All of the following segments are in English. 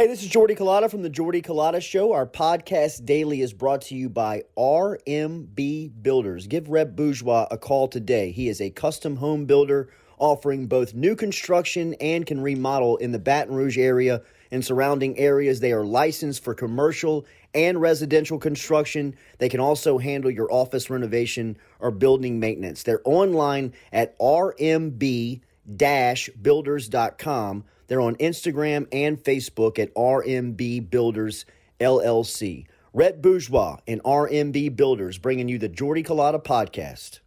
Hey, this is Jordy Collada from the Jordy Collada Show. Our podcast daily is brought to you by RMB Builders. Give Rhett Bourgeois a call today. He is a custom home builder offering both new construction and can remodel in the Baton Rouge area and surrounding areas. They are licensed for commercial and residential construction. They can also handle your office renovation or building maintenance. They're online at rmb builders.com. They're on Instagram and Facebook at RMB Builders LLC. Rhett Bourgeois and RMB Builders bringing you the Jordy Collada podcast.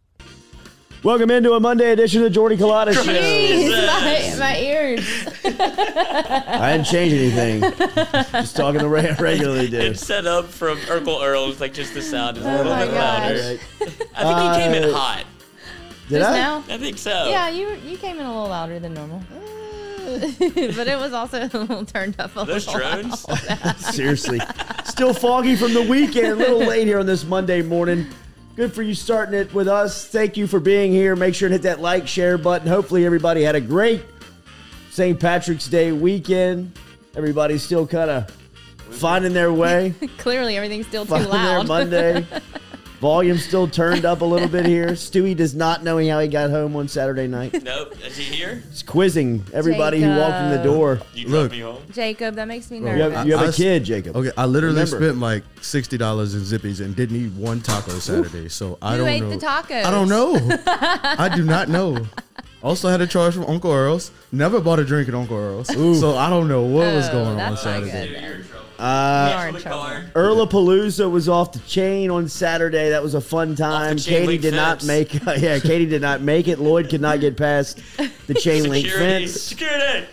Welcome into a Monday edition of the Jordy Collada Show. Jeez, my, my ears. I didn't change anything. Just talking the way I regularly do. It's set up from Urkel Earl. It's like just the sound is a Oh little bit gosh. louder. Right. I think he came in Uh, hot. Did Just I? now? I think so. Yeah, you you came in a little louder than normal. but it was also a little turned up a Those little. drones. Seriously. Still foggy from the weekend. A little late here on this Monday morning. Good for you starting it with us. Thank you for being here. Make sure and hit that like, share button. Hopefully, everybody had a great St. Patrick's Day weekend. Everybody's still kind of finding their way, Clearly, everything's still too finding their loud. Monday. Volume still turned up a little bit here. Stewie does not know how he got home on Saturday night. Nope. Is he here? He's quizzing everybody who walked in the door. You Look. me home. Jacob, that makes me You nervous. have, you have I a s- kid, Jacob. Okay, I literally Remember. spent like sixty dollars in Zippies and didn't eat one taco Saturday. So I Who don't know. You ate know. the tacos? I don't know. I do not know. Also had a charge from Uncle Earl's. Never bought a drink at Uncle Earl's. So I don't know what was Oh, going on that's not Saturday. good. You're in trouble. Uh, You are in trouble. car. Earlapalooza was off the chain on Saturday. That was a fun time. chain Katie link did not fence. make. Yeah, Katie did not make it. Lloyd could not get past the chain link Security. fence. Security.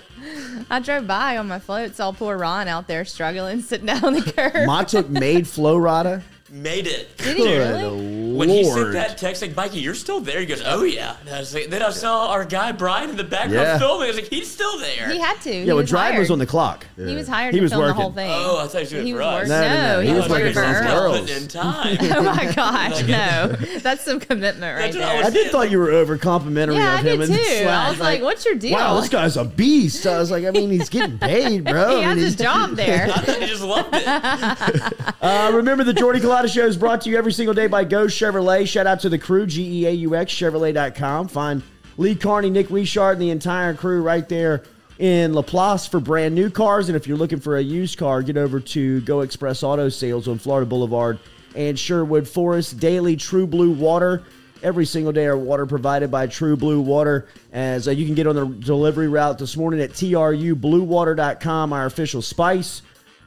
I drove by on my float, saw poor Ron out there struggling, sitting down on the curb. took made Flo Rida. Made it. Did he really? When he sent that text, like, Mikey, you're still there. He goes, oh, yeah. And I was like, then I saw our guy, Brian, in the background Yeah. filming. I was like, he's still there. He had to. Yeah, he well, was Drive was on the clock. He was hired He to was film the working. whole thing. Oh, I thought he was doing it he for was us. working. No, no, no, he, he was was working working for for Earl. Earl. Putting in time. Oh my gosh, no, that's some commitment right That's what I there. I did thought you were over complimentary Yeah, of I him did in the too. I was like, "What's your deal?" Wow, this guy's a beast. I was like, I mean, he's getting paid, bro. he I mean, has he's- his job there. I thought he just loved it. Uh, remember, the Jordy Collada Show is brought to you every single day by Go Chevrolet. Shout out to the crew, G E A U X, Chevrolet.com. Find Lee Carney, Nick Richard, and the entire crew right there in Laplace for brand new cars. And if you're looking for a used car, get over to Go Express Auto Sales on Florida Boulevard and Sherwood Forest. Daily True Blue Water. Every single day, our water provided by True Blue Water. As uh, you can get on the delivery route this morning at trubluewater.com, our official spice.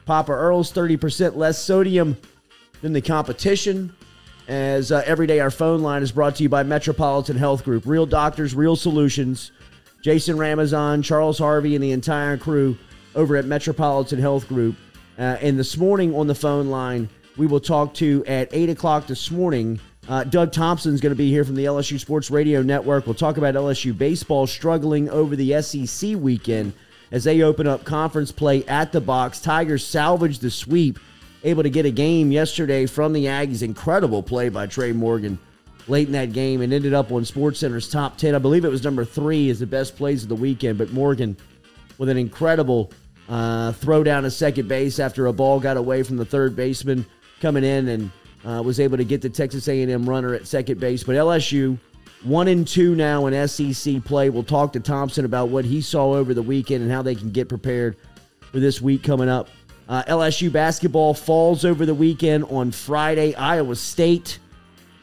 Papa Earl's 30% less sodium than the competition. As uh, every day, our phone line is brought to you by Metropolitan Health Group. Real doctors, real solutions. Jason Ramazan, Charles Harvey, and the entire crew over at Metropolitan Health Group. Uh, and this morning on the phone line, we will talk to at 8 o'clock this morning. Uh, Doug Thompson's going to be here from the LSU Sports Radio Network. We'll talk about LSU baseball struggling over the SEC weekend as they open up conference play at the box. Tigers salvage the sweep, able to get a game yesterday from the Aggies. Incredible play by Trey Morgan late in that game and ended up on SportsCenter's top 10. I believe it was number three as the best plays of the weekend, but Morgan with an incredible uh, throw down to second base after a ball got away from the third baseman coming in and uh, was able to get the Texas A&M runner at second base. But LSU one and two now in SEC play. We'll talk to Thompson about what he saw over the weekend and how they can get prepared for this week coming up. Uh, LSU basketball falls over the weekend on Friday. Iowa State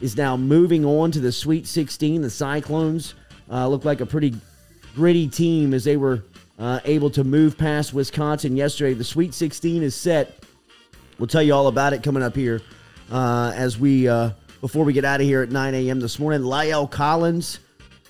is now moving on to the Sweet 16. The Cyclones uh, look like a pretty gritty team as they were uh, able to move past Wisconsin yesterday. The Sweet 16 is set. We'll tell you all about it coming up here uh, as we uh, before we get out of here at 9 a.m. this morning. La'el Collins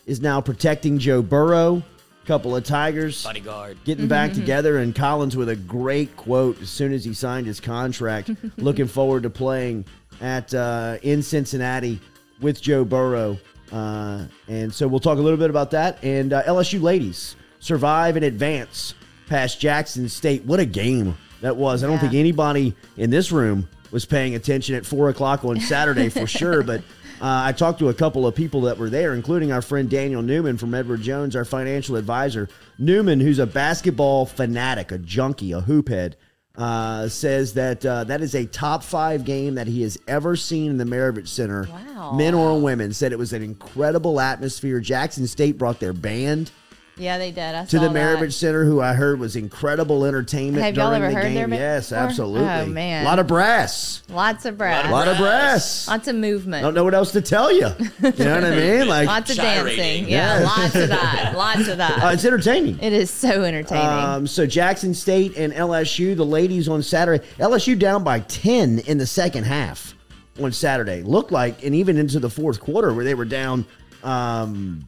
is now protecting Joe Burrow. Couple of Tigers Bodyguard. getting back together, and Collins with a great quote as soon as he signed his contract. Looking forward to playing at uh, in Cincinnati with Joe Burrow, uh, and so we'll talk a little bit about that. And uh, LSU ladies survive and advance past Jackson State. What a game that was! I don't Yeah. think anybody in this room was paying attention at four o'clock on Saturday for sure, but. Uh, I talked to a couple of people that were there, including our friend Daniel Newman from Edward Jones, our financial advisor. Newman, who's a basketball fanatic, a junkie, a hoophead, uh, says that uh, that is a top five game that he has ever seen in the Maravich Center. Wow. Men or women said it was an incredible atmosphere. Jackson State brought their band Yeah, they did. I to saw the that. Center, who I heard was incredible entertainment Have y'all during ever the heard game. their band yes, before? absolutely. Oh, man. a lot of brass, Lots of brass. a brass. lot of Brass. brass. Lots of movement. I don't know what else to tell you. You know what I mean? Like Lots of Gyrating. dancing. Yeah, Yeah. lots of that. Lots of that. uh, it's entertaining. it is so entertaining. Um, so Jackson State and LSU, the ladies on Saturday. LSU down by ten in the second half on Saturday. Looked like, and even into the fourth quarter, where they were down um,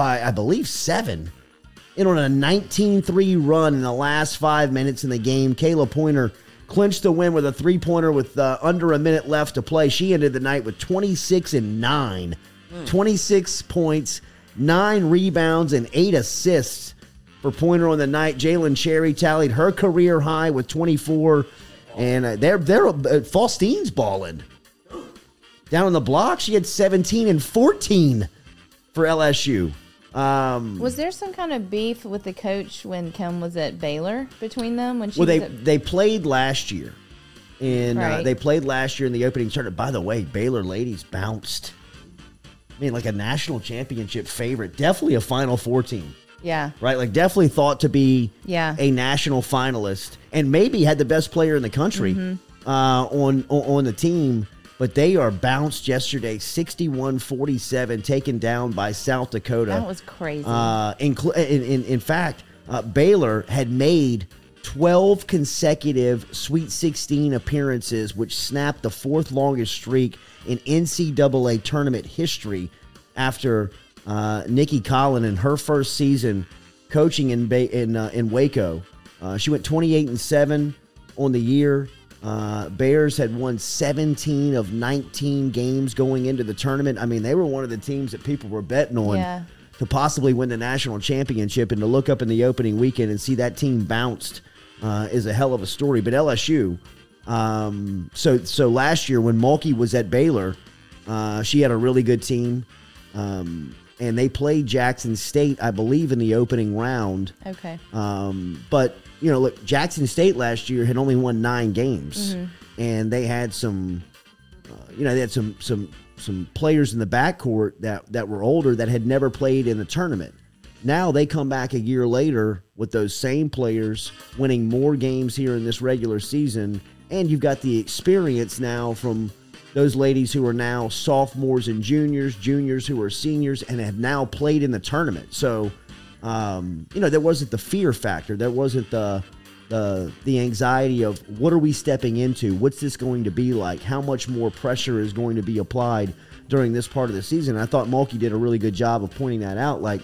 by I believe seven. And on a 19-3 run in the last five minutes in the game, Khayla Pointer clinched the win with a three-pointer with uh, under a minute left to play. She ended the night with 26 and nine, 26 points, nine rebounds, and eight assists for Pointer on the night. Jailin Cherry tallied her career high with 24, and uh, they're they're uh, Faustine's balling down on the block. She had 17 and 14 for LSU. Um, was there some kind of beef with the coach when Kim was at Baylor between them when she well, they at, they played last year, and uh, they played last year in the opening tournament. By the way, Baylor ladies bounced. I mean, like a national championship favorite, definitely a Final Four team. yeah right? Like definitely thought to be Yeah. a national finalist, and maybe had the best player in the country Mm-hmm. uh, on on the team. But they are bounced yesterday, 61-47, taken down by South Dakota. that was crazy. Uh, in, in, in fact, uh, Baylor had made 12 consecutive Sweet 16 appearances, which snapped the fourth longest streak in NCAA tournament history after uh, Nicki Collen in her first season coaching in in uh, in Waco. Uh, she went 28 and 7 on the year. Uh, Bears had won 17 of 19 games going into the tournament. I mean, they were one of the teams that people were betting on Yeah. to possibly win the national championship and to look up in the opening weekend and see that team bounced uh, is a hell of a story. But LSU, um, so so last year when Mulkey was at Baylor, uh, she had a really good team, um, and they played Jackson State, I believe, in the opening round. okay. Um, but you know, look, Jackson State last year had only won nine games, and they had some, uh, you know, they had some some some players in the backcourt that that were older that had never played in the tournament. Now they come back a year later with those same players winning more games here in this regular season, and you've got the experience now from those ladies who are now sophomores and juniors, juniors who are seniors, and have now played in the tournament. So, um, you know, there wasn't the fear factor. There wasn't the the the anxiety of what are we stepping into? What's this going to be like? How much more pressure is going to be applied during this part of the season? I thought Mulkey did a really good job of pointing that out. Like,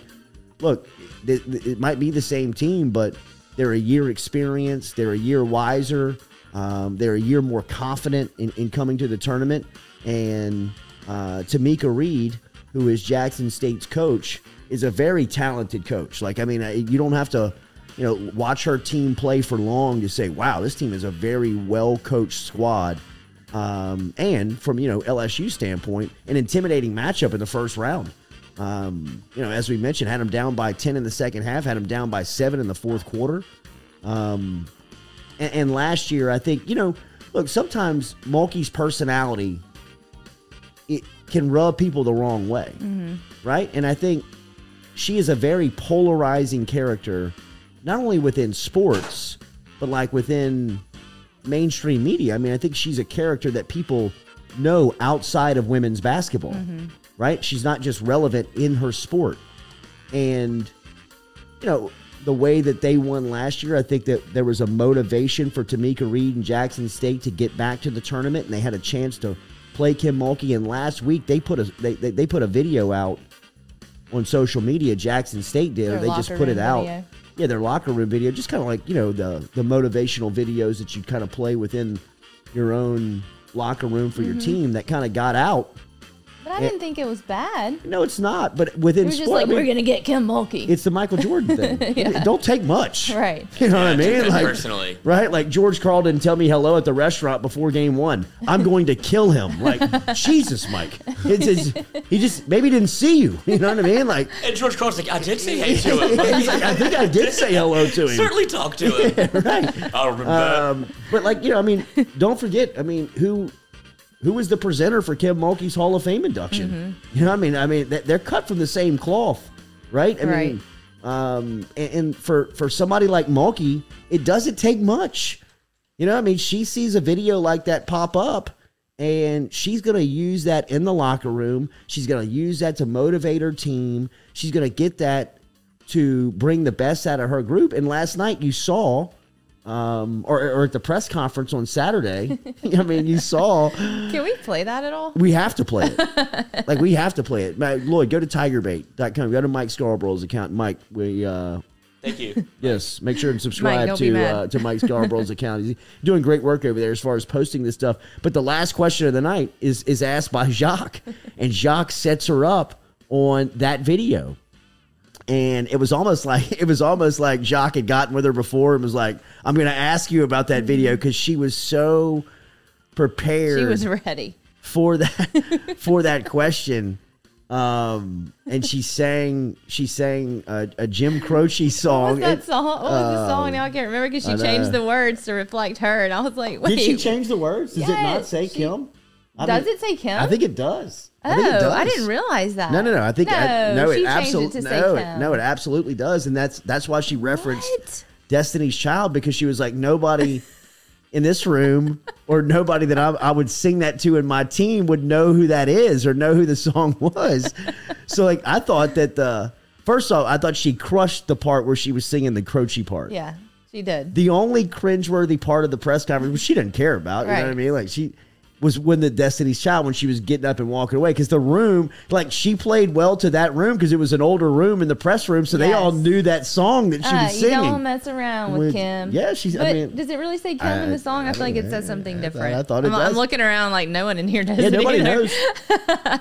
look, it might be the same team, but they're a year experienced. They're a year wiser. Um, they're a year more confident in, in coming to the tournament. And uh, Tomekia Reed, who is Jackson State's coach, is a very talented coach. Like, I mean, you don't have to, you know, watch her team play for long to say, wow, this team is a very well coached squad. Um, and from you know LSU standpoint, an intimidating matchup in the first round. Um, you know, as we mentioned, had them down by ten in the second half, had them down by seven in the fourth quarter. Um, and, and last year, I think you know, look, sometimes Mulkey's personality it can rub people the wrong way, right? And I think she is a very polarizing character, not only within sports, but like within mainstream media. I mean, I think she's a character that people know outside of women's basketball, mm-hmm. right? She's not just relevant in her sport. And, you know, the way that they won last year, I think that there was a motivation for Tomekia Reed and Jackson State to get back to the tournament, and they had a chance to play Kim Mulkey. And last week they put a they, they, they put a video out on social media. Jackson State did. Their they just put it out. video. Yeah, their locker room video, just kind of like you know the the motivational videos that you kind of play within your own locker room for Mm-hmm. your team. That kind of got out, But I didn't think it was bad. No, it's not. But It within was just sport, like I mean, we're gonna get Kim Mulkey. it's the Michael Jordan thing. It don't take much, Right. You know what I I mean? Like personally. right? Like George Karl didn't tell me hello at the restaurant before game one. I'm going to kill him. Like Jesus, Mike. It's, it's, he just maybe didn't see you. You know what I mean? Like And George Karl's like, I did say hey to him. he's like, I think I did say hello to him. Certainly talk to him. right. I'll remember. Um, but like you know, I mean, don't forget. I mean, who who was the presenter for Kim Mulkey's Hall of Fame induction? Mm-hmm. You know, what I mean, I mean, they- they're cut from the same cloth, right? I Right. mean, um, and, and for for somebody like Mulkey, it doesn't take much. You know, I mean, she sees a video like that pop up. And she's going to use that in the locker room. She's going to use that to motivate her team. She's going to get that to bring the best out of her group. And last night you saw, um, or, or at the press conference on Saturday, I mean, you saw Can we play that at all? we have to play it. like we have to play it. Ma- Lloyd, go to tigerbait.com. Go to Mike Scarborough's account. Mike, we uh, Thank you. yes, make sure and subscribe don't to uh, to Mike Scarborough's account. He's doing great work over there as far as posting this stuff. But the last question of the night is is asked by Jacques, and Jacques sets her up on that video. And it was almost like it was almost like Jacques had gotten with her before and was like, "I'm going to ask you about that video because she was so prepared." She was ready. for that for that question. Um, and she sang she sang a, a Jim Croce What song. was that song? What was the song? Now I can't remember because she changed the words to reflect her, and I was like, "Wait, Did she change the words? Does it not say she- Kim? I Does mean, it say Kim? I think it does. Oh, I think it does. I oh, didn't realize that. No, no, no. I think I, no, she it absolutely it to say no, it, no, it absolutely does, and that's that's why she referenced What? Destiny's Child because she was like nobody in this room or nobody that I, I would sing that to in my team would know who that is or know who the song was. so like I thought that the first off I thought she crushed the part where she was singing the Croce part. Yeah, she did. The only cringeworthy part of the press conference, which she didn't care about, you know what I mean? Like she was when the Destiny's Child when she was getting up and walking away because the room, like she played well to that room because it was an older room in the press room, so they all knew that song that she Uh, was you singing. don't mess around with, With- Kim. yeah, she's- I But mean, does it really say Kim in the song? I, I feel like it says something. I different. I thought it I'm, I'm looking around like no one in here does yeah, nobody either. knows.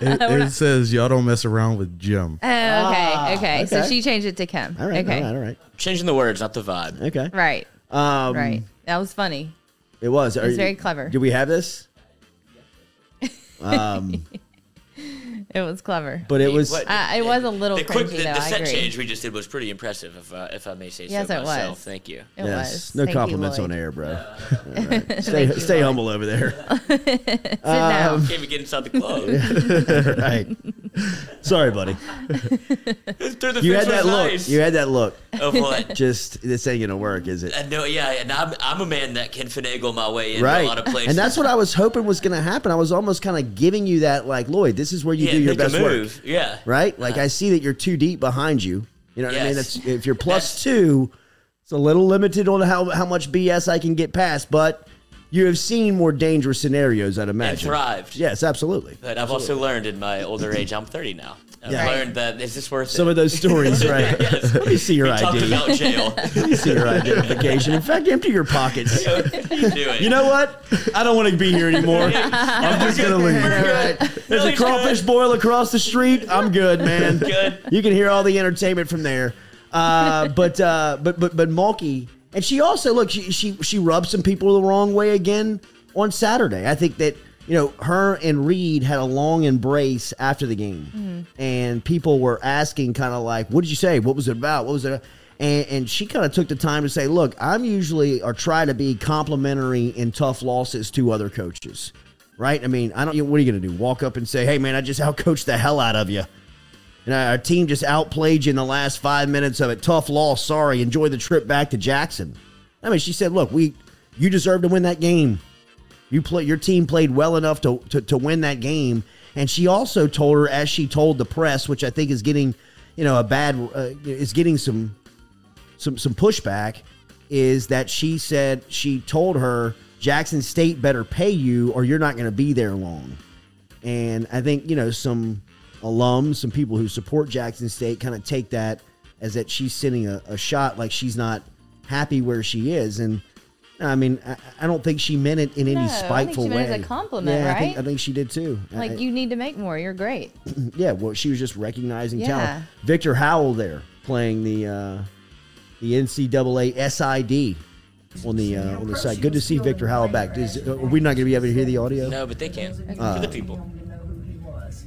It, it says y'all don't mess around with Jim. Oh, okay, okay, So she changed it to Kim. All right, okay, all right, all right. Changing the words, not the vibe. Okay. right, Um, right. That was funny. It was. was very clever. Do we have this? Um, It was clever. but it was. What- Uh, it was a little the quick, cringy, the, though. the I set agree. change we just did was pretty impressive, if uh, if I may say Yes, so it was. Thank you. It yes. was. No Thank compliments Lloyd. on air, bro. All right. Stay, you, stay humble over there. Sit down. Can't even get inside the club. right. Sorry, buddy. The You had that look. nice. You had that look. of what? Just this ain't gonna work, is it? Uh, no, yeah, and I'm, I'm a man that can finagle my way into Right. a lot of places. And that's what I was hoping was gonna happen. I was almost kind of giving you that, like, Lloyd, this is where you yeah, do your make best work. move. Yeah, Right? Like I see that you're too deep behind you. You know what I mean? Yes. That's if you're plus two, it's a little limited on how how much BS I can get past, but you have seen more dangerous scenarios, I'd imagine. thrived. Yes, absolutely. But I've also learned in my older age, I'm 30 now. I've Yeah. learned that is this worth Some it? of those stories, right? Yes. Let me see your we talked ID. about jail. Let me see your identification. In fact, empty your pockets. you do it. You know what? I don't want to be here anymore. I'm just gonna leave. Right. There's a Really crawfish boil across the street. I'm good, man. Good. You can hear all the entertainment from there. Uh, but uh, but but but Mulkey, and she also look. She she she rubbed some people the wrong way again on Saturday. I think that you know her and Reed had a long embrace after the game, mm-hmm. and people were asking kind of like, "What did you say? What was it about? What was it?" And, and she kind of took the time to say, "Look, I'm usually or try to be complimentary in tough losses to other coaches." Right? I mean, I don't. What are you going to do? Walk up and say, "Hey, man, I just outcoached the hell out of you." And our team just outplayed you in the last five minutes of it. Tough loss. Sorry. Enjoy the trip back to Jackson. I mean, she said, "Look, we, you deserve to win that game. You play. Your team played well enough to to, to win that game." And she also told her, as she told the press, which I think is getting, you know, a bad, uh, is getting some, some some pushback, is that she said she told her Jackson State better pay you or you're not going to be there long. And I think, you know, some alums, some people who support Jackson State kind of take that as that she's sending a, a shot like she's not happy where she is. And I mean, I, I don't think she meant it in No, I any think spiteful she way. meant it as a compliment, yeah, I think, right? I think she did too. Like I- you need to make more. You're great. yeah, well, she was just recognizing Yeah. talent. Victor Howell there playing the uh, the NCAA SID on the uh, on the side. Good to see Victor Howell back. Is, are we not going to be able to hear the audio? No, but they can. Uh, For the people. wanted to know who he was.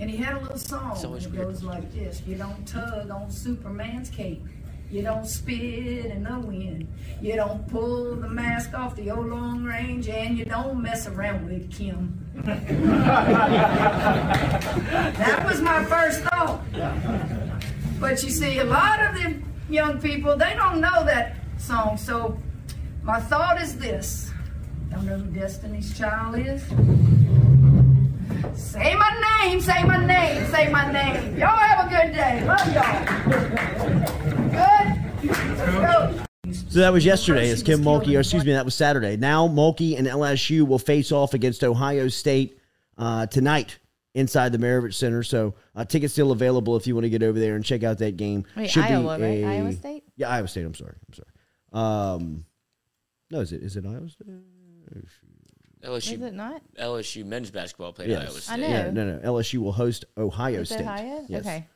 And he had a little song always that goes like this: You don't tug on Superman's cape. You don't spit in the wind. You don't pull the mask off the old Lone Ranger, and you don't mess around with Kim. that was my first thought. But you see, a lot of the young people, they don't know that song. So my thought is this. Don't know who Destiny's Child is? Say my name, say my name, say my name. Y'all have a good day. Love y'all. Good? Let's go. So that was yesterday as Kim Mulkey, or excuse me, that was Saturday. Now Mulkey and LSU will face off against Ohio State uh, tonight inside the Maravich Center. So uh, tickets still available if you want to get over there and check out that game. Wait, Should be Iowa, right? a- Iowa State? Yeah, Iowa State. I'm sorry. I'm sorry. Um, no, is it is it Iowa State? LSU, Is it not? LSU men's basketball played Yes. Iowa I State. know. Yeah, no, no. LSU will host Ohio Is State. Ohio? Yes. Okay.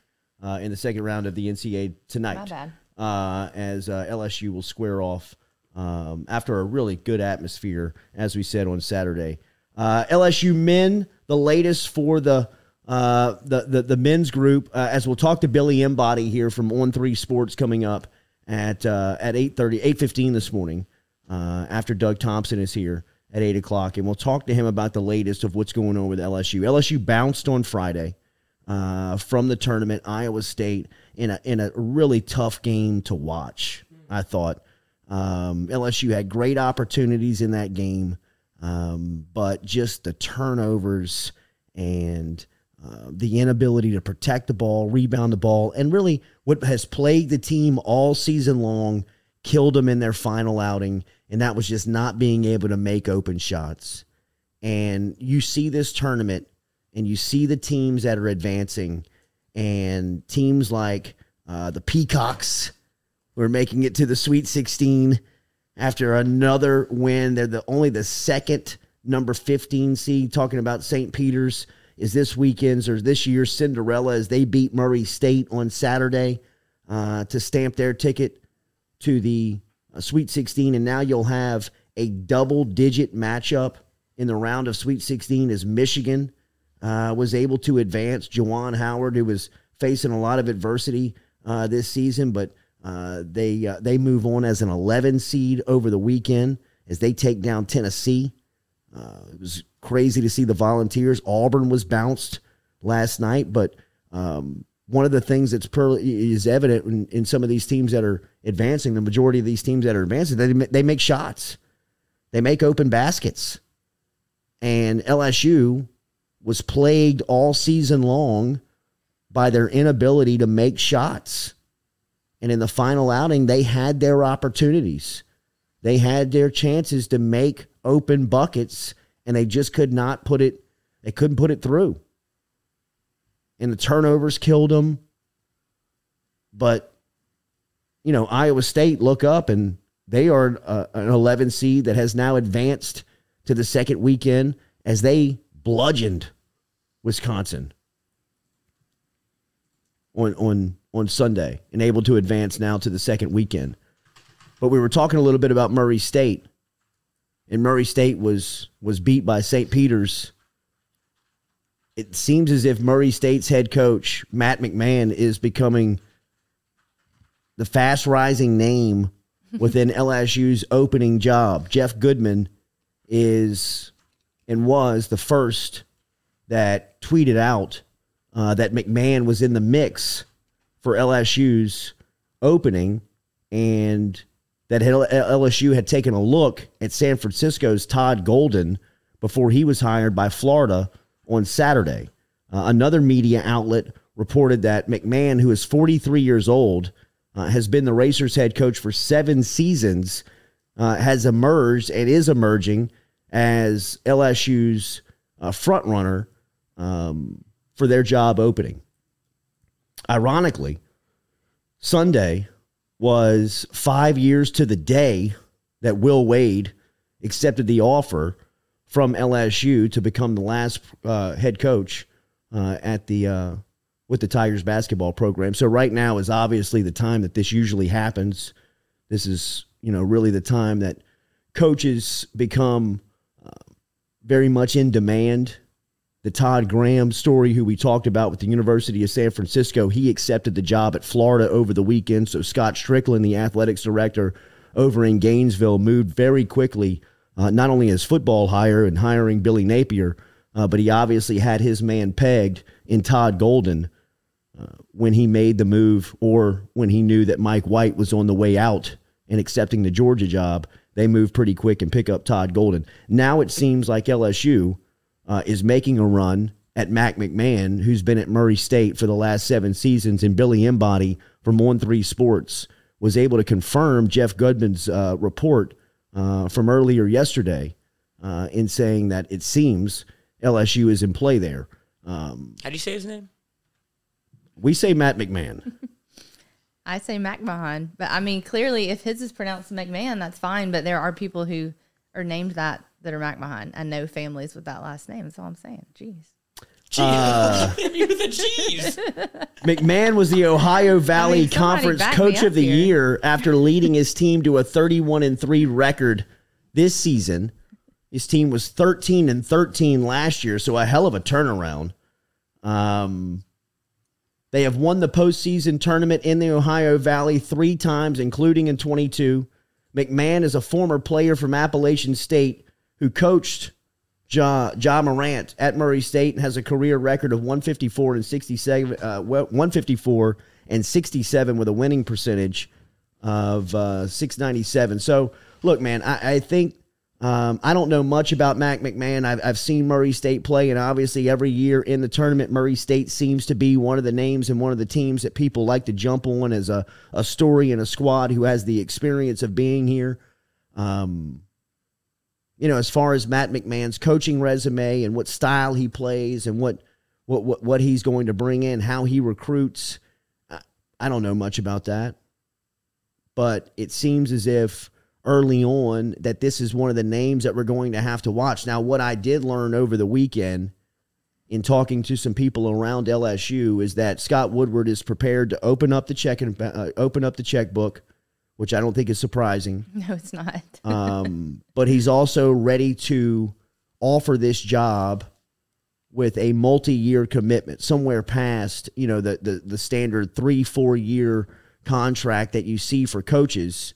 Uh, in the second round of the NCAA tonight. My bad. Uh, as uh, LSU will square off um, after a really good atmosphere, as we said on Saturday. Uh, LSU men, the latest for the uh, the, the the men's group, uh, as we'll talk to Billy Embody here from On Three Sports coming up at uh, at 8.30, 8.15 this morning uh, after Doug Thompson is here at 8 o'clock. And we'll talk to him about the latest of what's going on with LSU. LSU bounced on Friday uh, from the tournament, Iowa State, in a in a really tough game to watch. I thought um, LSU had great opportunities in that game, um, but just the turnovers and uh, the inability to protect the ball, rebound the ball, and really what has plagued the team all season long killed them in their final outing, and that was just not being able to make open shots. And you see this tournament and you see the teams that are advancing, and teams like uh, the Peacocks were making it to the Sweet 16 after another win. They're the only the second number 15 seed. Talking about St. Peter's is this weekend's or this year's Cinderella as they beat Murray State on Saturday uh, to stamp their ticket to the uh, Sweet 16, and now you'll have a double digit matchup in the round of Sweet 16 as Michigan uh, was able to advance. Juwan Howard, who was facing a lot of adversity uh, this season, but uh, they uh, they move on as an 11 seed over the weekend as they take down Tennessee. Uh, it was crazy to see the Volunteers. Auburn was bounced last night, but um, one of the things that's per, is evident in, in some of these teams that are advancing, the majority of these teams that are advancing, they, they make shots, they make open baskets, and LSU was plagued all season long by their inability to make shots. And in the final outing, they had their opportunities. They had their chances to make open buckets, and they just could not put it, they couldn't put it through. And the turnovers killed them. But, you know, Iowa State look up and they are uh, an 11 seed that has now advanced to the second weekend as they bludgeoned Wisconsin on on on Sunday and able to advance now to the second weekend. But we were talking a little bit about Murray State, and Murray State was was beat by St. Peter's. It seems as if Murray State's head coach Matt McMahon is becoming the fast rising name within LSU's opening job. Jeff Goodman is and was the first that tweeted out uh, that McMahon was in the mix for LSU's opening and that LSU had taken a look at San Francisco's Todd Golden before he was hired by Florida on Saturday. Uh, another media outlet reported that McMahon, who is 43 years old, uh, has been the Racers head coach for seven seasons, uh, has emerged and is emerging as LSU's uh, front runner um, for their job opening. Ironically, Sunday, was five years to the day that Will Wade accepted the offer from LSU to become the last uh, head coach uh, at the uh, with the Tigers basketball program. So right now is obviously the time that this usually happens. This is you know really the time that coaches become uh, very much in demand. The Todd Graham story, who we talked about with the University of San Francisco, he accepted the job at Florida over the weekend. So Scott Stricklin, the athletics director over in Gainesville, moved very quickly, uh, not only as football hire and hiring Billy Napier, uh, but he obviously had his man pegged in Todd Golden uh, when he made the move or when he knew that Mike White was on the way out and accepting the Georgia job. They moved pretty quick and pick up Todd Golden. Now it seems like LSU uh, is making a run at Mac McMahon, who's been at Murray State for the last seven seasons, and Billy Embody from On Three Sports was able to confirm Jeff Goodman's uh, report uh, from earlier yesterday uh, in saying that it seems LSU is in play there. Um, How do you say his name? we say Matt McMahon. I say McMahon, but I mean, clearly, if his is pronounced McMahon, that's fine. But there are people who are named that that are McMahon. I know families with that last name. That's all I'm saying. Jeez. Jeez. You're the cheese. McMahon was the Ohio Valley I mean, Conference Coach of the here. Year after leading his team to a 31 and 3 record this season. His team was 13 and 13 last year, so a hell of a turnaround. Um, they have won the postseason tournament in the Ohio Valley three times, including in 22. McMahon is a former player from Appalachian State who coached Ja, ja Morant at Murray State and has a career record of 154 and 67, uh, 154 and 67 with a winning percentage of uh, 697. So, look, man, I, I think um, I don't know much about Mac McMahon. I've, I've seen Murray State play, and obviously every year in the tournament, Murray State seems to be one of the names and one of the teams that people like to jump on as a, a story and a squad who has the experience of being here. Um, you know, as far as Matt McMahon's coaching resume and what style he plays and what what what, what he's going to bring in, how he recruits, I, I don't know much about that. But it seems as if early on that this is one of the names that we're going to have to watch. Now, what I did learn over the weekend in talking to some people around LSU is that Scott Woodward is prepared to open up the check and uh, open up the checkbook, which I don't think is surprising. No, it's not. um, but he's also ready to offer this job with a multi-year commitment somewhere past you know the the, the standard three four year contract that you see for coaches.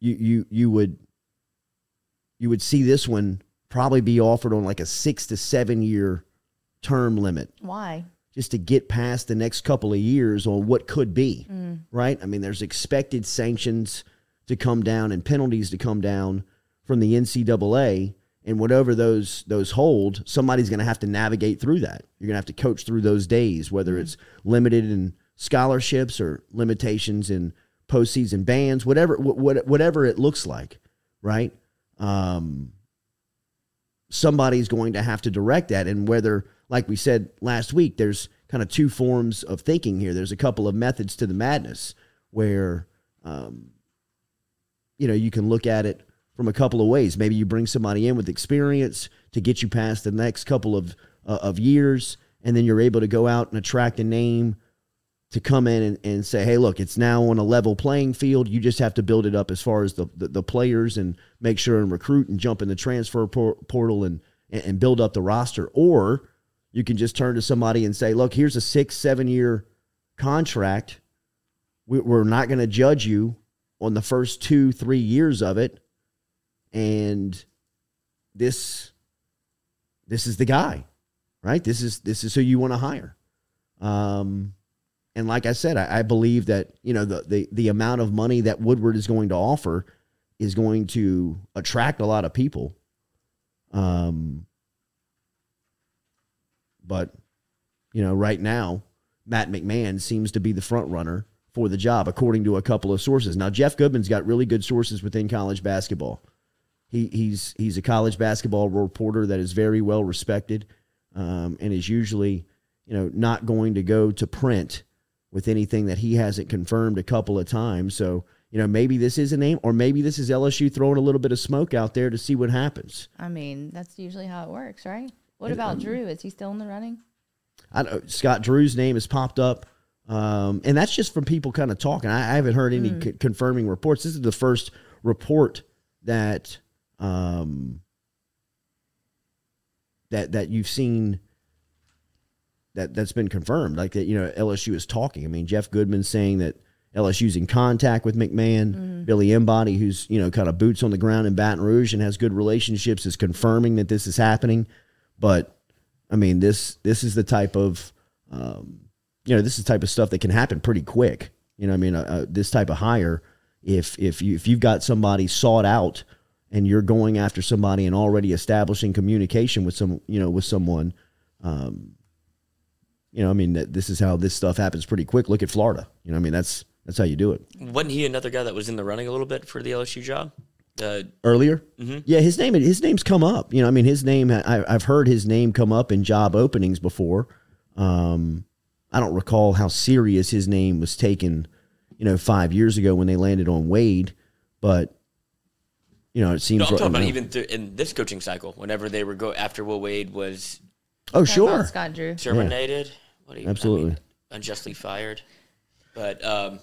You you you would you would see this one probably be offered on like a six to seven year term limit. Why? just to get past the next couple of years on what could be, right? I mean, there's expected sanctions to come down and penalties to come down from the NCAA, and whatever those those hold, somebody's going to have to navigate through that. You're going to have to coach through those days, whether it's limited in scholarships or limitations in postseason bans, whatever wh- what, whatever it looks like, right? Um, somebody's going to have to direct that and whether like we said last week there's kind of two forms of thinking here there's a couple of methods to the madness where um, you know you can look at it from a couple of ways maybe you bring somebody in with experience to get you past the next couple of uh, of years and then you're able to go out and attract a name to come in and, and say, hey, look, it's now on a level playing field. You just have to build it up as far as the, the, the players and make sure and recruit and jump in the transfer por- portal and, and build up the roster. Or you can just turn to somebody and say, look, here's a six, seven year contract. We, we're not going to judge you on the first two, three years of it. And this, this is the guy, right? This is, this is who you want to hire. Um, and like I said, I, I believe that you know the, the the amount of money that Woodward is going to offer is going to attract a lot of people. Um, but you know, right now, Matt McMahon seems to be the front runner for the job, according to a couple of sources. Now, Jeff Goodman's got really good sources within college basketball. He, he's he's a college basketball reporter that is very well respected, um, and is usually, you know, not going to go to print with anything that he hasn't confirmed a couple of times. So, you know, maybe this is a name, or maybe this is LSU throwing a little bit of smoke out there to see what happens. I mean, that's usually how it works, right? What about Drew? Is he still in the running? I don't, Scott Drew's name has popped up, um, and that's just from people kind of talking. I, I haven't heard any c- confirming reports. This is the first report that um, that that you've seen that that's been confirmed. Like that, you know, LSU is talking. I mean, Jeff Goodman saying that LSU's in contact with McMahon. Billy Embody, who's you know kind of boots on the ground in Baton Rouge and has good relationships, is confirming that this is happening. But I mean, this this is the type of um, you know this is the type of stuff that can happen pretty quick. You know, I mean, uh, uh, this type of hire, if if you if you've got somebody sought out and you're going after somebody and already establishing communication with some you know with someone, um, you know, I mean, this is how this stuff happens pretty quick. Look at Florida. You know, I mean, that's that's how you do it. Wasn't he another guy that was in the running a little bit for the LSU job? Uh, earlier. Yeah, his name his name's come up. You know, I mean, his name I, I've heard his name come up in job openings before. Um, I don't recall how serious his name was taken. You know, five years ago when they landed on Wade, but you know, it seems. no, I'm right talking about now- even through, in this coaching cycle. Whenever they were go after Will Wade was Oh, sure. Scott Drew. terminated. What do you, I Absolutely. mean, unjustly fired. But um,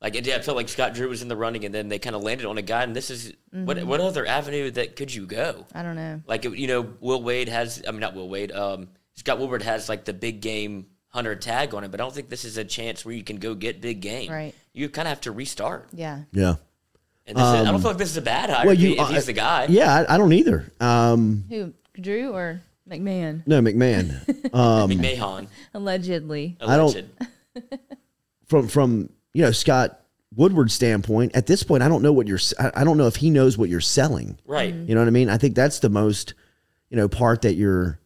like it, yeah, I felt like Scott Drew was in the running, and then they kind of landed on a guy. And this is what what other avenue that could you go? I don't know. Like you know, Will Wade has. I mean, not Will Wade. Um, Scott Woodward has like the big game hunter tag on it, but I don't think this is a chance where you can go get big game. Right. You kind of have to restart. Yeah. Yeah. And this is, I don't feel like this is a bad hire. Well, if, you. if he's I- the guy. Yeah, I, I don't either. Um, Who? Drew or McMahon? no, McMahon. Um, McMahon. Allegedly. I don't- from from you know Scott Woodward's standpoint, at this point, I don't know what you're. I I don't know if he knows what you're selling. Right. Mm-hmm. You know what I mean? I think that's the most, you know, part that you're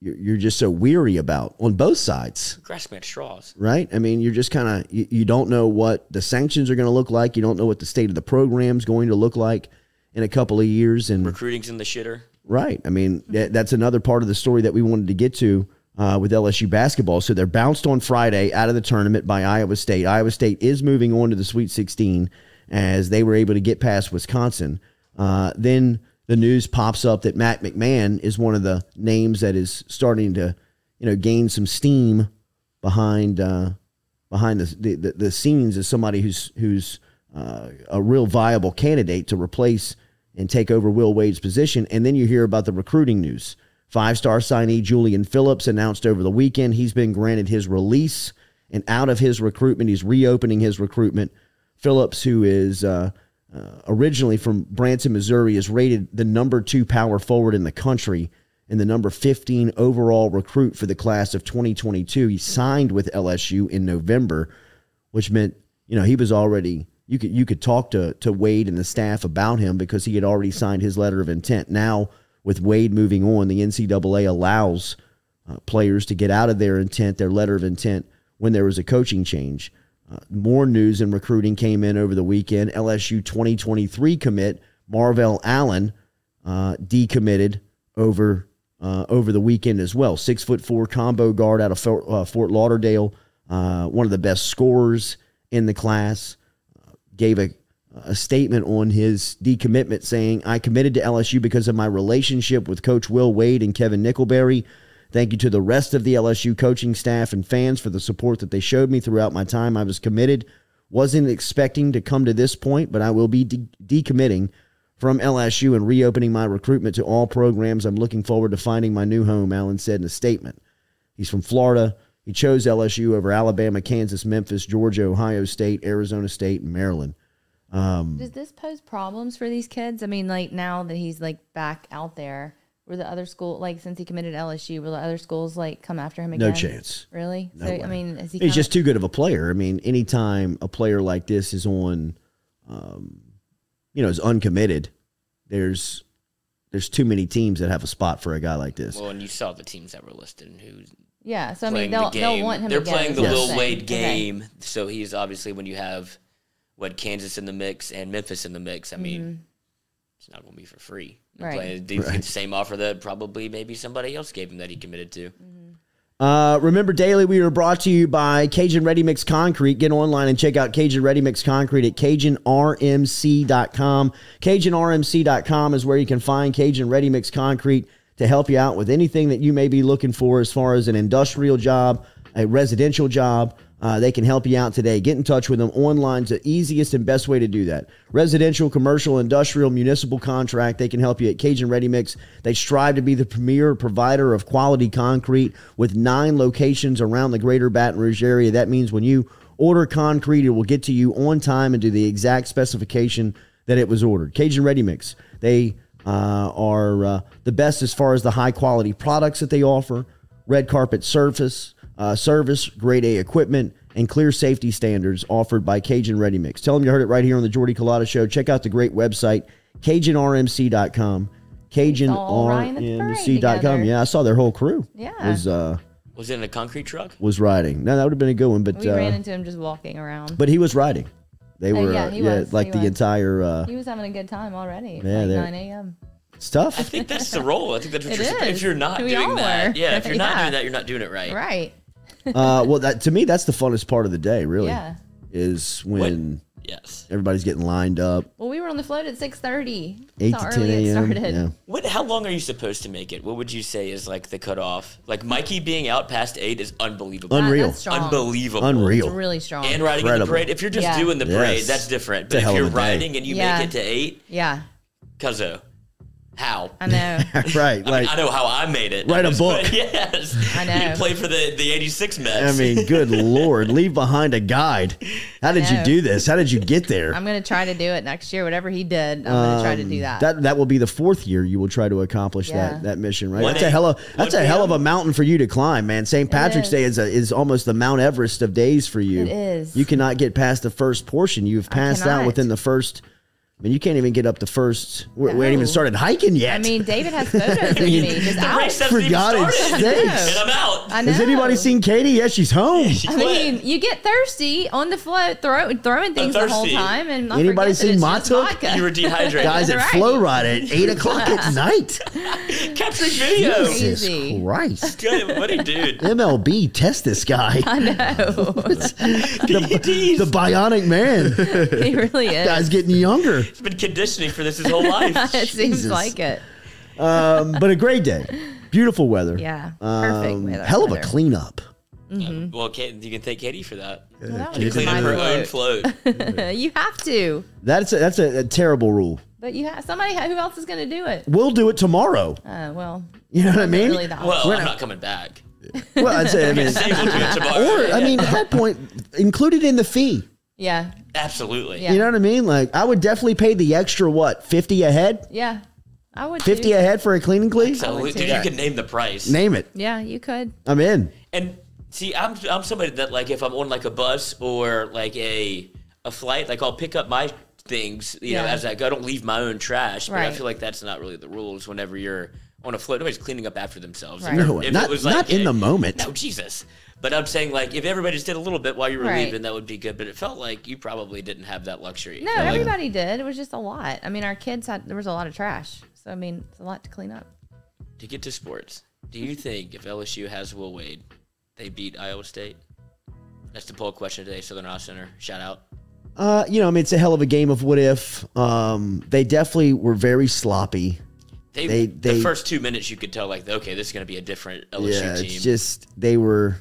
you're, you're just so weary about on both sides, Grasping at straws. right? I mean, you're just kind of you, you don't know what the sanctions are going to look like. You don't know what the state of the program's going to look like in a couple of years, and Recruiting's in the shitter. Right. I mean, that, that's another part of the story that we wanted to get to uh, with LSU basketball. So they're bounced on Friday out of the tournament by Iowa State. Iowa State is moving on to the Sweet 16 as they were able to get past Wisconsin. Uh, then the news pops up that Matt McMahon is one of the names that is starting to, you know, gain some steam behind uh, behind the, the the scenes as somebody who's who's uh, a real viable candidate to replace and take over Will Wade's position. And then you hear about the recruiting news. Five star signee Julian Phillips announced over the weekend he's been granted his release and out of his recruitment. He's reopening his recruitment. Phillips, who is uh, uh, originally from Branson, Missouri, is rated the number two power forward in the country and the number 15 overall recruit for the class of 2022. He signed with LSU in November, which meant, you know, he was already you could you could talk to to Wade and the staff about him because he had already signed his letter of intent. Now, with Wade moving on, the NCAA allows uh, players to get out of their intent, their letter of intent, when there was a coaching change. Uh, more news and recruiting came in over the weekend. LSU 2023 commit Marvell Allen uh, decommitted over uh, over the weekend as well. Six foot four combo guard out of Fort, uh, Fort Lauderdale, uh, one of the best scorers in the class. Gave a a statement on his decommitment saying, I committed to LSU because of my relationship with Coach Will Wade and Kevin Nickelberry. Thank you to the rest of the LSU coaching staff and fans for the support that they showed me throughout my time. I was committed. Wasn't expecting to come to this point, but I will be de- decommitting from LSU and reopening my recruitment to all programs. I'm looking forward to finding my new home, Allen said in a statement. He's from Florida. He chose LSU over Alabama, Kansas, Memphis, Georgia, Ohio State, Arizona State, and Maryland. Does this pose problems for these kids? I mean, like now that he's like back out there, were the other school like since he committed LSU, will the other schools like come after him again? No chance. Really? so I mean, is he? He's kinda- just too good of a player. I mean, anytime a player like this is on, um, you know, is uncommitted, there's there's too many teams that have a spot for a guy like this. Well, and you saw the teams that were listed and who's yeah. So I playing mean, they'll the they'll game. want him. They're again, playing the what I'm Lil saying. Wade Okay. game, so he's obviously when you have what Kansas in the mix and Memphis in the mix. I mean, it's not going to be for free. You're Mm-hmm. Right. playing- He's getting the same offer that probably maybe somebody else gave him that he committed to. Uh, remember, daily we are brought to you by Cajun Ready Mix Concrete. Get online and check out Cajun Ready Mix Concrete at CajunRMC.com. CajunRMC.com is where you can find Cajun Ready Mix Concrete to help you out with anything that you may be looking for as far as an industrial job, a residential job. Uh, they can help you out today. Get in touch with them. Online's the easiest and best way to do that. Residential, commercial, industrial, municipal contract. They can help you at Cajun Ready Mix. They strive to be the premier provider of quality concrete with nine locations around the greater Baton Rouge area. That means when you order concrete, it will get to you on time and to the exact specification that it was ordered. Cajun Ready Mix. They uh, are uh, the best as far as the high quality products that they offer. Red carpet surface uh, service, grade A equipment, and clear safety standards offered by Cajun Ready Mix. Tell them you heard it right here on the Jordy Culotta Show. Check out the great website, CajunRMC.com. all riding at the parade CajunRMC.com. Yeah, I saw their whole crew. Yeah. Was uh Was it in a concrete truck? was riding. No, that would have been a good one, but We ran uh, into him just walking around. but he was riding. They Oh, were yeah, uh, he yeah, was, like he the was. entire uh he was having a good time already. Yeah, like 9 a.m. stuff. I think that's the role. I think that's what It you're supposed. If you're not We doing that, were. yeah, if you're not Yeah. doing that, you're not doing it right. Right. uh well that to me that's the funnest part of the day, really. Yeah. Is when Yes. everybody's getting lined up. Well, we were on the float at 6:30. 8 to how 10 a.m. started. Yeah. What? How long are you supposed to make it? What would you say is like the cutoff? Like Mikey being out past eight is unbelievable. Un- That- Unreal. That's. Unbelievable. Unreal. It's really strong. And riding in the parade. If you're just Yeah. doing the parade, Yes. that's different. But if you're of a day. riding and you Yeah. make it to eight, yeah, cuzzo, how? I know. right. I, Like mean, I know how I made it. Write a book. yes. I know. You play for the, the 86 Mets. I mean, good lord, leave behind a guide. How did you do this? How did you get there? I'm gonna try to do it next year. Whatever he did, I'm gonna try to do that. Um, That that will be the fourth year you will try to accomplish Yeah. that that mission, right? One That's a hell of that's a hell of a mountain for you to climb, man. St. Patrick's is. Day is a, is almost the Mount Everest of days for you. It is. You cannot get past the first portion. You've passed out within the first. I mean, you can't even get up the first. We, we ain't even started hiking yet. I mean, David has photos of me just the out. race hasn't For even sakes. And I'm out. I know. Has anybody seen Katie? Yeah, she's home. She I mean, you get thirsty on the float, throw, throwing things the whole time, and I Anybody seen it's my just took? vodka. you were dehydrated. Guys at Right. Flo Rida at eight o'clock at night. Capturing video. Jesus Crazy. Christ. Good. What a dude. MLB, test this guy. I know. the, the bionic man. he really is. Guy's getting younger. He's been conditioning for this his whole life. it seems Jesus. like it. Um, but a great day. Beautiful weather. Yeah, perfect Um, weather- hell of a weather. cleanup. Well, Kate, you can thank Katie for that. Well, that She was cleaned my up her own float. float. you have to, That's a, that's a, a terrible rule. but you have somebody. Who else is going to do it? We'll do it tomorrow. Uh, well, You know what I mean? really that Well, We're I'm not- not coming back. Well, I'd say, I mean, Say we'll do it tomorrow. or I mean, at that point, included in the fee. Yeah, Absolutely. Yeah. You know what I mean? Like, I would definitely pay the extra what fifty a head, yeah. I would fifty too. a head for a cleaning clean. So, would dude, too. you can name the price. Name it. Yeah, you could. I'm in. And see, I'm I'm somebody that like if I'm on like a bus or like a a flight, like I'll pick up my things, you know, as I go. I don't leave my own trash, but I feel like that's not really the rules. Whenever you're on a float, nobody's cleaning up after themselves. Right. If- No, if it not was not in a- the moment. No, Jesus. But I'm saying like if everybody just did a little bit while you were Right. leaving, that would be good. But it felt like you probably didn't have that luxury. No, like, everybody did. It was just a lot. I mean, our kids had there was a lot of trash, so I mean, it's a lot to clean up. to get to sports, do you think if LSU has Will Wade, they beat Iowa State? That's the poll question today. Southern Iowa Center. Shout out. Uh, you know, I mean, it's a hell of a game of what if. Um, they definitely were very sloppy. They, They- the first two minutes you could tell like okay this is going to be a different LSU yeah, team. it's just they were.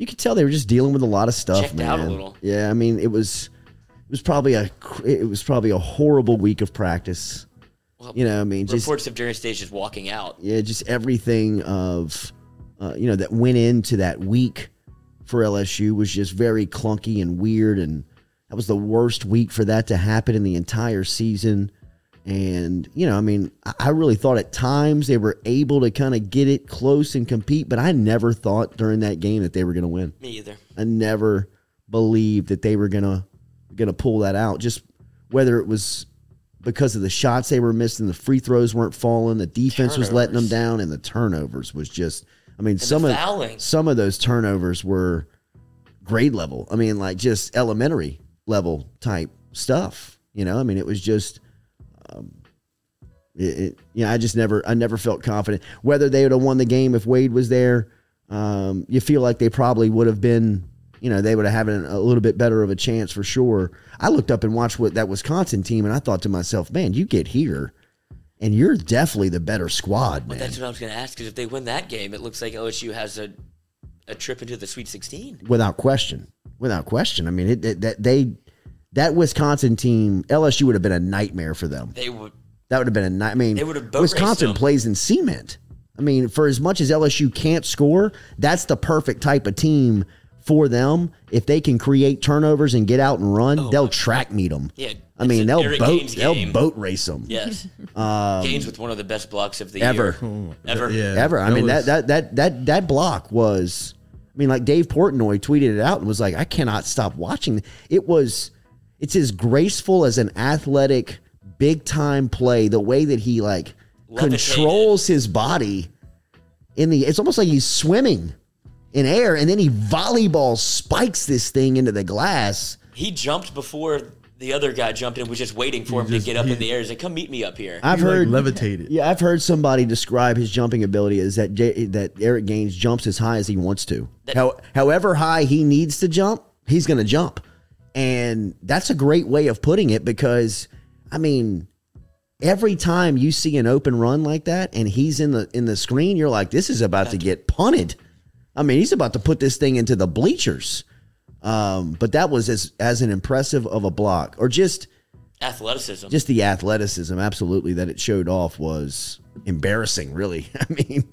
You could tell they were just dealing with a lot of stuff, Checked man. out a little. Yeah, I mean, it was it was probably a it was probably a horrible week of practice. Well, You know, I mean, just reports of Darius Stage just walking out. yeah, just everything of uh, you know that went into that week for LSU was just very clunky and weird, and that was the worst week for that to happen in the entire season. And you know, I mean, I- really thought at times they were able to kind of get it close and compete, but I never thought during that game that they were going to win. Me either. I never believed that they were gonna gonna pull that out. Just whether it was because of the shots they were missing, the free throws weren't falling, the defense was letting them down, and the turnovers was just. I mean, some of fouling. some of those turnovers were grade level. I mean, like just elementary level type stuff. You know, I mean, it was just. Um, it, it, you know, I just never, I never felt confident whether they would have won the game if Wade was there. um, you feel like they probably would have been, you know, they would have had a little bit better of a chance for sure. I looked up and watched what that Wisconsin team, and I thought to myself, man, you get here, and you're definitely the better squad, man. That's what I was going to ask. Because if they win that game, it looks like LSU has a a trip into the Sweet 16. without question. Without question. I mean, it, it, that they that Wisconsin team, LSU would have been a nightmare for them. They would. That would have been a night. I mean, They would have Wisconsin plays in cement. I mean, for as much as LSU can't score, that's the perfect type of team for them. If they can create turnovers and get out and run, oh, they'll track meet them. Oh, Yeah, I mean, they'll Eric boat they'll boat race them. Yes. Um, Gaines with one of the best blocks of the Ever. year. Ever. Yeah. ever. I That mean was- that, that that that that block was. I mean, like Dave Portnoy tweeted it out and was like, "I cannot stop watching." It was, it's as graceful as an athletic, big time play. The way that he like Levitated. controls his body in the. It's almost like he's swimming in air, and then he volleyball spikes this thing into the glass. He jumped before the other guy jumped in, was just waiting for him just- to get up he- in the air. He's like, come meet me up here. I've He, like, heard levitated. Yeah, I've heard somebody describe his jumping ability as that J- that Eric Gaines jumps as high as he wants to. How, however high he needs to jump, he's going to jump, and that's a great way of putting it because, I mean, every time you see an open run like that and he's in the in the screen, you're like, this is about to get punted. I mean, he's about to put this thing into the bleachers. Um, but that was as as an impressive of a block, or just Athleticism. just the athleticism absolutely that it showed off was embarrassing really i mean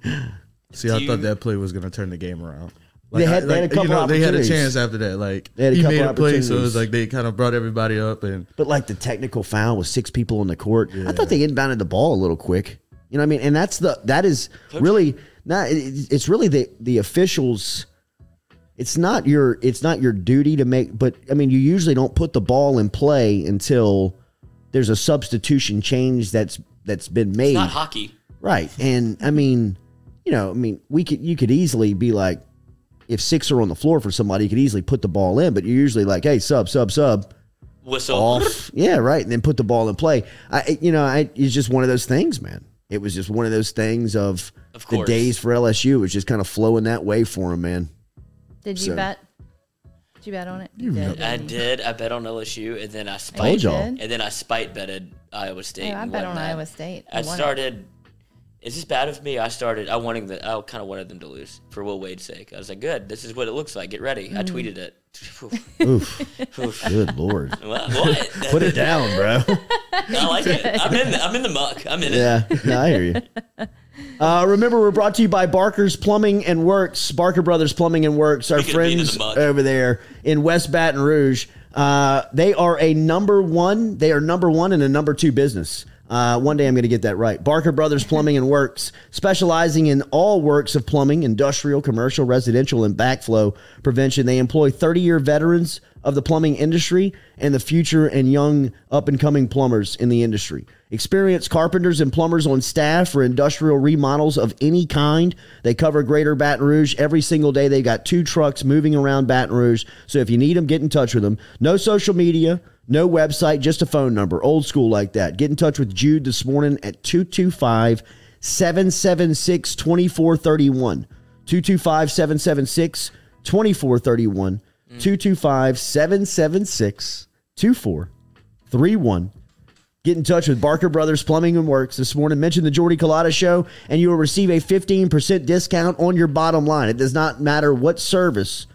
See, I Do thought you- that play was going to turn the game around. They had- they had a couple you know, they had a chance after that. Like They had a he couple made a play, so it was like they kind of brought everybody up, and but like the technical foul with six people on the court i thought they inbounded the ball a little quick you know what i mean and that's the that is really not it's really the the officials it's not your it's not your duty to make but i mean you usually don't put the ball in play until there's a substitution change that's that's been made it's not hockey. Right. And I mean, you know, I mean, we could you could easily be like if six are on the floor for somebody, you could easily put the ball in, but you're usually like, hey, sub, sub, sub, Whistle. off. yeah, right. And then put the ball in play. I you know, I it's just one of those things, man. It was just one of those things of, Of the days for LSU. It was just kind of flowing that way for him, man. Did you So- bet? Did you bet on it? You did. I didn't you? did. I bet on LSU, and then I oh, Told spite. y'all. And then I spite betted Iowa State. Oh, I bet on whatnot. Iowa State. I won it. started. Is this bad of me? I started. I wanting the. I kind of wanted them to lose for Will Wade's sake. I was like, "Good. This is what it looks like. Get ready." Mm. I tweeted it. Oof. Oof. Good lord. What? what? Put it down, bro. I like it. I'm in. The, I'm in the muck. I'm in it. Yeah, no, I hear you. Uh, remember, we're brought to you by Barker's Plumbing and Works. Barker Brothers Plumbing and Works, our Speaking of being in friends the over there in West Baton Rouge. Uh, they are a number one. They are number one and a number two business. Uh, one day I'm going to get that right. Barker Brothers Plumbing and Works, specializing in all works of plumbing, industrial, commercial, residential, and backflow prevention. They employ 30 year veterans of the plumbing industry and the future and young up and coming plumbers in the industry. Experienced carpenters and plumbers on staff for industrial remodels of any kind. They cover greater Baton Rouge every single day. They've got two trucks moving around Baton Rouge. So if you need them, get in touch with them. No social media, no website, just a phone number. Old school like that. Get in touch with Jude this morning at 225 776 2431. 225 776 2431. 225 776 2431. Get in touch with Barker Brothers Plumbing and Works this morning. Mention the Jordy Culotta Show, and you will receive a 15% discount on your bottom line. It does not matter what service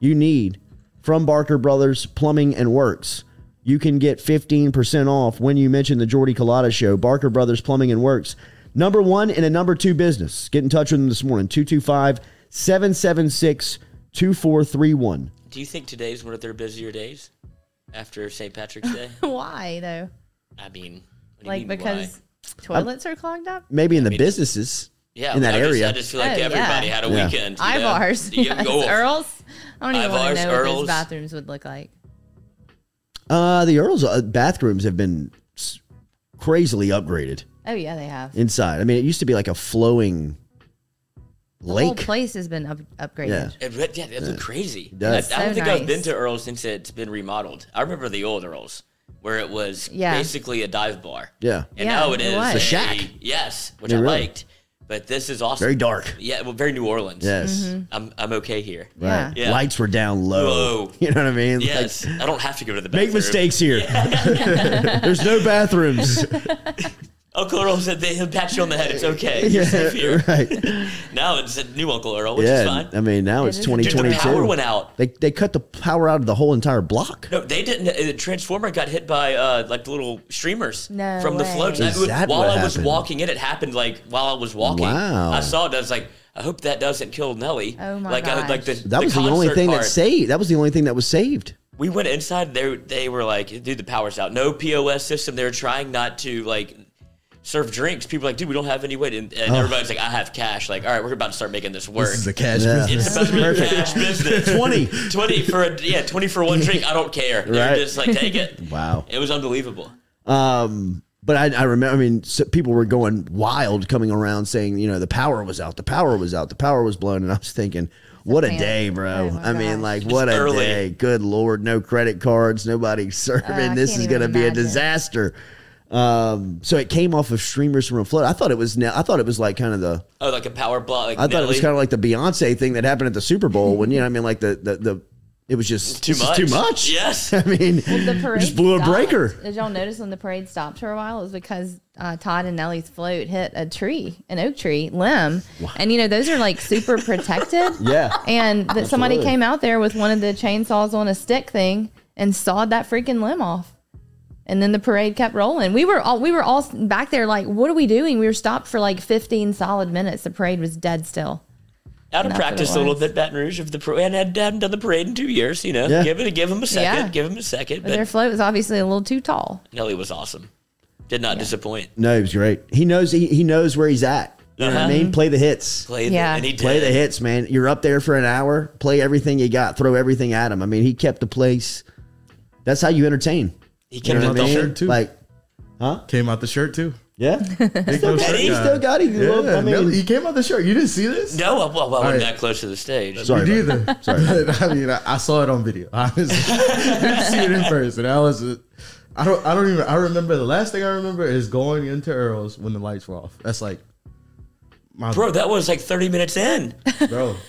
you need from Barker Brothers Plumbing and Works. You can get 15% off when you mention the Jordy Culotta Show. Barker Brothers Plumbing and Works. Number one and a number two business. Get in touch with them this morning. 225 776 2431. Do you think today's one of their busier days after St. Patrick's Day? Why though? I mean, what do you Like mean, because toilets are clogged up. Maybe in the mean, businesses yeah, in that I just- area. I just feel like Oh, everybody yeah. had a Yeah. weekend. you know? Ivars, You yes. Earls. I don't even want Ivars, to know what Earls. those bathrooms would look like. Uh, the Earl's uh, bathrooms have been s- crazily upgraded Oh yeah, they have. inside. I mean, it used to be like a flowing lake. The whole lake. place has been up, upgraded. Yeah. It, re- yeah, it looked crazy. does. I, I don't So think I've nice. been to Earl's since it's been remodeled. I remember the old Earl's where it was Yeah. basically a dive bar. Yeah. And Yeah, now it it is was. The shack. Yes, which Yeah, I really. liked. But this is awesome. Very dark. Yeah, well, very New Orleans. Yes. Mm-hmm. I'm I'm okay here. Yeah. Yeah. Lights were down low. Low. You know what I mean? Yes, Like, I don't have to go to the bathroom. make mistakes here. There's no bathrooms. Uncle Earl said they, he'll pat you on the head. It's okay. You're safe here. right. Now it's a new Uncle Earl, which Yeah. is fine. I mean, now it's is. Dude, the 2022. power went out. They, they cut the power out of the whole entire block. No, they didn't. The transformer got hit by uh, like the little streamers No from the way. floats. Is I- that while what I was walking in, it happened like while I was walking. Wow. I saw it. I was like, I hope that doesn't kill Nelly. Oh my like, I, like the, That was the only concert thing that saved. That was the only thing that was saved. We went inside. They they were like, dude, the power's out. No POS system. They were trying not to like serve drinks. People were like, dude, we don't have any way. To, and everybody's like, I have cash. Like, all right, we're about to start making this work. This is a cash Yeah. business. it's about to be a cash business. 20. 20 for a yeah, 20 for one drink. I don't care. They're Right. just like, take it. Wow. It was unbelievable. Um, but I, I remember, I mean, so people were going wild coming around saying, you know, the power was out, the power was out, the power was blown. And I was thinking, what a day, bro. Oh I mean, gosh. like, what a early. day. Good Lord. No credit cards, nobody serving. I this is going to even be a disaster. Um, so it came off of streamers from a flood. I thought it was, ne- I thought it was like kind of the, Oh, like a power block. Like I thought it was kind of like the Beyonce thing that happened at the Super Bowl when, you know, I mean, like the, the, the, it was just Too much. too much. Yes. I mean, The parade just blew a breaker. Did y'all notice when the parade stopped for a while? It was because uh, Todd and Nellie's float hit a tree, an oak tree limb, and you know those are like super protected. Yeah. And that somebody came out there with one of the chainsaws on a stick thing and sawed that freaking limb off. And then the parade kept rolling. We were all we were all back there like, what are we doing? We were stopped for like 15 solid minutes. The parade was dead still. Out of That's practice a little bit, Baton Rouge of the parade, and had, hadn't done the parade in two years. You know, Yeah. give it, give him a second, Yeah. give him a second. But their float was obviously a little too tall. Nelly was awesome. Did not disappoint. No, he was great. He knows he, he knows where he's at. You know what I Uh-huh. mean? Play the hits. Played Yeah. the, and he did. Play the hits, man. You're up there for an hour. Play everything you got. Throw everything at him. I mean, he kept the place. That's how you entertain. He You kept know it what I the mean? shirt, too. Like, huh? Came out the shirt too. yeah. Big no He still got it. Yeah, I mean, Nelly- he came out the shirt. You didn't see this? No, well, well, I wasn't right. that close to the stage. Sorry Me about neither. Sorry. I mean, I, I saw it on video. Honestly, didn't see it in person. I was, I don't, I don't even. I remember the last thing I remember is going into Earl's when the lights were off. That's like, my Bro, that was like 30 minutes in. bro.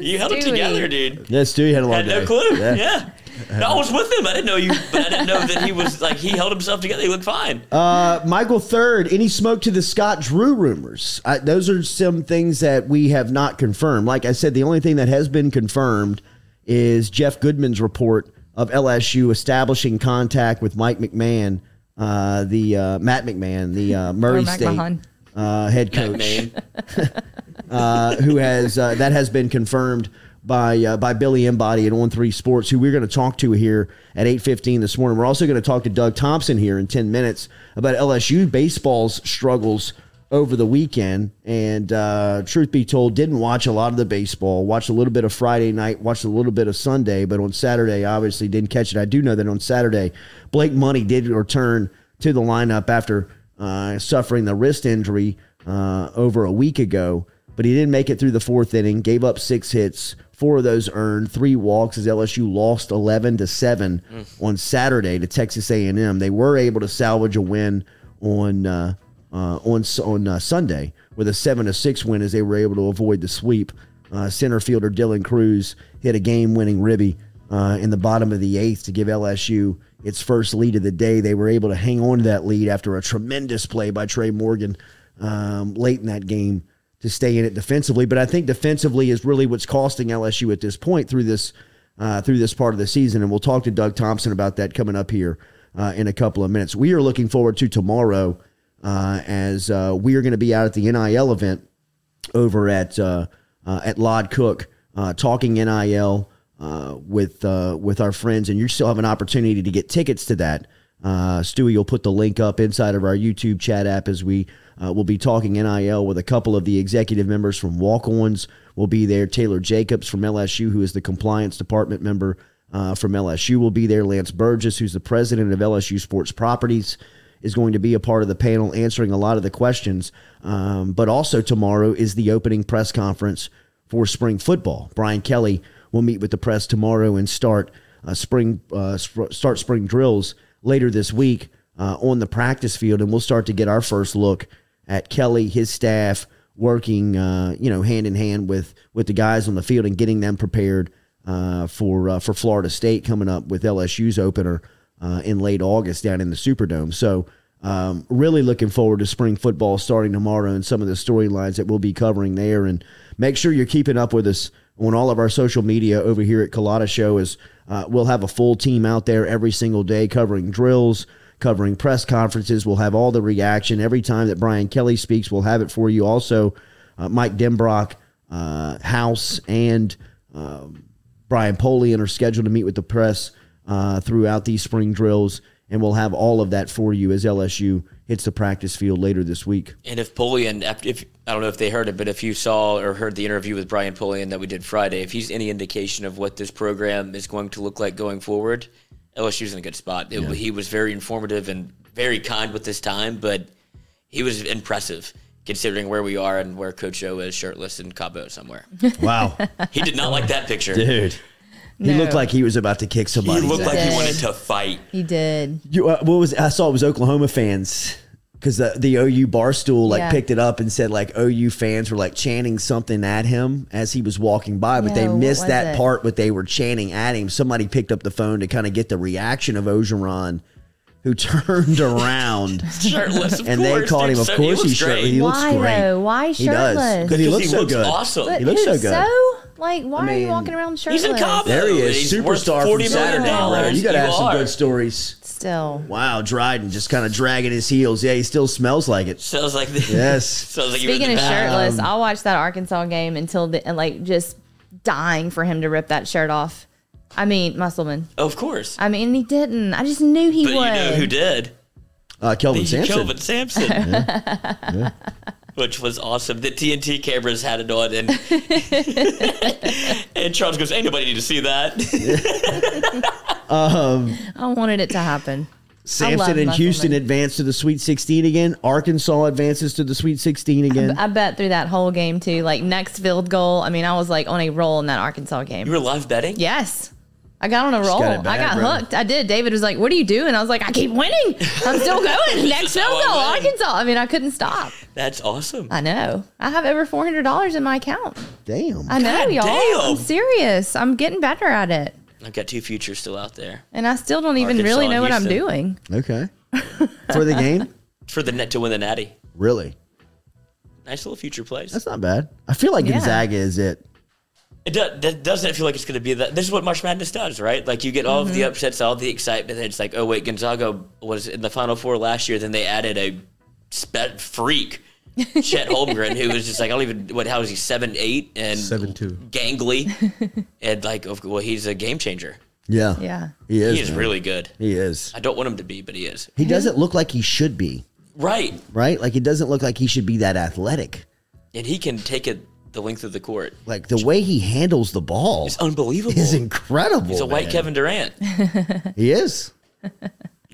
You held it together, dude. yeah, Stu had a long Had no day. clue. Yeah. Yeah. No, I was with him. I didn't know you, but I didn't know that he was like he held himself together. He looked fine. Uh, Michael Third, any smoke to the Scott Drew rumors? I, those are some things that we have not confirmed. Like I said, the only thing that has been confirmed is Jeff Goodman's report of LSU establishing contact with Mike McMahon, uh, the uh, Matt McMahon, the uh, Murray State McMahon. uh, head coach uh, who has uh, that has been confirmed by uh, by Billy Embody at On Three Sports, who we're going to talk to here at eight fifteen this morning. We're also going to talk to Doug Thompson here in ten minutes about LSU baseball's struggles over the weekend. And uh, truth be told, didn't watch a lot of the baseball. Watched a little bit of Friday night. Watched a little bit of Sunday, but on Saturday, obviously didn't catch it. I do know that on Saturday, Blake Money did return to the lineup after uh, suffering the wrist injury uh, over a week ago but he didn't make it through the fourth inning. Gave up six hits, four of those earned, three walks as LSU lost eleven to seven on Saturday to Texas A and M. They were able to salvage a win on uh, uh, on on uh, Sunday with a seven to six win as they were able to avoid the sweep. Uh, center fielder Dylan Crews hit a game-winning ribby uh, in the bottom of the eighth to give LSU its first lead of the day. They were able to hang on to that lead after a tremendous play by Tre' Morgan um, late in that game to stay in it defensively. But I think defensively is really what's costing LSU at this point through this uh, through this part of the season. And we'll talk to Doug Thompson about that coming up here uh, in a couple of minutes. We are looking forward to tomorrow uh, as uh, we are going to be out at the NIL event over at uh, uh, at Lod Cook talking NIL with with our friends, and you still have an opportunity to get tickets to that. Stewie will put the link up inside of our YouTube chat app as we uh, will be talking NIL with a couple of the executive members from Walk Ons. Will be there. Taylor Jacobs from LSU, who is the compliance department member uh, from LSU, will be there. Lance Burgess, who's the president of LSU Sports Properties, is going to be a part of the panel answering a lot of the questions. Um, but also tomorrow is the opening press conference for spring football. Brian Kelly will meet with the press tomorrow and start uh, spring uh, sp- start spring drills later this week uh, on the practice field, and we'll start to get our first look at Kelly, his staff, working uh, you know hand in hand with with the guys on the field and getting them prepared uh, for uh, for Florida State coming up with LSU's opener uh, in late August down in the Superdome. So. Um, really looking forward to spring football starting tomorrow and some of the storylines that we'll be covering there. And make sure you're keeping up with us on all of our social media over here at Culotta Show. As uh, we'll have a full team out there every single day covering drills, covering press conferences. We'll have all the reaction every time that Brian Kelly speaks. We'll have it for you. Also, uh, Mike Denbrock, uh, House, and um, Brian Polian are scheduled to meet with the press uh, throughout these spring drills and we'll have all of that for you as LSU hits the practice field later this week. And if Polian, if I don't know if they heard it, but if you saw or heard the interview with Brian Polian that we did Friday, if he's any indication of what this program is going to look like going forward, LSU's in a good spot. It, yeah. He was very informative and very kind with his time, but he was impressive considering where we are and where Coach O is shirtless in Cabo somewhere. Wow. he did not like that picture. Dude. He looked like he was about to kick somebody. He looked ass. like he wanted to fight. He did. You, uh, what was I saw it was Oklahoma fans because the, the OU bar stool like Yeah. picked it up and said like OU fans were like chanting something at him as he was walking by, but they No, what missed that it? part. What they were chanting at him. Somebody picked up the phone to kind of get the reaction of Orgeron, who turned around. Shirtless, of And they course. caught him. Of So course looks he's shirtless. He looks Why great. though? Why He does shirtless? because he looks he so looks good. awesome. But He looks so who's good. Like, why are mean, you walking around shirtless? He's in Cabo. There he is, He's worth superstar $40 from million. Saturday. Bro. You got to have some are. good stories. Still. Wow, Dryden just kind of dragging his heels. Yeah, he still smells like it. Sounds like this. Yes. Sounds like you were in Speaking the of back. shirtless, I'll watch that Arkansas game until the and like just dying for him to rip that shirt off. I mean, Musselman. Of course. I mean, he didn't. I just knew he But would. you know who did? Uh, Kelvin Sampson. Kelvin Sampson. Which was awesome. The TNT cameras had it on, and and Charles goes, "Ain't nobody need to see that." Um, I wanted it to happen. Sampson love and Houston Musselman. advance to the Sweet 16 again. Arkansas advances to the Sweet 16 again. I bet through that whole game too. Like next field goal. I mean, I was like on a roll in that Arkansas game. you were live betting. Yes. I got on a roll. got it I got brother. hooked. I did. David was like, "What are you doing?" I was like, "I keep winning. I'm still going. Next is how field I goal. Arkansas." I mean, I couldn't stop. That's awesome. I know. I have over four hundred dollars in my account. Damn. I know, God y'all. damn. I'm serious. I'm getting better at it, I've got two futures still out there and I still don't even Arkansas really know what I'm doing. Okay. For the game? for the net to win the Natty. Really? Nice little future plays. That's not bad. I feel like Yeah. Gonzaga is it. It do, that doesn't feel like it's going to be that. This is what March Madness does, right? Like you get all Mm-hmm. of the upsets, all the excitement, and it's like, oh wait, Gonzaga was in the Final Four last year. Then they added a spe- freak, Chet Holmgren, who was just like, I don't even what. How is he? Seven eight and seven two, gangly, and like, well, he's a game changer. Yeah. Yeah. He is. He is man. really good. He is. I don't want him to be, but he is. He doesn't look like he should be, Right, right? Like it doesn't look like he should be that athletic. and he can take it the length of the court. Like the way he handles the ball It's unbelievable. is incredible. He's a white man. Kevin Durant. He is.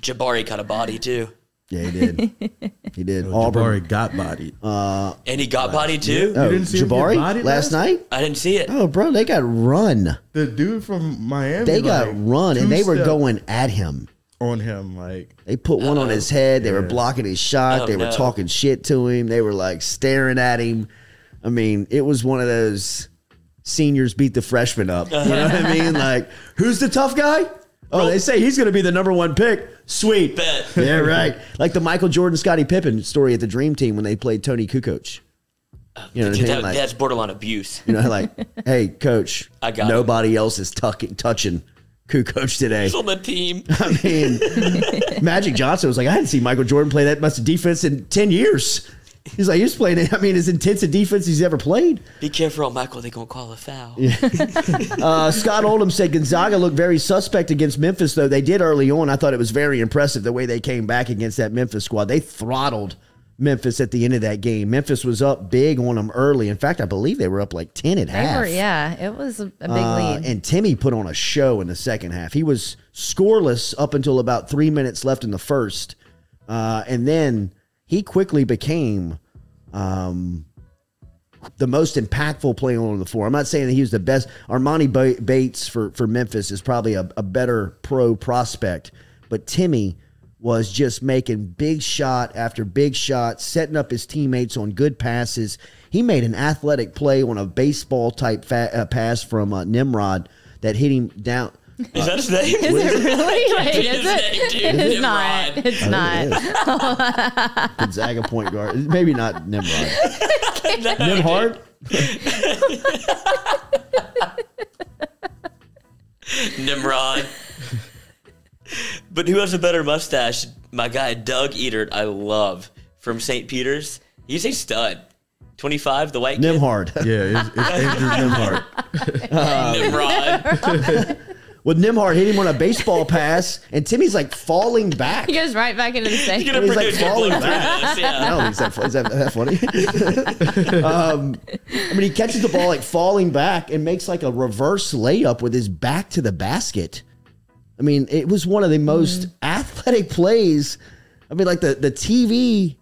Jabari got a body too, Yeah, he did. he did. Oh, Auburn. Jabari got bodied. Uh, and he got body too. Oh, didn't see him get Jabari bodied last last night? I didn't see it. Oh, bro, they got run. the dude from Miami. They got like, run, and they were going at him. on him. Like They put one on his head. They were blocking his shot. Oh, they were no. talking shit to him. They were like staring at him. I mean, it was one of those seniors beat the freshmen up. You know what I mean? Like, who's the tough guy? Oh, they say he's going to be the number one pick. Sweet. Bet. Yeah, right. Like the Michael Jordan, Scottie Pippen story at the Dream Team when they played Toni Kukoc. You know what I mean? That- Like, that's borderline abuse. you know, like, hey, coach, I got nobody else is tucking, touching Kukoc today. He's on the team. I mean, Magic Johnson was like, I hadn't seen Michael Jordan play that much defense in 10 years. He's like, he's playing, it. I mean, as intense a defense he's ever played. Be careful, on Michael. They're gonna call a foul. Uh, Scott Oldham said Gonzaga looked very suspect against Memphis, though. They did early on. I thought it was very impressive the way they came back against that Memphis squad. They throttled Memphis at the end of that game. Memphis was up big on them early. In fact, I believe they were up like 10 at They half. were, yeah, it was a, a big Uh, lead. and Timme put on a show in the second half. He was scoreless up until about three minutes left in the first, uh, and then he quickly became um, the most impactful player on the floor. I'm not saying that he was the best. Emoni Bates for for Memphis is probably a, a better pro prospect, but Timme was just making big shot after big shot, setting up his teammates on good passes. He made an athletic play on a baseball type fa- uh, pass from uh, Nimrod that hit him down. Is that his name? Is it really? Wait, Dude, is his name, it? dude, It's Nimrod. not. It's not. Gonzaga point guard. Maybe not Nimrod. Nembhard? Nimrod. but who has a better mustache? My guy Doug Edert, I love from St. Peter's. He's a stud. 25, the white kid. Nembhard. Yeah, it's, it's Andrew Nembhard. Nimrod. Well, Nembhard hit him on a baseball pass, and Timme's like falling back. He goes right back into the same. He's He's, like, falling back. press, I yeah. don't think that, is that, that funny? um, I mean, he catches the ball like falling back and makes like a reverse layup with his back to the basket. I mean, it was one of the most athletic plays. I mean, like the, the TV,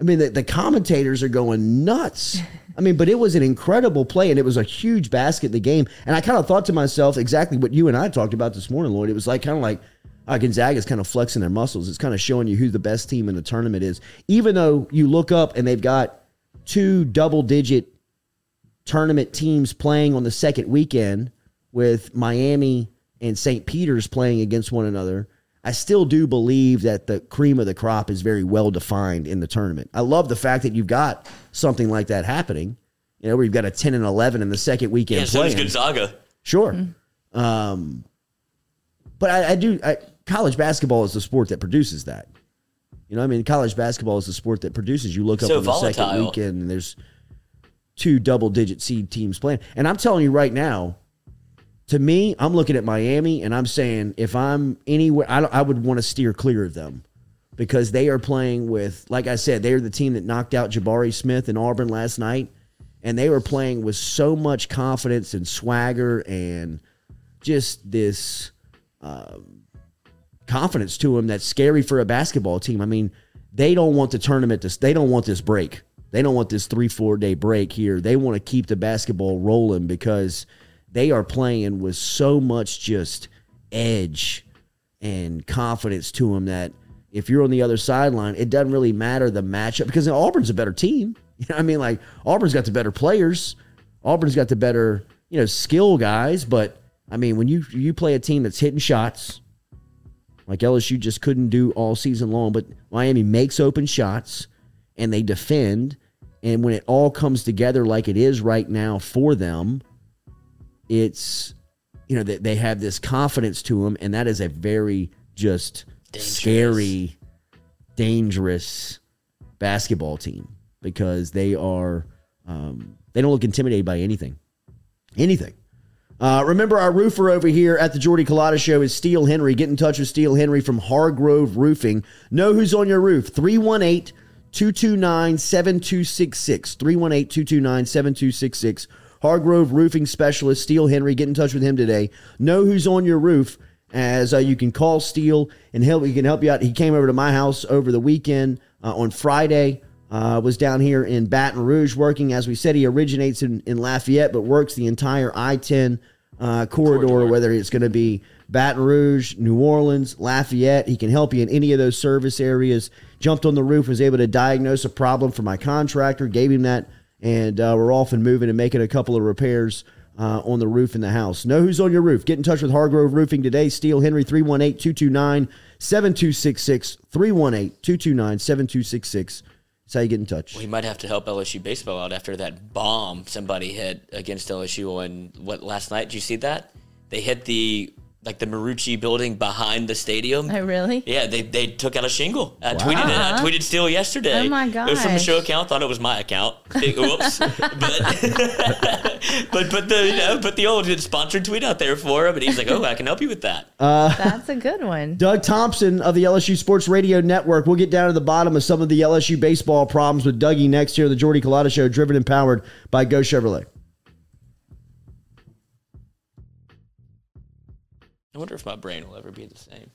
I mean, the, the commentators are going nuts. I mean, but it was an incredible play and it was a huge basket in the game. And I kind of thought to myself exactly what you and I talked about this morning, Lloyd. It was like kind of like uh, Gonzaga's kind of flexing their muscles. It's kind of showing you who the best team in the tournament is. Even though you look up and they've got two double digit tournament teams playing on the second weekend with Miami and St. Peter's playing against one another. I still do believe that the cream of the crop is very well defined in the tournament. I love the fact that you've got something like that happening. You know, where you've got a 10 and 11 in the second weekend Yeah, so does playing. Gonzaga. Sure. Um, but I, I do. I, college basketball is the sport that produces that. You know, I mean, college basketball is the sport that produces. You look up So on the second weekend, and there's two double-digit seed teams playing. And I'm telling you right now, to me, I'm looking at Miami, and I'm saying if I'm anywhere, I, I would want to steer clear of them because they are playing with, like I said, they're the team that knocked out Jabari Smith in Auburn last night, and they were playing with so much confidence and swagger and just this um, confidence to them that's scary for a basketball team. I mean, they don't want the tournament to. They don't want this break. They don't want this three four day break here. They want to keep the basketball rolling because they are playing with so much just edge and confidence to them that if you're on the other sideline, it doesn't really matter the matchup because Auburn's a better team. You know I mean? Like Auburn's got the better players. Auburn's got the better, you know, skill guys, but I mean, when you you play a team that's hitting shots, like LSU just couldn't do all season long, but Miami makes open shots and they defend, and when it all comes together like it is right now for them, it's you know they, they have this confidence to them, and that is a very just Dangerous. scary, dangerous basketball team because they are um, they don't look intimidated by anything, anything. Uh, remember, our roofer over here at the Jordy Culotta Show is Steel Henry. Get in touch with Steel Henry from Hargrove Roofing. Know who's on your roof. 318 229 7266. 318 229 7266. Hargrove Roofing Specialist, Steel Henry. Get in touch with him today. Know who's on your roof as uh, you can call Steel and help. He can help you out. He came over to my house over the weekend uh, on Friday. Uh, was down here in Baton Rouge working. As we said, he originates in, in Lafayette, but works the entire I 10 uh, corridor, Corridor. whether it's going to be Baton Rouge, New Orleans, Lafayette. He can help you in any of those service areas. Jumped on the roof, was able to diagnose a problem for my contractor, gave him that, and uh, we're off and moving and making a couple of repairs uh, on the roof in the house. Know who's on your roof. Get in touch with Hargrove Roofing today. Steel Henry 318 229 7266. 318 229 7266. That's how you get in touch. We might have to help LSU baseball out after that bomb somebody hit against LSU on what last night. Did you see that? They hit the like the Marucci building behind the stadium. Oh, really? Yeah, they, they took out a shingle. I tweeted it. I uh-huh. tweeted still yesterday. Oh, my god! It was from a show account. Thought it was my account. Oops. but but put the you know put the old sponsored tweet out there for him, and he's like, "Oh, I can help you with that." Uh, That's a good one. Doug Thompson of the LSU Sports Radio Network. We'll get down to the bottom of some of the LSU baseball problems with Dougie next here. The Jordy Culotta Show, driven and powered by Go Chevrolet. I wonder if my brain will ever be the same.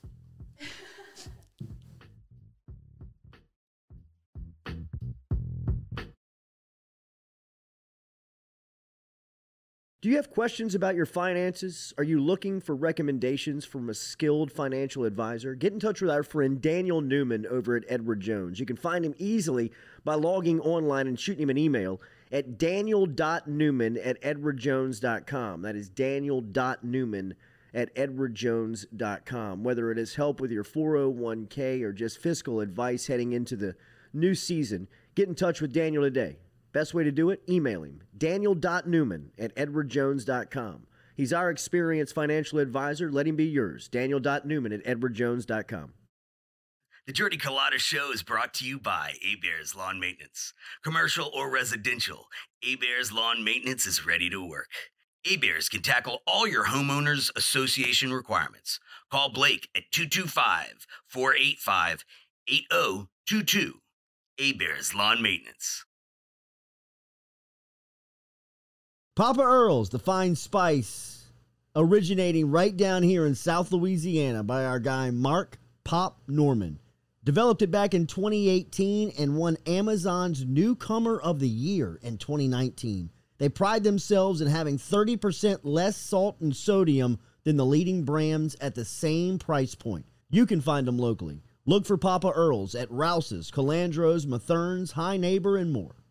Do you have questions about your finances? Are you looking for recommendations from a skilled financial advisor? Get in touch with our friend Daniel Newman over at Edward Jones. You can find him easily by logging online and shooting him an email at daniel.newman at edwardjones.com. That is daniel.newman at edwardjones.com. Whether it is help with your 401k or just fiscal advice heading into the new season, get in touch with Daniel today. Best way to do it? Email him, daniel.newman at edwardjones.com. He's our experienced financial advisor. Let him be yours. Daniel.newman at edwardjones.com. The Jordy Culotta Show is brought to you by A Bears Lawn Maintenance. Commercial or residential, A Bears Lawn Maintenance is ready to work. Bears can tackle all your homeowners association requirements. Call Blake at 225 485 8022. Bears Lawn Maintenance. Papa Earl's, the fine spice, originating right down here in South Louisiana by our guy Mark Pop Norman. Developed it back in 2018 and won Amazon's Newcomer of the Year in 2019. They pride themselves in having 30% less salt and sodium than the leading brands at the same price point. You can find them locally. Look for Papa Earl's at Rouse's, Calandro's, Mathern's, Hi Nabor, and more.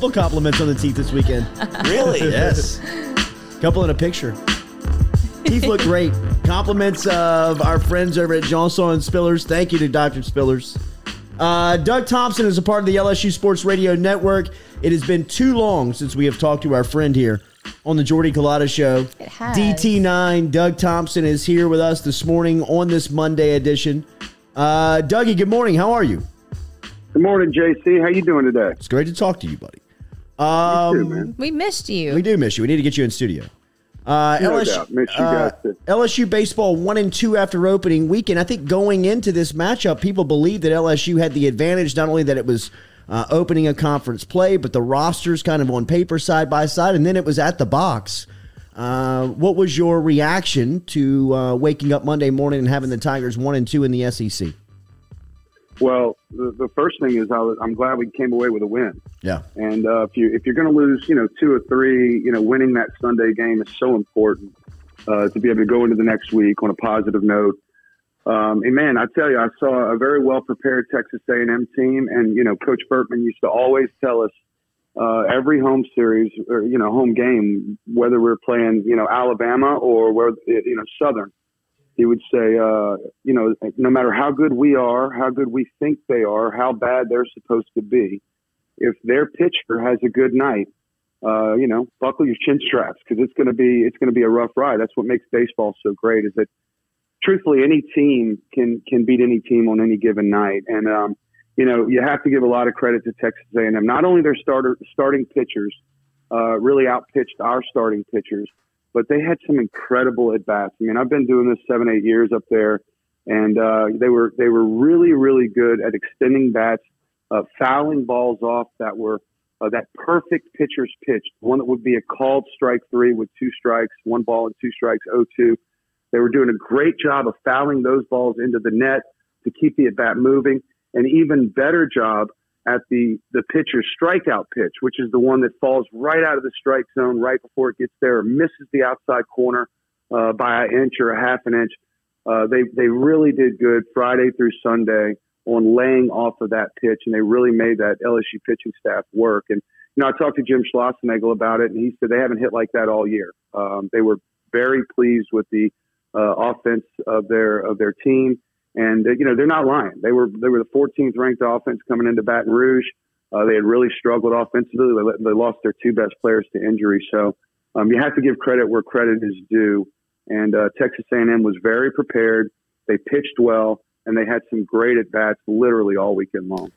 Couple compliments on the teeth this weekend. Really? yes. Couple in a picture. Teeth look great. Compliments of our friends over at Johnson and Spillers. Thank you to Dr. Spillers. Uh, Doug Thompson is a part of the LSU Sports Radio Network. It has been too long since we have talked to our friend here on the Jordy Culotta Show. It has. DT9, Doug Thompson is here with us this morning on this Monday edition. Uh, Dougie, good morning. How are you? Good morning, JC. How you doing today? It's great to talk to you, buddy. Um, You too, man. We missed you. We do miss you. We need to get you in studio. Uh, No LSU, doubt. Miss you uh. LSU baseball one and two after opening weekend. I think going into this matchup, people believed that LSU had the advantage. Not only that it was uh, opening a conference play, but the rosters kind of on paper side by side, and then it was at the box. Uh, what was your reaction to uh, waking up Monday morning and having the Tigers one and two in the SEC? Well, the, the first thing is I was, I'm glad we came away with a win. Yeah, And uh, if you if you're going to lose, you know, two or three, you know, winning that Sunday game is so important uh, to be able to go into the next week on a positive note. Um, and man, I tell you, I saw a very well prepared Texas A&M team, and you know, Coach Bertman used to always tell us uh, every home series or you know home game, whether we're playing you know Alabama or where you know Southern, he would say, uh, you know, no matter how good we are, how good we think they are, how bad they're supposed to be, if their pitcher has a good night, uh, you know, buckle your chin straps because it's going to be it's going to be a rough ride. That's what makes baseball so great. Is that truthfully, any team can can beat any team on any given night, and um, you know, you have to give a lot of credit to Texas A&M. Not only their starter starting pitchers uh, really outpitched our starting pitchers, but they had some incredible at bats. I mean, I've been doing this seven eight years up there, and uh, they were they were really really good at extending bats, uh, fouling balls off that were uh, that perfect pitcher's pitch, one that would be a called strike three with two strikes, one ball and two strikes, 0-2. They were doing a great job of fouling those balls into the net to keep the at bat moving, and even better job at the the pitcher's strikeout pitch, which is the one that falls right out of the strike zone right before it gets there, misses the outside corner uh, by an inch or a half an inch. Uh, they they really did good Friday through Sunday on laying off of that pitch, and they really made that LSU pitching staff work. And you know, I talked to Jim Schlossnagle about it, and he said they haven't hit like that all year. Um, they were very pleased with the uh, offense of their of their team, and uh, you know they're not lying. They were they were the 14th ranked offense coming into Baton Rouge. Uh, they had really struggled offensively. They, they, lost their two best players to injury, so um, you have to give credit where credit is due. And uh, Texas A&M was very prepared. They pitched well, and they had some great at bats literally all weekend long.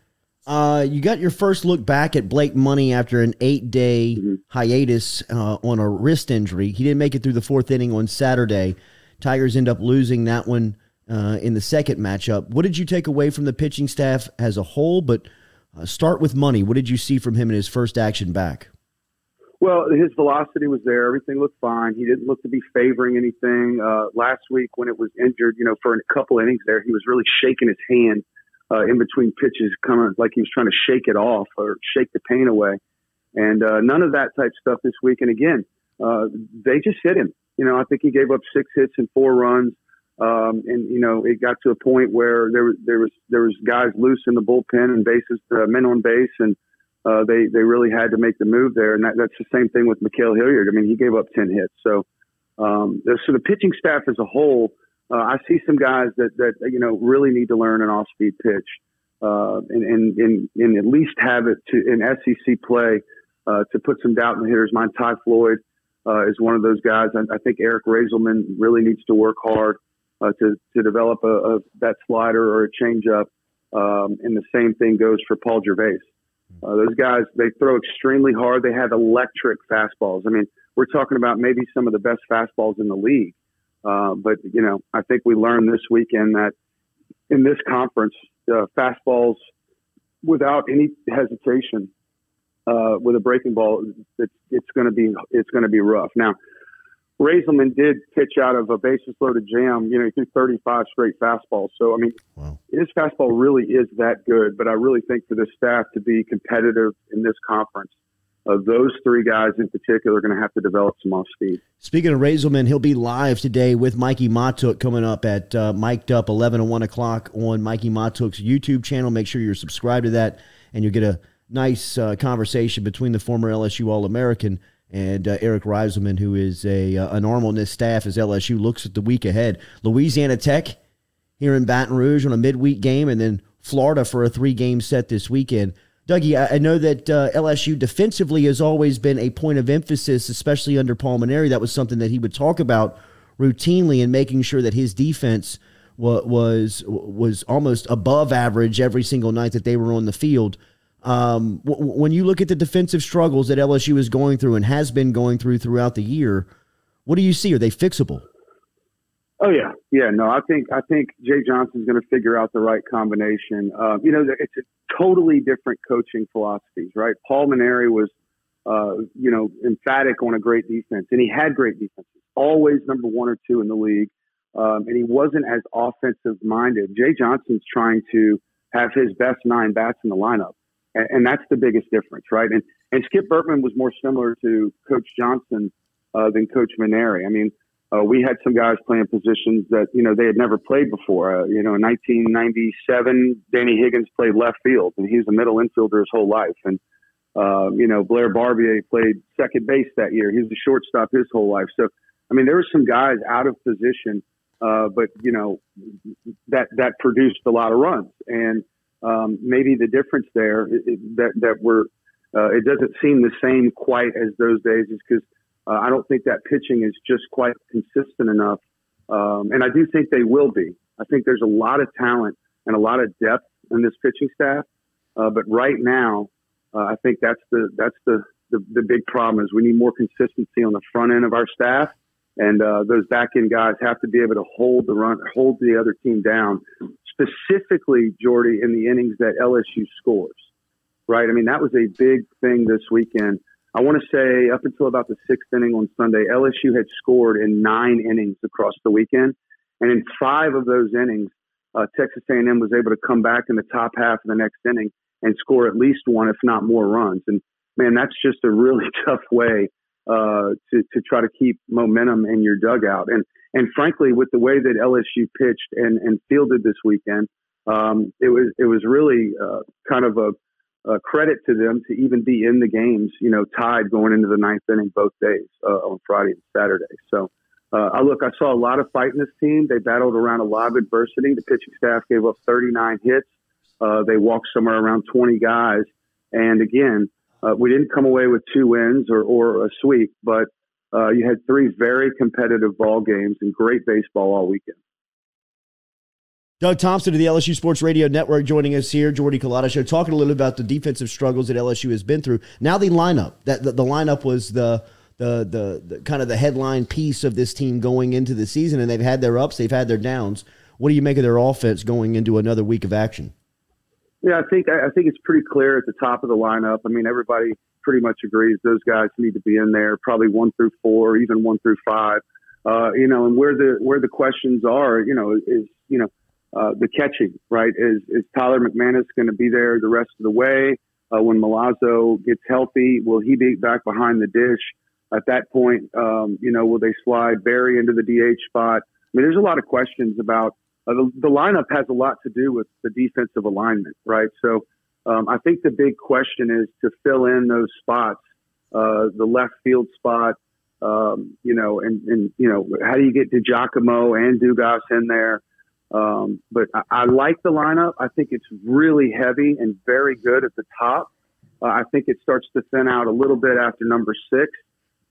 Uh, you got your first look back at Blake Money after an eight day mm-hmm. hiatus uh, on a wrist injury. He didn't make it through the fourth inning on Saturday. Tigers end up losing that one uh, in the second matchup. What did you take away from the pitching staff as a whole? But uh, start with Money. What did you see from him in his first action back? Well, his velocity was there. Everything looked fine. He didn't look to be favoring anything. Uh, last week, when it was injured, you know, for a couple innings there, he was really shaking his hand uh, in between pitches, coming like he was trying to shake it off or shake the pain away. And uh, none of that type stuff this week. And again, uh, they just hit him. You know, I think he gave up six hits and four runs. Um, and you know, it got to a point where there there was there was guys loose in the bullpen and bases, uh, men on base, and uh, they they really had to make the move there, and that, that's the same thing with Ma'Khail Hilliard. I mean, he gave up ten hits. So, um, so the pitching staff as a whole, uh, I see some guys that that you know really need to learn an off-speed pitch, uh, and, and and and at least have it to in SEC play uh, to put some doubt in the hitters' mind. Ty Floyd uh, is one of those guys. I, I think Eric Reyzelman really needs to work hard uh, to to develop a, a that slider or a changeup. Um, and the same thing goes for Paul Gervais. Uh, those guys, they throw extremely hard. They have electric fastballs. I mean, we're talking about maybe some of the best fastballs in the league. Uh, but, you know, I think we learned this weekend that in this conference, uh, fastballs without any hesitation uh, with a breaking ball, it's, it's going to be it's going to be rough. Now, Reyzelman did pitch out of a bases loaded jam. You know, he threw 35 straight fastballs. So, I mean, wow. his fastball really is that good. But I really think for the staff to be competitive in this conference, uh, those three guys in particular are going to have to develop some off speed. Speaking of Reyzelman, he'll be live today with Mikey Mahtook coming up at uh, Miked Up 11 and 1 o'clock on Mikey Mahtook's YouTube channel. Make sure you're subscribed to that, and you'll get a nice uh, conversation between the former LSU All American and uh, Eric Reyzelman, who is a uh, an arm on this staff as LSU looks at the week ahead. Louisiana Tech here in Baton Rouge on a midweek game, and then Florida for a three game set this weekend. Dougie, I, I know that uh, LSU defensively has always been a point of emphasis, especially under Paul Mainieri. That was something that he would talk about routinely and making sure that his defense was was almost above average every single night that they were on the field. Um, w- when you look at the defensive struggles that LSU is going through and has been going through throughout the year, what do you see? Are they fixable? Oh yeah, yeah. No, I think I think Jay Johnson's going to figure out the right combination. Uh, you know, it's a totally different coaching philosophies, right? Paul Mainieri was, uh, you know, emphatic on a great defense, and he had great defenses, always number one or two in the league, um, and he wasn't as offensive minded. Jay Johnson's trying to have his best nine bats in the lineup and, and that's the biggest difference, right? And and Skip Bertman was more similar to Coach Johnson uh, than Coach Mainieri. I mean, uh, we had some guys playing positions that you know they had never played before. Uh, you know, in 1997, Danny Higgins played left field, and he was a middle infielder his whole life. And uh, you know, Blair Barbier played second base that year. He was a shortstop his whole life. So, I mean, there were some guys out of position, uh, but you know, that that produced a lot of runs. And um, maybe the difference there that that we're uh, it doesn't seem the same quite as those days is because uh, I don't think that pitching is just quite consistent enough, um, and I do think they will be. I think there's a lot of talent and a lot of depth in this pitching staff, uh, but right now, uh, I think that's the that's the, the the big problem is we need more consistency on the front end of our staff. And uh, those back end guys have to be able to hold the run, hold the other team down specifically, Jordy, in the innings that LSU scores, right? I mean, that was a big thing this weekend. I want to say up until about the sixth inning on Sunday, LSU had scored in nine innings across the weekend, and in five of those innings, uh, Texas A&M was able to come back in the top half of the next inning and score at least one, if not more, runs. And man, that's just a really tough way uh, to to try to keep momentum in your dugout. And and frankly, with the way that LSU pitched and and fielded this weekend, um, it was it was really uh, kind of a, a, credit to them to even be in the games, you know, tied going into the ninth inning both days uh, on Friday and Saturday. So. Uh, I look, I saw a lot of fight in this team. They battled around a lot of adversity. The pitching staff gave up 39 hits. Uh, they walked somewhere around 20 guys. And again, uh, we didn't come away with two wins or, or a sweep, but uh, you had three very competitive ball games and great baseball all weekend. Doug Thompson of the LSU Sports Radio Network joining us here, Jordy Culotta Show, talking a little bit about the defensive struggles that LSU has been through. Now the lineup, that the, the lineup was the the, the the kind of the headline piece of this team going into the season, and they've had their ups, they've had their downs. What do you make of their offense going into another week of action? Yeah, I think I think it's pretty clear at the top of the lineup. I mean, everybody pretty much agrees those guys need to be in there, probably one through four, even one through five. Uh, you know, and where the where the questions are, you know, is you know uh, the catching, right? Is is Tyler McManus going to be there the rest of the way? Uh, when Milazzo gets healthy, will he be back behind the dish? At that point, um, you know, will they slide Barry into the DH spot? I mean, there's a lot of questions about uh, the, the, lineup has a lot to do with the defensive alignment, right? So um, I think the big question is to fill in those spots, uh, the left field spot, um, you know, and, and, you know, how do you get DiGiacomo and Dugas in there? Um, but I, I, like the lineup. I think it's really heavy and very good at the top. Uh, I think it starts to thin out a little bit after number six.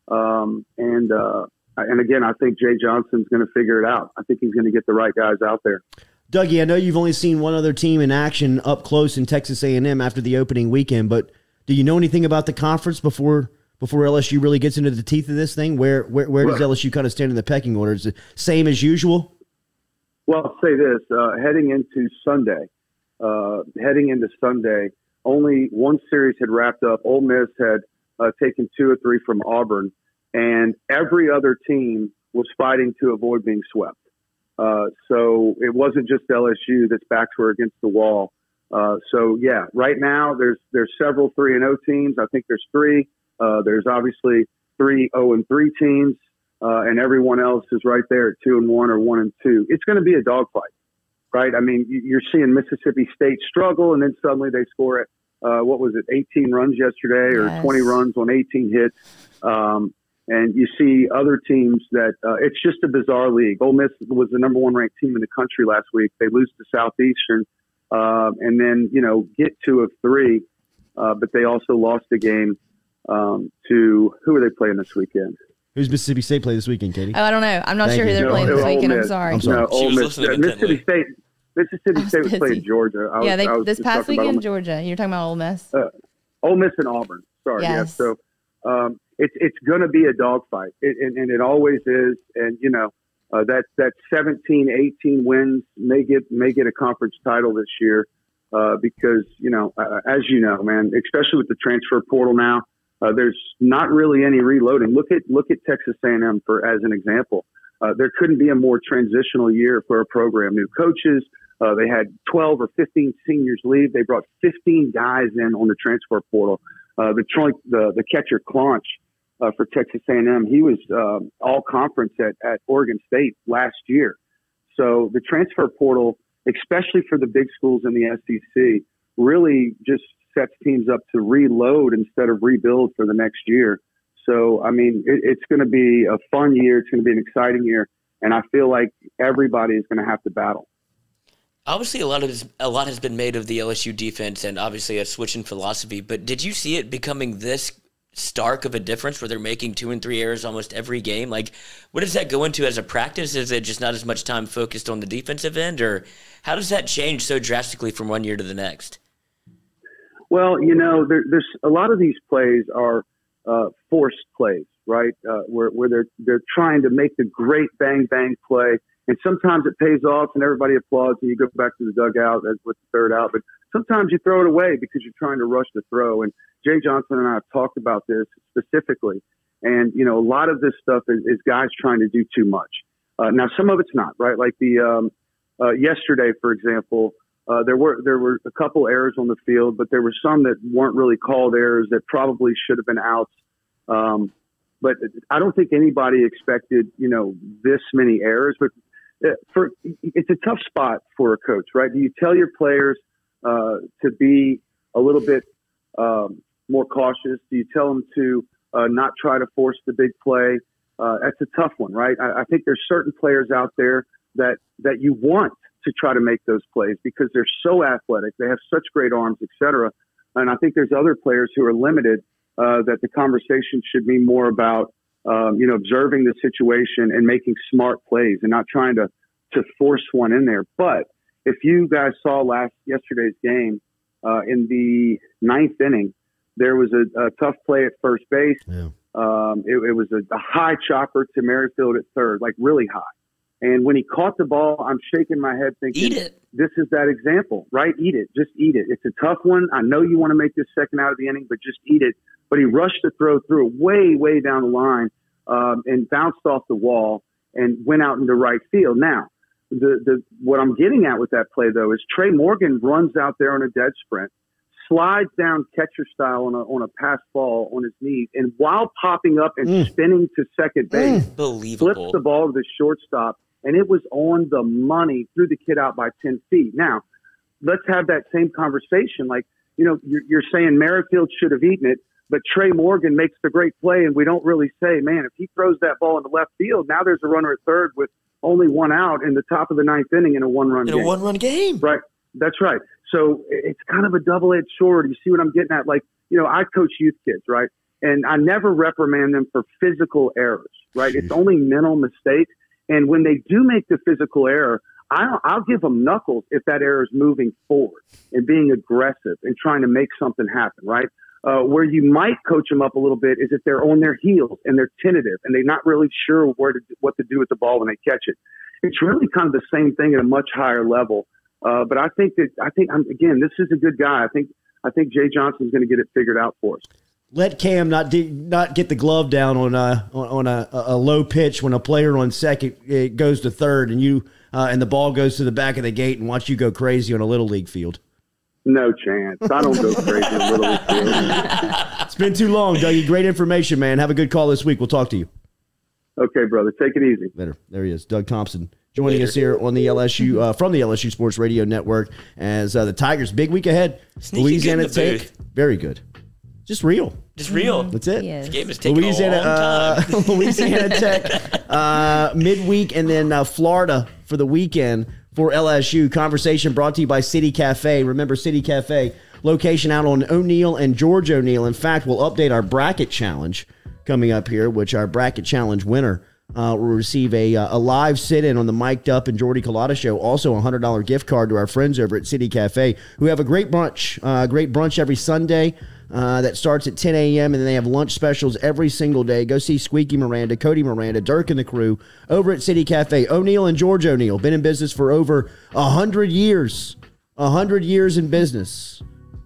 Um, and, uh, and again, I think Jay Johnson's going to figure it out. I think he's going to get the right guys out there. Dougie, I know you've only seen one other team in action up close in Texas A&M after the opening weekend, but do you know anything about the conference before before LSU really gets into the teeth of this thing? Where where, where does LSU kind of stand in the pecking order? Is it same as usual? Well, I'll say this: uh, heading into Sunday, uh, heading into Sunday, only one series had wrapped up. Ole Miss had uh, taken two or three from Auburn and every other team was fighting to avoid being swept. Uh, so it wasn't just LSU that's backs were against the wall. Uh, so yeah, right now there's there's several three and O teams. I think there's three. Uh, there's obviously three O oh and three teams, uh, and everyone else is right there at two and one or one and two. It's going to be a dogfight, right? I mean, you're seeing Mississippi State struggle, and then suddenly they score it. Uh, what was it, 18 runs yesterday, or yes. 20 runs on 18 hits? Um, and you see other teams that uh, it's just a bizarre league. Ole Miss was the number one ranked team in the country last week. They lose to Southeastern, uh, and then you know get two of three, uh, but they also lost a game um, to who are they playing this weekend? Who's Mississippi State play this weekend, Katie? Oh, I don't know. I'm not Thank sure who they're no, playing this weekend. I'm sorry. I'm sorry. No, Ole Miss, Mississippi State. Mississippi State was playing Georgia. I yeah, was, they, this past weekend, Georgia. You're talking about Ole Miss. Uh, Ole Miss and Auburn. Sorry. Yes. Yeah. So um, it's it's going to be a dogfight, and, and, it always is. And you know uh, that that 17, 18 wins may get may get a conference title this year uh, because you know uh, as you know, man, especially with the transfer portal now, uh, there's not really any reloading. Look at look at Texas A&M for as an example. Uh, there couldn't be a more transitional year for a program. New coaches. Uh, they had 12 or 15 seniors leave. They brought 15 guys in on the transfer portal. Uh, the, the the catcher Claunch uh, for Texas A&M. He was uh, all conference at, at Oregon State last year. So the transfer portal, especially for the big schools in the SEC, really just sets teams up to reload instead of rebuild for the next year. So, I mean, it, it's going to be a fun year. It's going to be an exciting year. And I feel like everybody is going to have to battle. Obviously, a lot of a lot has been made of the LSU defense, and obviously a switch in philosophy. But did you see it becoming this stark of a difference where they're making two and three errors almost every game? Like, what does that go into as a practice? Is it just not as much time focused on the defensive end, or how does that change so drastically from one year to the next? Well, you know, there, there's a lot of these plays are uh, forced plays, right? Uh, where where they're they're trying to make the great bang bang play, and sometimes it pays off and everybody applauds, and you go back to the dugout as with the third out. But sometimes you throw it away because you're trying to rush the throw. And Jay Johnson and I have talked about this specifically. And, you know, a lot of this stuff is, is guys trying to do too much. Uh, now, some of it's not, right? Like the, um, uh, yesterday, for example, uh, there were there were a couple errors on the field, but there were some that weren't really called errors that probably should have been outs. Um, but I don't think anybody expected, you know, this many errors. But for it's a tough spot for a coach, right? Do you tell your players uh, to be a little bit um, more cautious? Do you tell them to uh, not try to force the big play? Uh, that's a tough one, right? I, I think there's certain players out there that that you want to try to make those plays because they're so athletic, they have such great arms, etc. And I think there's other players who are limited uh, that the conversation should be more about, um, you know, observing the situation and making smart plays and not trying to to force one in there. But if you guys saw last yesterday's game uh, in the ninth inning, there was a, a tough play at first base. Yeah. Um, it, it, was a, a high chopper to Merrifield at third, like really high. And when he caught the ball, I'm shaking my head thinking, eat it. This is that example, right? Eat it. Just eat it. It's a tough one. I know you want to make this second out of the inning, but just eat it. But he rushed the throw through it way, way down the line um, and bounced off the wall and went out into right field. Now, the, the what I'm getting at with that play though is Tre' Morgan runs out there on a dead sprint, slides down catcher style on a on a pass ball on his knees, and while popping up and mm. spinning to second base, mm. flips the ball to the shortstop and it was on the money, threw the kid out by 10 feet. Now, let's have that same conversation. Like, you know, you're, you're saying Merrifield should have eaten it, but Tre' Morgan makes the great play, and we don't really say, man, if he throws that ball in the left field, now there's a runner at third with only one out in the top of the ninth inning in a one run in game. a one run game. Right. That's right. So it's kind of a double edged sword. You see what I'm getting at? Like, you know, I coach youth kids, right? And I never reprimand them for physical errors, right? It's only mental mistakes. And when they do make the physical error, I'll, I'll give them knuckles if that error is moving forward and being aggressive and trying to make something happen, right? Uh, where you might coach them up a little bit is if they're on their heels and they're tentative and they're not really sure where to, what to do with the ball when they catch it. It's really kind of the same thing at a much higher level. Uh, but I think that I think I'm, again, this is a good guy. I think I think Jay Johnson's going to get it figured out for us let Cam not de- not get the glove down on a on a, a, low pitch when a player on second it goes to third and you uh, and the ball goes to the back of the gate and watch you go crazy on a little league field. No chance. I don't go crazy on little league field. it's been too long, Dougie. Great information, man. Have a good call this week. We'll talk to you. Okay, brother. Take it easy. Better. There he is, Doug Thompson joining Later. us here on the LSU uh, from the LSU Sports Radio Network as uh, the Tigers big week ahead. Sneaky Louisiana Tech very good, just real. Just real. That's it. This game is taking Louisiana, a long time. Uh, Louisiana Tech uh, midweek, and then uh, Florida for the weekend for LSU. Conversation brought to you by City Cafe. Remember City Cafe location out on O'Neill and George O'Neill. In fact, we'll update our bracket challenge coming up here, which our bracket challenge winner. Uh, will receive a, uh, a live sit-in on the Mic'd Up and Jordy Culotta show. Also, a hundred dollar gift card to our friends over at City Cafe, who have a great brunch, uh, great brunch every Sunday. Uh, that starts at 10 a.m. and then they have lunch specials every single day. Go see Squeaky Miranda, Cody Miranda, Dirk and the crew over at City Cafe. O'Neill and George O'Neill been in business for over hundred years. Hundred years in business.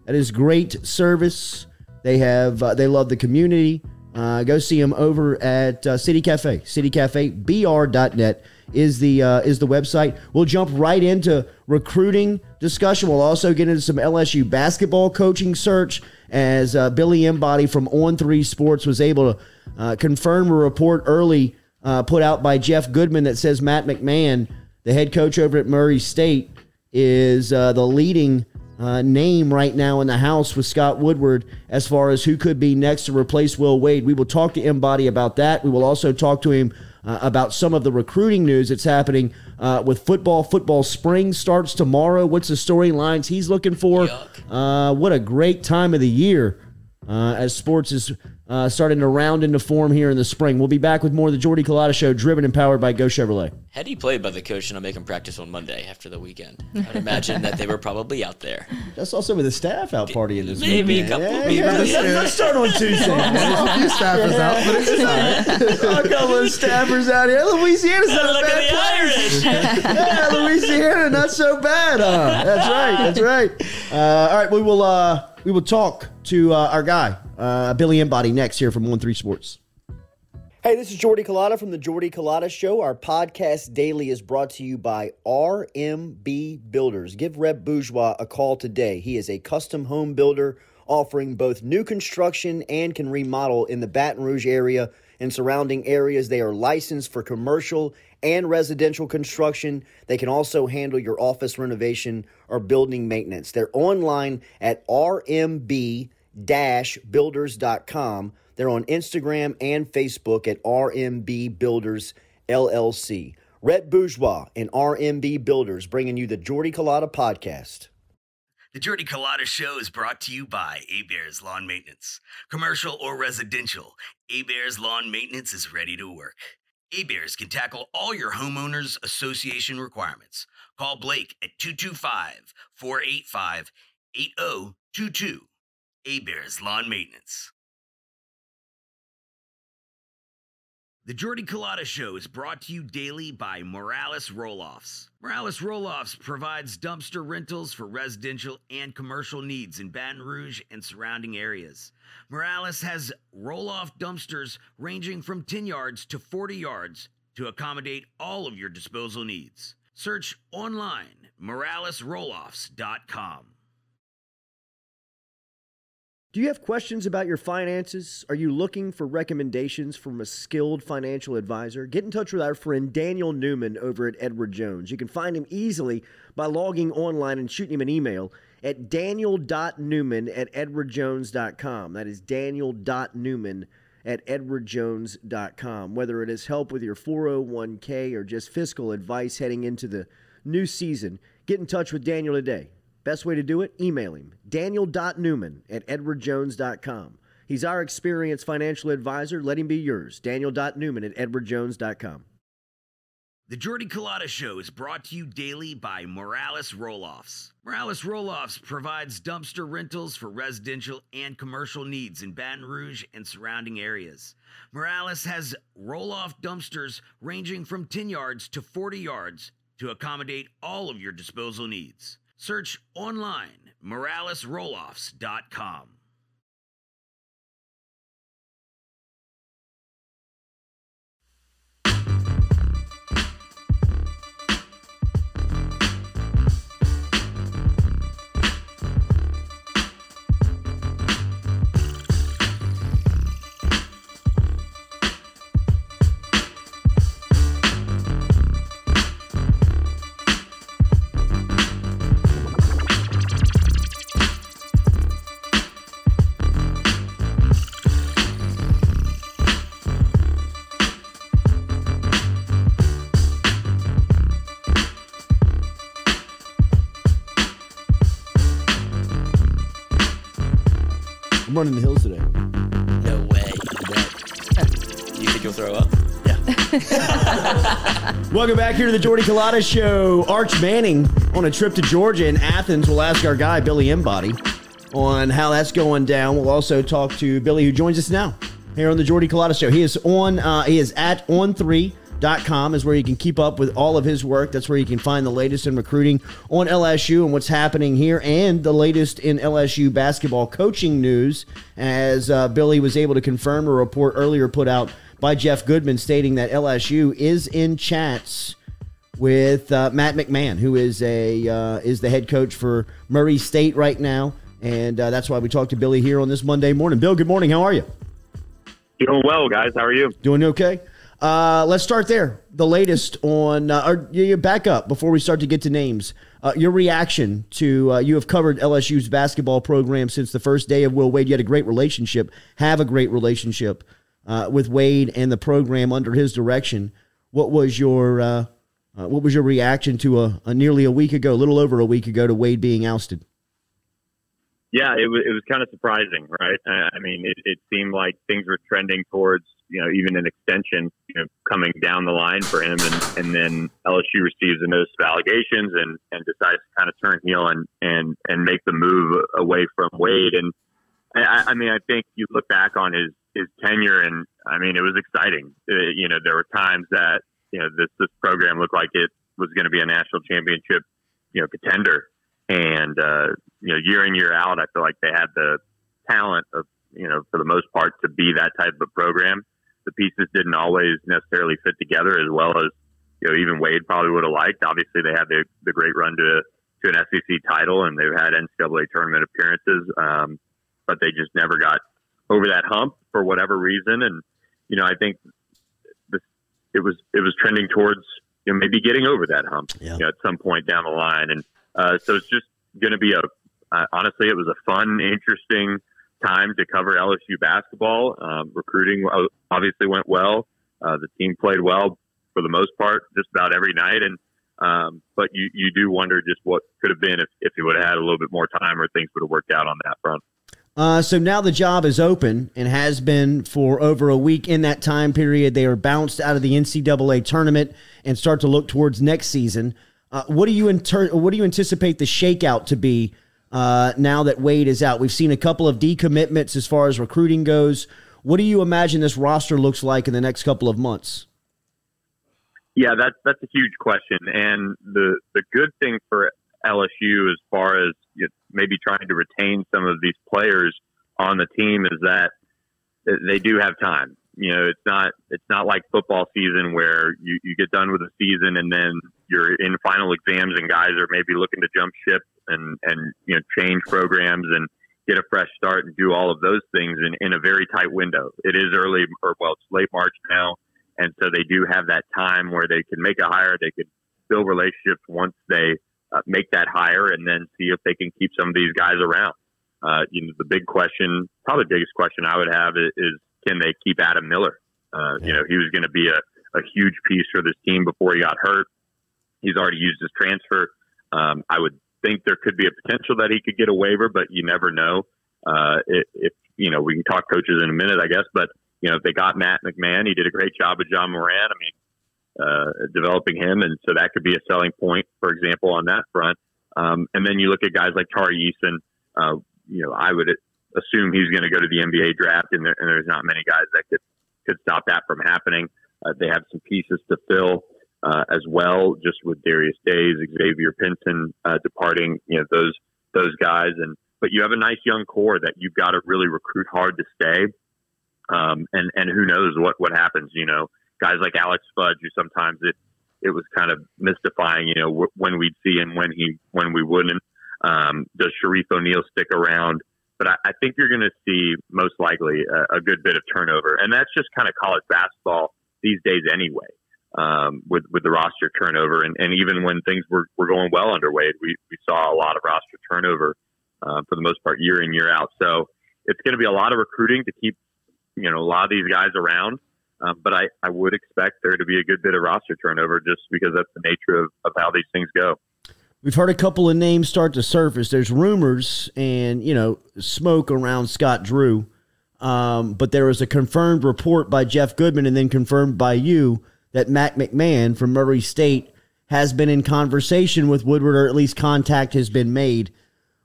That is great service. They have uh, they love the community. Uh, go see them over at uh, City Cafe, citycafebr.net is the uh, is the website. We'll jump right into recruiting discussion. We'll also get into some LSU basketball coaching search as uh, Billy Embody from On Three Sports was able to uh, confirm a report early uh, put out by Jeff Goodman that says Matt McMahon, the head coach over at Murray State, is uh, the leading. Uh, name right now in the house with Scott Woodward as far as who could be next to replace Will Wade. We will talk to Embody about that. We will also talk to him uh, about some of the recruiting news that's happening uh, with football. Football spring starts tomorrow. What's the storylines he's looking for? Uh, what a great time of the year uh, as sports is uh, starting to round into form here in the spring. We'll be back with more of the Jordy Culotta Show, driven and powered by Go Chevrolet. Had he played by the coach and I'll make him practice on Monday after the weekend, I'd imagine that they were probably out there. That's also with the staff out partying this Maybe a weekend. couple- Yeah, maybe yeah, a let's, start on Tuesday. There's a few staffers out, but it's all right. a couple of staffers out here. Louisiana's not a bad at place. Yeah, Louisiana, not so bad. Huh? That's right. That's right. Uh, all right, we will. Uh, we will talk to uh, our guy, uh, Billy Embody, next here from On Three Sports. Hey, this is Jordy Culotta from the Jordy Culotta Show. Our podcast daily is brought to you by RMB Builders. Give Rhett Bourgeois a call today. He is a custom home builder offering both new construction and can remodel in the Baton Rouge area and surrounding areas. They are licensed for commercial and residential construction. They can also handle your office renovation or building maintenance. They're online at rmb builders.com. They're on Instagram and Facebook at RMB Builders LLC. Rhett Bourgeois and RMB Builders bringing you the Jordy Culotta podcast. The Jordy Culotta Show is brought to you by A Bears Lawn Maintenance. Commercial or residential, A Bears Lawn Maintenance is ready to work. A Bears can tackle all your homeowners association requirements. Call Blake at 225 485 8022. Bears Lawn Maintenance. The Jordy Culotta Show is brought to you daily by Morales Roll-Offs. Morales Roll-Offs provides dumpster rentals for residential and commercial needs in Baton Rouge and surrounding areas. Morales has roll-off dumpsters ranging from 10 yards to 40 yards to accommodate all of your disposal needs. Search online moralesrolloffs.com. Do you have questions about your finances? Are you looking for recommendations from a skilled financial advisor? Get in touch with our friend Daniel Newman over at Edward Jones. You can find him easily by logging online and shooting him an email at daniel.newman at edwardjones.com. That is daniel.newman at edwardjones.com. Whether it is help with your 401k or just fiscal advice heading into the new season, get in touch with Daniel today. Best way to do it? Email him, daniel.newman at edwardjones.com. He's our experienced financial advisor. Let him be yours. Daniel.newman at edwardjones.com. The Jordy Culotta Show is brought to you daily by Morales Roll-Offs. Morales Roll-Offs provides dumpster rentals for residential and commercial needs in Baton Rouge and surrounding areas. Morales has roll-off dumpsters ranging from 10 yards to 40 yards to accommodate all of your disposal needs. Search online moralesrolloffs.com. running the hills today. No way. You think you'll throw up? Welcome back here to the Jordy Culotta Show. Arch Manning on a trip to Georgia and Athens. We'll ask our guy, Billy Embody, on how that's going down. We'll also talk to Billy, who joins us now here on the Jordy Culotta Show. He is on, uh, he is at on3.com is where you can keep up with all of his work. That's where you can find the latest in recruiting on LSU and what's happening here and the latest in LSU basketball coaching news as uh, Billy was able to confirm a report earlier put out by Jeff Goodman stating that LSU is in chats with uh, Matt McMahon, who is a uh, is the head coach for Murray State right now, and uh, that's why we talked to Billy here on this Monday morning. Bill, good morning. How are you? Doing well, guys. How are you? Doing okay? Uh, let's start there. The latest on, uh, or back up before we start to get to names. Uh, your reaction to uh, you have covered LSU's basketball program since the first day of Will Wade. You had a great relationship, have a great relationship uh, with Wade and the program under his direction. What was your uh, uh, what was your reaction to a, a nearly a week ago, a little over a week ago, to Wade being ousted? Yeah, it was it was kind of surprising, right? I mean, it, it seemed like things were trending towards you know even an extension you know, coming down the line for him, and and then LSU receives a notice of allegations and and decides to kind of turn heel and and and make the move away from Wade. And I, I mean, I think you look back on his his tenure, and I mean, it was exciting. Uh, you know, there were times that you know this this program looked like it was going to be a national championship, you know, contender. And uh, you know, year in year out, I feel like they had the talent of you know, for the most part, to be that type of program. The pieces didn't always necessarily fit together as well as you know even Wade probably would have liked. Obviously, they had the the great run to to an SEC title, and they've had NCAA tournament appearances, um, but they just never got over that hump for whatever reason. And you know, I think this, it was it was trending towards you know maybe getting over that hump Yeah. you know, at some point down the line. And uh, so it's just going to be a uh, honestly, it was a fun, interesting time to cover LSU basketball. Um, recruiting uh, obviously went well. Uh, the team played well for the most part, just about every night. And um, but you you do wonder just what could have been if if he would have had a little bit more time or things would have worked out on that front. Uh, so now the job is open and has been for over a week. In that time period, they are bounced out of the NCAA tournament and start to look towards next season. Uh, what do you inter- What do you anticipate the shakeout to be uh, now that Wade is out? We've seen a couple of decommitments as far as recruiting goes. What do you imagine this roster looks like in the next couple of months? Yeah, that's that's a huge question, and the the good thing for LSU as far as you know, maybe trying to retain some of these players on the team is that they do have time. You know, it's not it's not like football season where you, you get done with the season and then you're in final exams and guys are maybe looking to jump ship and and you know change programs and get a fresh start and do all of those things in, in a very tight window. It is early or well, it's late March now, and so they do have that time where they can make a hire, they could build relationships once they uh, make that hire, and then see if they can keep some of these guys around. Uh, you know, the big question, probably the biggest question I would have is, is can they keep Adam Miller? Uh, You know, he was going to be a, a huge piece for this team before he got hurt. He's already used his transfer. Um, I would think there could be a potential that he could get a waiver, but you never know. Uh, if, if you know, we can talk coaches in a minute, I guess. But you know, if they got Matt McMahon, he did a great job with Ja Morant. I mean, uh, developing him, and so that could be a selling point, for example, on that front. Um, and then you look at guys like Tari Eason. Uh, you know, I would assume he's going to go to the NBA draft, and, there, and there's not many guys that could could stop that from happening. Uh, they have some pieces to fill uh, as well, just with Darius Days, Xavier Pinson uh, departing. You know, those those guys, and but you have a nice young core that you've got to really recruit hard to stay. Um, and and who knows what what happens? You know, guys like Alex Fudge, who sometimes it it was kind of mystifying. You know, wh- when we'd see him, when he when we wouldn't. Um, does Shareef O'Neal stick around? But I, I think you're going to see most likely a, a good bit of turnover, and that's just kind of college basketball these days anyway. Um, with with the roster turnover, and, and even when things were, were going well underway, we, we saw a lot of roster turnover uh, for the most part year in year out. So it's going to be a lot of recruiting to keep you know a lot of these guys around. Um, but I, I would expect there to be a good bit of roster turnover just because that's the nature of, of how these things go. We've heard a couple of names start to surface. There's rumors and you know smoke around Scott Drew, um, but there was a confirmed report by Jeff Goodman and then confirmed by you that Matt McMahon from Murray State has been in conversation with Woodward, or at least contact has been made.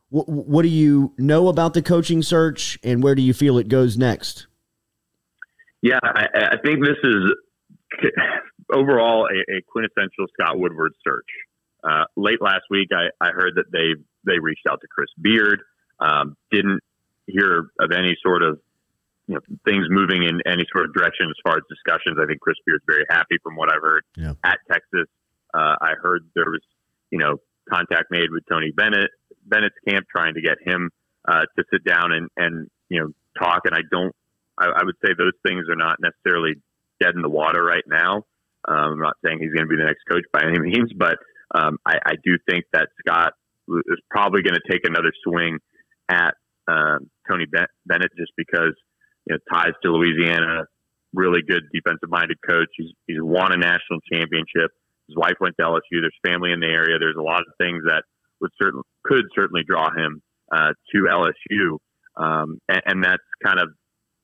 What, what do you know about the coaching search, and where do you feel it goes next? Yeah, I, I think this is overall a, a quintessential Scott Woodward search. Uh, late last week, I, I heard that they they reached out to Chris Beard. Um, didn't hear of any sort of you know things moving in any sort of direction as far as discussions. I think Chris Beard's very happy from what I've heard Yeah. at Texas. Uh, I heard there was you know contact made with Tony Bennett Bennett's camp trying to get him uh, to sit down and and you know talk. And I don't. I, I would say those things are not necessarily dead in the water right now. Um, I'm not saying he's going to be the next coach by any means, but um, I, I do think that Scott is probably going to take another swing at um, Tony Bennett just because you know ties to Louisiana, really good defensive minded coach. He's he's won a national championship. His wife went to LSU. There's family in the area. There's a lot of things that would certainly could certainly draw him uh, to LSU, um, and, and that's kind of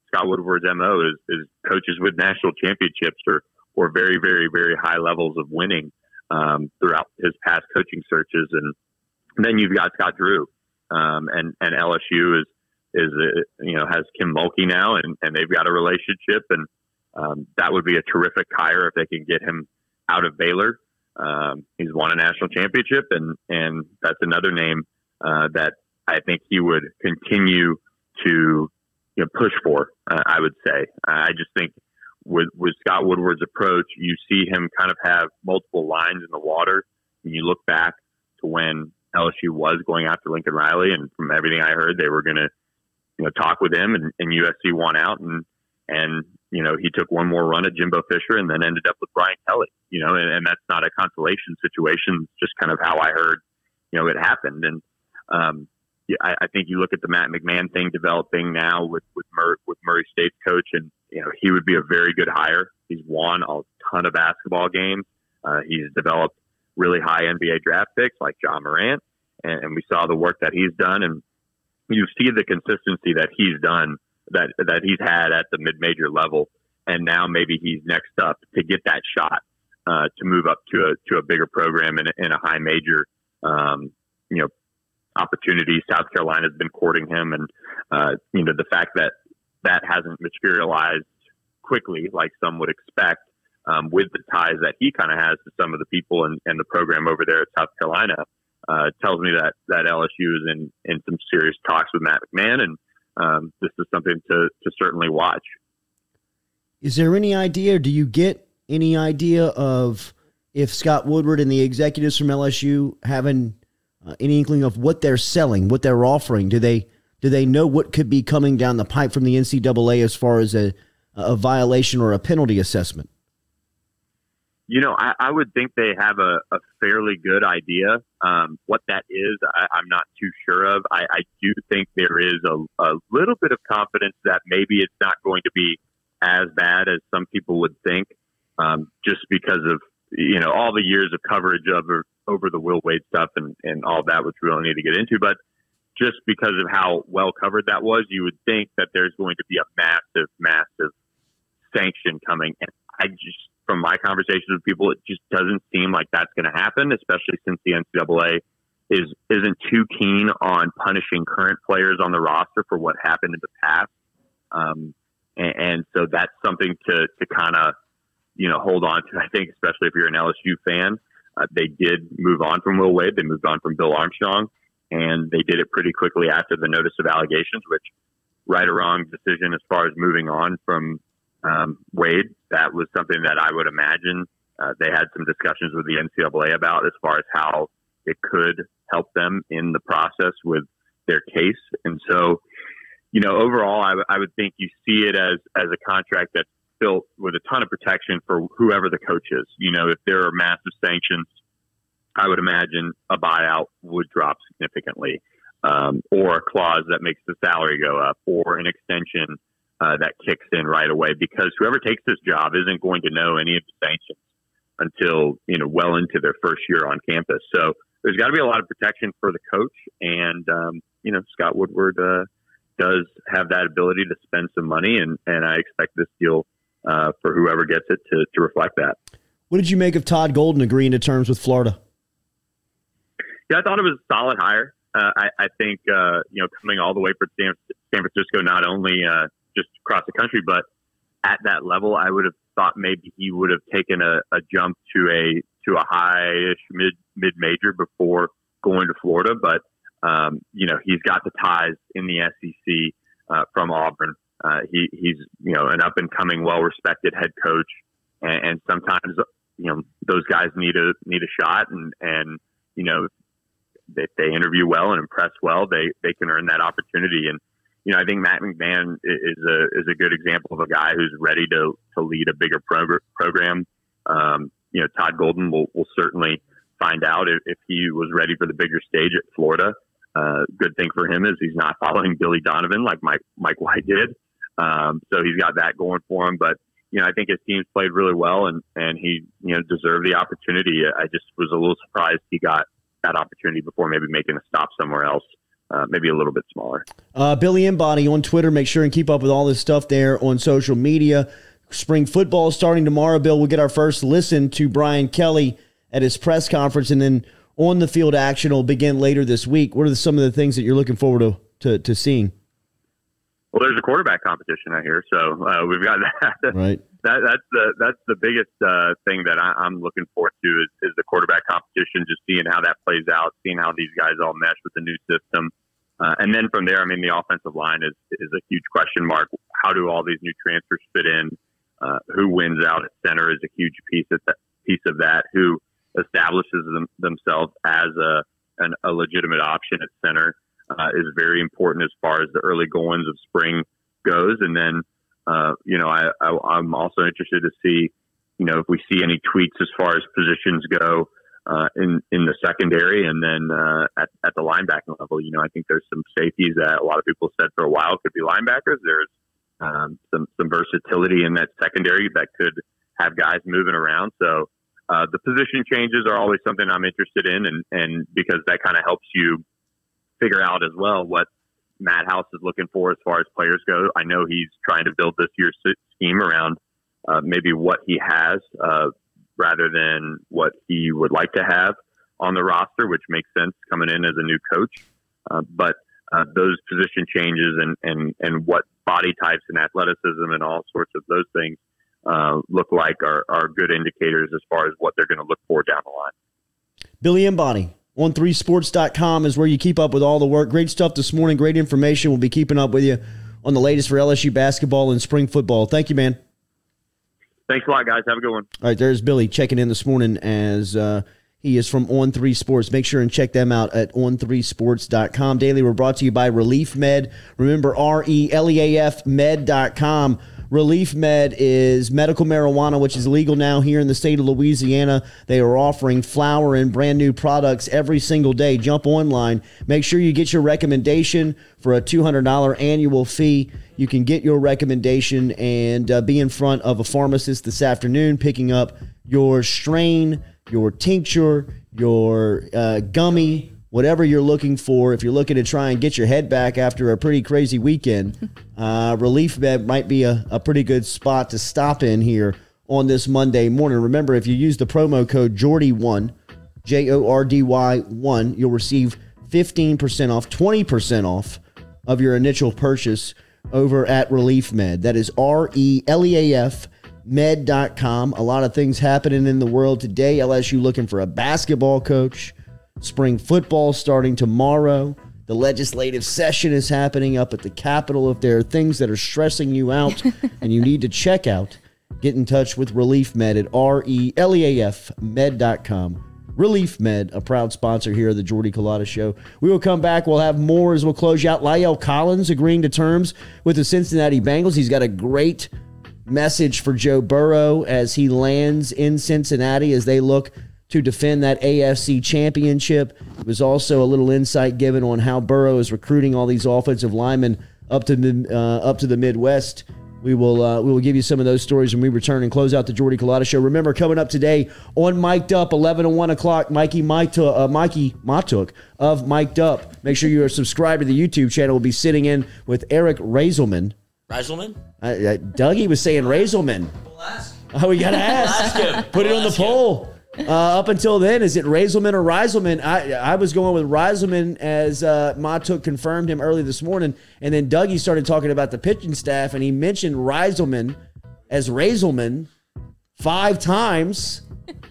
Scott Woodward's mo is, is coaches with national championships or or very very very high levels of winning um, throughout his past coaching searches, and then you've got Scott Drew, um, and and LSU is is uh, you know has Kim Mulkey now, and and they've got a relationship, and um, that would be a terrific hire if they can get him out of Baylor. Um, he's won a national championship, and and that's another name uh, that I think he would continue to you know, push for. Uh, I would say. I just think with with Scott Woodward's approach, you see him kind of have multiple lines in the water. And you look back to when LSU was going after Lincoln Riley, and from everything I heard, they were going to you know talk with him, and, and USC won out, and and you know he took one more run at Jimbo Fisher, and then ended up with Brian Kelly. You know, and, and that's not a consolation situation. Just kind of how I heard, you know, it happened, and um, I, I think you look at the Matt McMahon thing developing now with with, Mur- with Murray State's coach, and you know he would be a very good hire. He's won a ton of basketball games. Uh, he's developed really high NBA draft picks like Ja Morant, and, and we saw the work that he's done, and you see the consistency that he's done that that he's had at the mid major level, and now maybe he's next up to get that shot uh, to move up to a to a bigger program in a, in a high major. Um, you know, opportunity. South Carolina has been courting him, and uh, you know the fact that that hasn't materialized quickly like some would expect. Um, with the ties that he kind of has to some of the people and, and the program over there at South Carolina, uh, tells me that that LSU is in in some serious talks with Matt McMahon, and um, this is something to to certainly watch. Is there any idea? Do you get any idea of if Scott Woodward and the executives from LSU having uh, any inkling of what they're selling, what they're offering? Do they do they know what could be coming down the pipe from the NCAA as far as a a violation or a penalty assessment? You know, I, I would think they have a, a fairly good idea. Um, what that is, I, I'm not too sure of. I, I do think there is a, a little bit of confidence that maybe it's not going to be as bad as some people would think, um, just because of you know all the years of coverage over over the Will Wade stuff and and all that, which we don't need to get into. But just because of how well covered that was, you would think that there's going to be a massive, massive sanction coming. And I just, from my conversations with people, it just doesn't seem like that's going to happen, especially since the NCAA is isn't too keen on punishing current players on the roster for what happened in the past. Um, and, and so that's something to to kind of you know hold on to. I think, especially if you're an LSU fan, uh, they did move on from Will Wade. They moved on from Bill Armstrong, and they did it pretty quickly after the notice of allegations, which right or wrong decision as far as moving on from um, Wade. That was something that I would imagine uh, they had some discussions with the NCAA about as far as how it could help them in the process with their case. And so, you know, overall, I, w- I would think you see it as as a contract that's built with a ton of protection for whoever the coach is. You know, if there are massive sanctions, I would imagine a buyout would drop significantly, um, or a clause that makes the salary go up, or an extension uh, that kicks in right away because whoever takes this job isn't going to know any of the sanctions until you know well into their first year on campus. So there's got to be a lot of protection for the coach, and um, you know Scott Woodward uh, does have that ability to spend some money, and and I expect this deal uh, for whoever gets it to to reflect that. What did you make of Todd Golden agreeing to terms with Florida? Yeah, I thought it was a solid hire. Uh, I, I think uh, you know coming all the way from San, San Francisco, not only uh, just across the country, but at that level, I would have thought maybe he would have taken a, a jump to a to a high-ish mid mid major before going to Florida. But um, you know, he's got the ties in the SEC uh, from Auburn. Uh, he, he's you know an up and coming, well respected head coach, and, and sometimes you know those guys need a need a shot, and and you know if they interview well and impress well, they they can earn that opportunity. And you know, I think Matt McMahon is a is a good example of a guy who's ready to to lead a bigger progr- program. Um, you know, Todd Golden will will certainly find out if, if he was ready for the bigger stage at Florida. Uh, good thing for him is he's not following Billy Donovan like Mike Mike White did. Um, so he's got that going for him. But you know, I think his team's played really well, and and he you know deserved the opportunity. I just was a little surprised he got that opportunity before maybe making a stop somewhere else uh, maybe a little bit smaller. Uh, Billy Embody on Twitter. Make sure and keep up with all this stuff there on social media. Spring football starting tomorrow. Bill, we'll get our first listen to Brian Kelly at his press conference, and then on the field action will begin later this week. What are some of the things that you're looking forward to to, to seeing? Well, there's a quarterback competition out here, so uh, we've got that. Right. That that's the that's the biggest uh, thing that I, I'm looking forward to is, is the quarterback competition. Just seeing how that plays out, seeing how these guys all mesh with the new system, uh, and then from there, I mean, the offensive line is is a huge question mark. How do all these new transfers fit in? Uh, who wins out at center is a huge piece of that. Piece of that. Who establishes them, themselves as a an, a legitimate option at center uh, is very important as far as the early goings of spring goes. And then, uh, you know, I, I, am also interested to see, you know, if we see any tweaks as far as positions go uh, in in the secondary, and then uh, at at the linebacking level. You know, I think there's some safeties that a lot of people said for a while could be linebackers. There's um, some some versatility in that secondary that could have guys moving around. So. Uh, the position changes are always something I'm interested in, and, and because that kind of helps you figure out as well what Matt House is looking for as far as players go. I know he's trying to build this year's scheme around uh, maybe what he has uh, rather than what he would like to have on the roster, which makes sense coming in as a new coach. Uh, but uh, those position changes and, and, and what body types and athleticism and all sorts of those things uh, look like are, are good indicators as far as what they're going to look for down the line. Billy Embody, on3sports.com is where you keep up with all the work. Great stuff this morning. Great information. We'll be keeping up with you on the latest for LSU basketball and spring football. Thank you, man. Thanks a lot, guys. Have a good one. All right, there's Billy checking in this morning as uh, he is from On Three Sports. Make sure and check them out at on3sports.com. Daily, we're brought to you by Releaf Med. Remember, R E L E A F med.com. Releaf Med is medical marijuana, which is legal now here in the state of Louisiana. They are offering flower and brand new products every single day. Jump online. Make sure you get your recommendation for a $200 annual fee. You can get your recommendation and uh, be in front of a pharmacist this afternoon picking up your strain, your tincture, your uh, gummy whatever you're looking for, if you're looking to try and get your head back after a pretty crazy weekend, uh, Releaf Med might be a, a pretty good spot to stop in here on this Monday morning. Remember, if you use the promo code Jordy1, J O R D Y 1, you'll receive 15% off, 20% off of your initial purchase over at Releaf Med. That is R E L E A F med.com. A lot of things happening in the world today. LSU looking for a basketball coach. Spring football starting tomorrow. The legislative session is happening up at the Capitol. If there are things that are stressing you out and you need to check out, get in touch with Releaf Med at R E L E A F med.com. Releaf Med, a proud sponsor here of the Jordy Culotta Show. We will come back. We'll have more as we'll close you out. La'el Collins agreeing to terms with the Cincinnati Bengals. He's got a great message for Joe Burrow as he lands in Cincinnati as they look to defend that AFC championship. It was also a little insight given on how Burrow is recruiting all these offensive linemen up to the uh, up to the Midwest. We will uh, we will give you some of those stories when we return and close out the Jordy Culotta show. Remember, coming up today on Mic'd Up, eleven and one o'clock. Mikey Matuk, uh, Mikey Matuk of Mic'd Up. Make sure you are subscribed to the YouTube channel. We'll be sitting in with Eric Razelman. Razelman? Uh, Dougie was saying Razelman. Oh, we gotta ask. Put it on the poll. Uh, up until then, is it Razelman or Reiselman? I I was going with Reiselman as uh, Matuk confirmed him early this morning, and then Dougie started talking about the pitching staff, and he mentioned Reiselman as Razelman five times.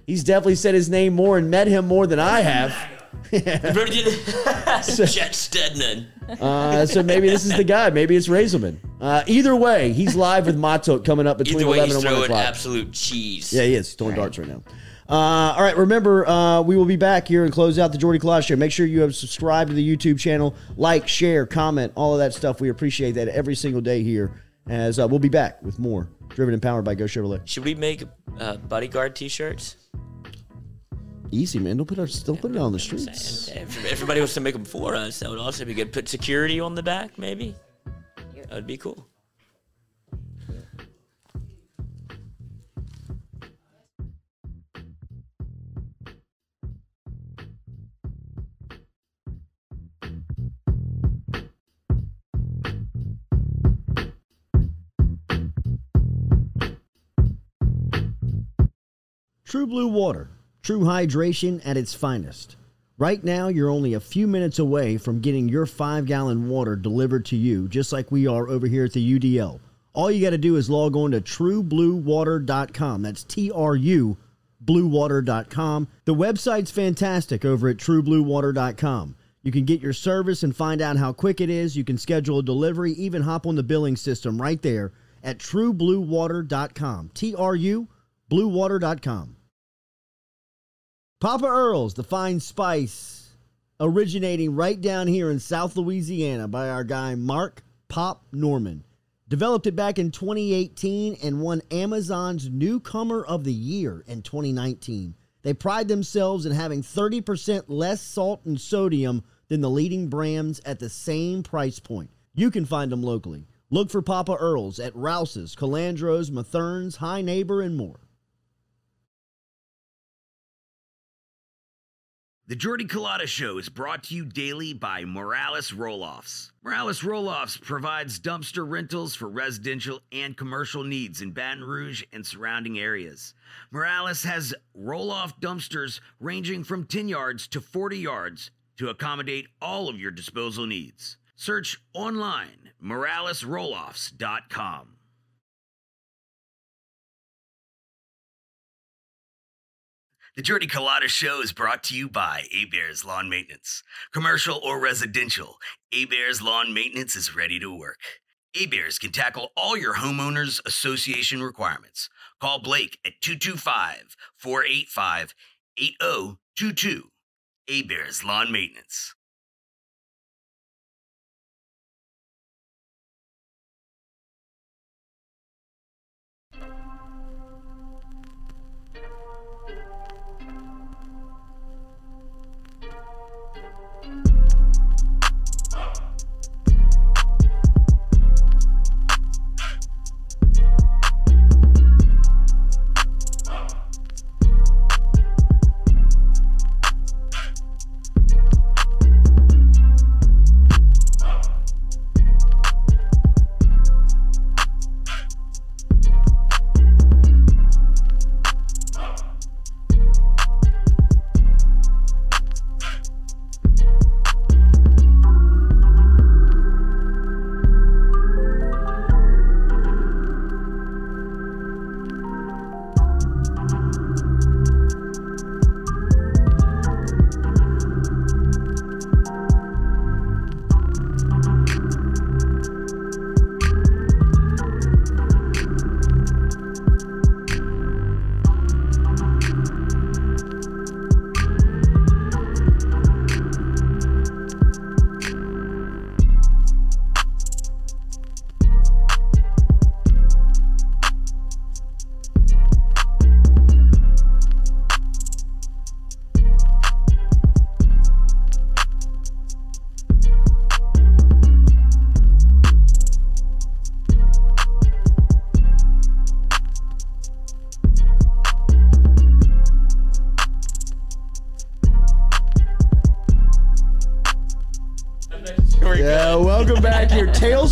He's definitely said his name more and met him more than I have. Jet Stedman. Uh, so maybe this is the guy. Maybe it's Razelman. Uh, either way, he's live with Matuk coming up between way, 11 he's and 1 throwing o'clock. absolute cheese. Yeah, he is. He's throwing darts right now. Uh, all right, remember, uh, we will be back here and close out the Jordy Claus Show. Make sure you have subscribed to the YouTube channel, like, share, comment, all of that stuff. We appreciate that every single day here. As uh, we'll be back with more Driven and Powered by Go Chevrolet. Should we make uh, bodyguard T-shirts? Easy, man. Don't put our, don't put it on the streets. If everybody wants to make them for us, that would also be good. Put security on the back, maybe. That would be cool. True Blue Water, true hydration at its finest. Right now, you're only a few minutes away from getting your five gallon water delivered to you, just like we are over here at the UDL. All you got to do is log on to truebluewater.com. That's T R U bluewater.com. The website's fantastic over at truebluewater.com. You can get your service and find out how quick it is. You can schedule a delivery, even hop on the billing system right there at truebluewater.com. T R U bluewater.com. Papa Earl's, the fine spice, originating right down here in South Louisiana by our guy Mark Pop Norman. Developed it back in 2018 and won Amazon's Newcomer of the Year in 2019. They pride themselves in having 30% less salt and sodium than the leading brands at the same price point. You can find them locally. Look for Papa Earl's at Rouse's, Calandro's, Mathern's, Hi Nabor, and more. The Jordy Culotta Show is brought to you daily by Morales Roll-Offs. Morales Roll-Offs provides dumpster rentals for residential and commercial needs in Baton Rouge and surrounding areas. Morales has roll-off dumpsters ranging from 10 yards to 40 yards to accommodate all of your disposal needs. Search online moralesrolloffs.com. The Jordy Culotta Show is brought to you by A Bears Lawn Maintenance. Commercial or residential, A Bears Lawn Maintenance is ready to work. A Bears can tackle all your homeowners association requirements. Call Blake at 225 485 8022. A Bears Lawn Maintenance.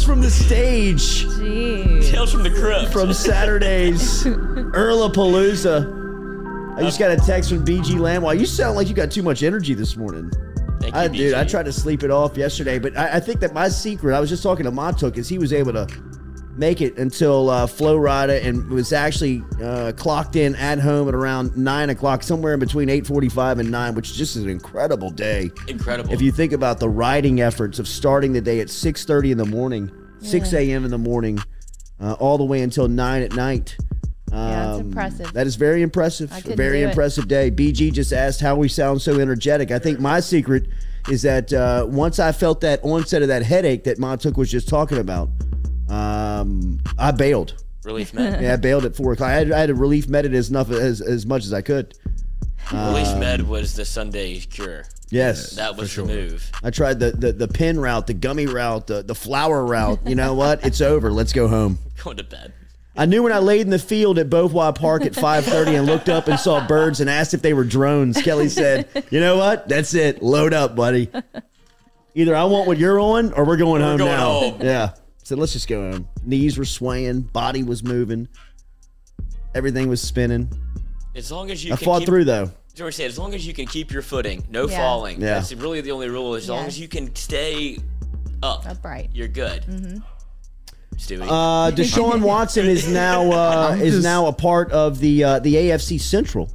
Tales from the stage Jeez. Tales from the crypt. from Saturday's Earlapalooza. I just uh, got a text from BG Lamwell. You sound like you got too much energy this morning. Thank you, I, dude, I tried to sleep it off yesterday, but I, I think that my secret, I was just talking to Matuk, is he was able to make it until uh, Flo Rida and was actually uh, clocked in at home at around 9 o'clock, somewhere in between 8.45 and 9, which is just an incredible day. Incredible. If you think about the riding efforts of starting the day at 6.30 in the morning, 6 a.m. in the morning, uh, all the way until 9 at night. Yeah, it's Um, impressive. That is very impressive. I A very do it. impressive day. BG just asked how we sound so energetic. I think my secret is that uh, once I felt that onset of that headache that Matuk was just talking about, um, I bailed. Releaf Med. Yeah, I bailed at four o'clock. I had, I had to relief med it as enough as, as much as I could. Releaf Med was the Sunday cure. Yes, That was the move. I tried the, the the pin route, the gummy route, the the flower route. You know what? It's over. Let's go home. Going to bed. I knew when I laid in the field at Beauvoir Park at 5:30 and looked up and saw birds and asked if they were drones. Kelly said, "You know what? That's it. Load up, buddy. Either I want what you're on, or we're going home going now." home. Yeah. So let's just go home. Knees were swaying, body was moving, everything was spinning. As long as you I can fought keep, through though. That's what I. As long as you can keep your footing, no Yeah. falling. Yeah. That's really the only rule. As long as you can stay up, Upright. you're good. Mm-hmm. Stewie. Uh, Deshaun Watson is now uh, is just- now a part of the uh, the AFC Central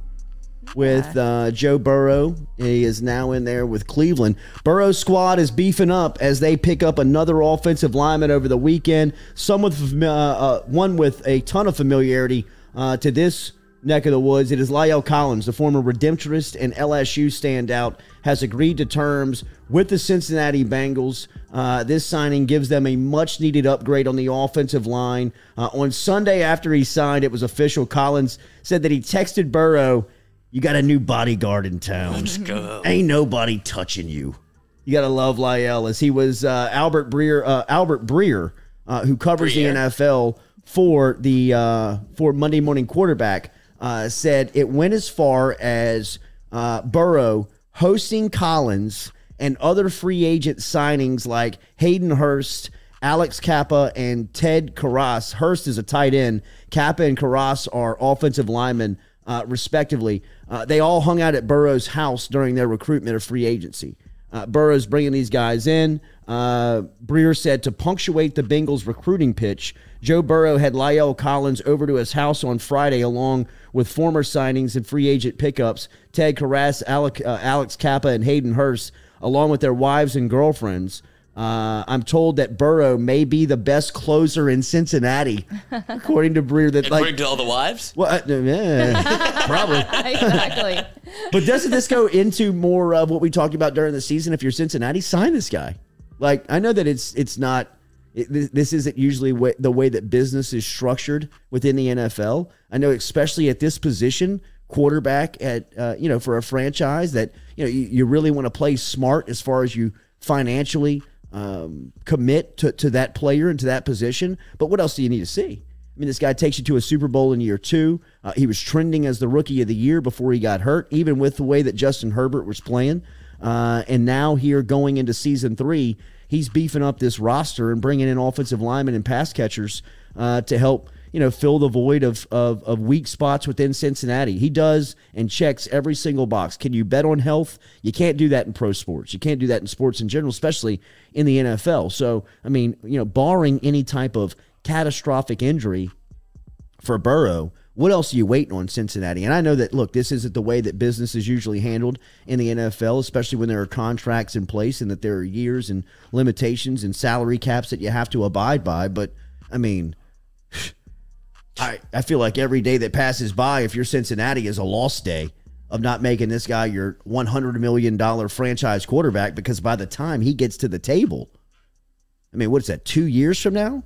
with uh, Joe Burrow. He is now in there with Cleveland. Burrow's squad is beefing up as they pick up another offensive lineman over the weekend. Some with uh, uh, one with a ton of familiarity uh, to this neck of the woods. It is La'el Collins, the former Redemptorist and LSU standout, has agreed to terms with the Cincinnati Bengals. Uh, this signing gives them a much needed upgrade on the offensive line. Uh, on Sunday, after he signed, it was official. Collins said that he texted Burrow, You got a new bodyguard in town. Let's go. Ain't nobody touching you. You got to love La'el as he was uh, Albert Breer, uh, Albert Breer, uh, who covers Breer. the NFL for the uh, for Monday Morning Quarterback, uh, said it went as far as uh, Burrow hosting Collins and other free agent signings like Hayden Hurst, Alex Cappa, and Ted Karras. Hurst is a tight end. Cappa and Karras are offensive linemen, uh, respectively. Uh, they all hung out at Burrow's house during their recruitment of free agency. Uh, Burrow's bringing these guys in. Uh, Breer said to punctuate the Bengals' recruiting pitch, Joe Burrow had La'el Collins over to his house on Friday, along with former signings and free agent pickups Ted Karras, Alec, uh, Alex Cappa, and Hayden Hurst, along with their wives and girlfriends. Uh, I'm told that Burrow may be the best closer in Cincinnati, according to Breer. That According like, to all the wives, well, uh, yeah, probably. exactly. But doesn't this go into more of what we talked about during the season? If you're Cincinnati, sign this guy. Like I know that it's it's not. It, this, this isn't usually wa- the way that business is structured within the NFL. I know, especially at this position, quarterback at uh, you know for a franchise that you know you, you really want to play smart as far as you financially um, commit to, to that player and to that position. But what else do you need to see? I mean, this guy takes you to a Super Bowl in year two. Uh, he was trending as the rookie of the year before he got hurt, even with the way that Justin Herbert was playing. Uh, and now, here going into season three, he's beefing up this roster and bringing in offensive linemen and pass catchers uh, to help you know fill the void of, of of weak spots within Cincinnati. He does and checks every single box. Can you bet on health? You can't do that in pro sports. You can't do that in sports in general, especially in the NFL. So, I mean, you know, barring any type of catastrophic injury for Burrow, what else are you waiting on Cincinnati? And I know that look, this isn't the way that business is usually handled in the NFL, especially when there are contracts in place and that there are years and limitations and salary caps that you have to abide by. But I mean, I I feel like every day that passes by, if you're Cincinnati, is a lost day of not making this guy your 100 million dollar franchise quarterback because by the time he gets to the table, I mean, what's that? Two years from now,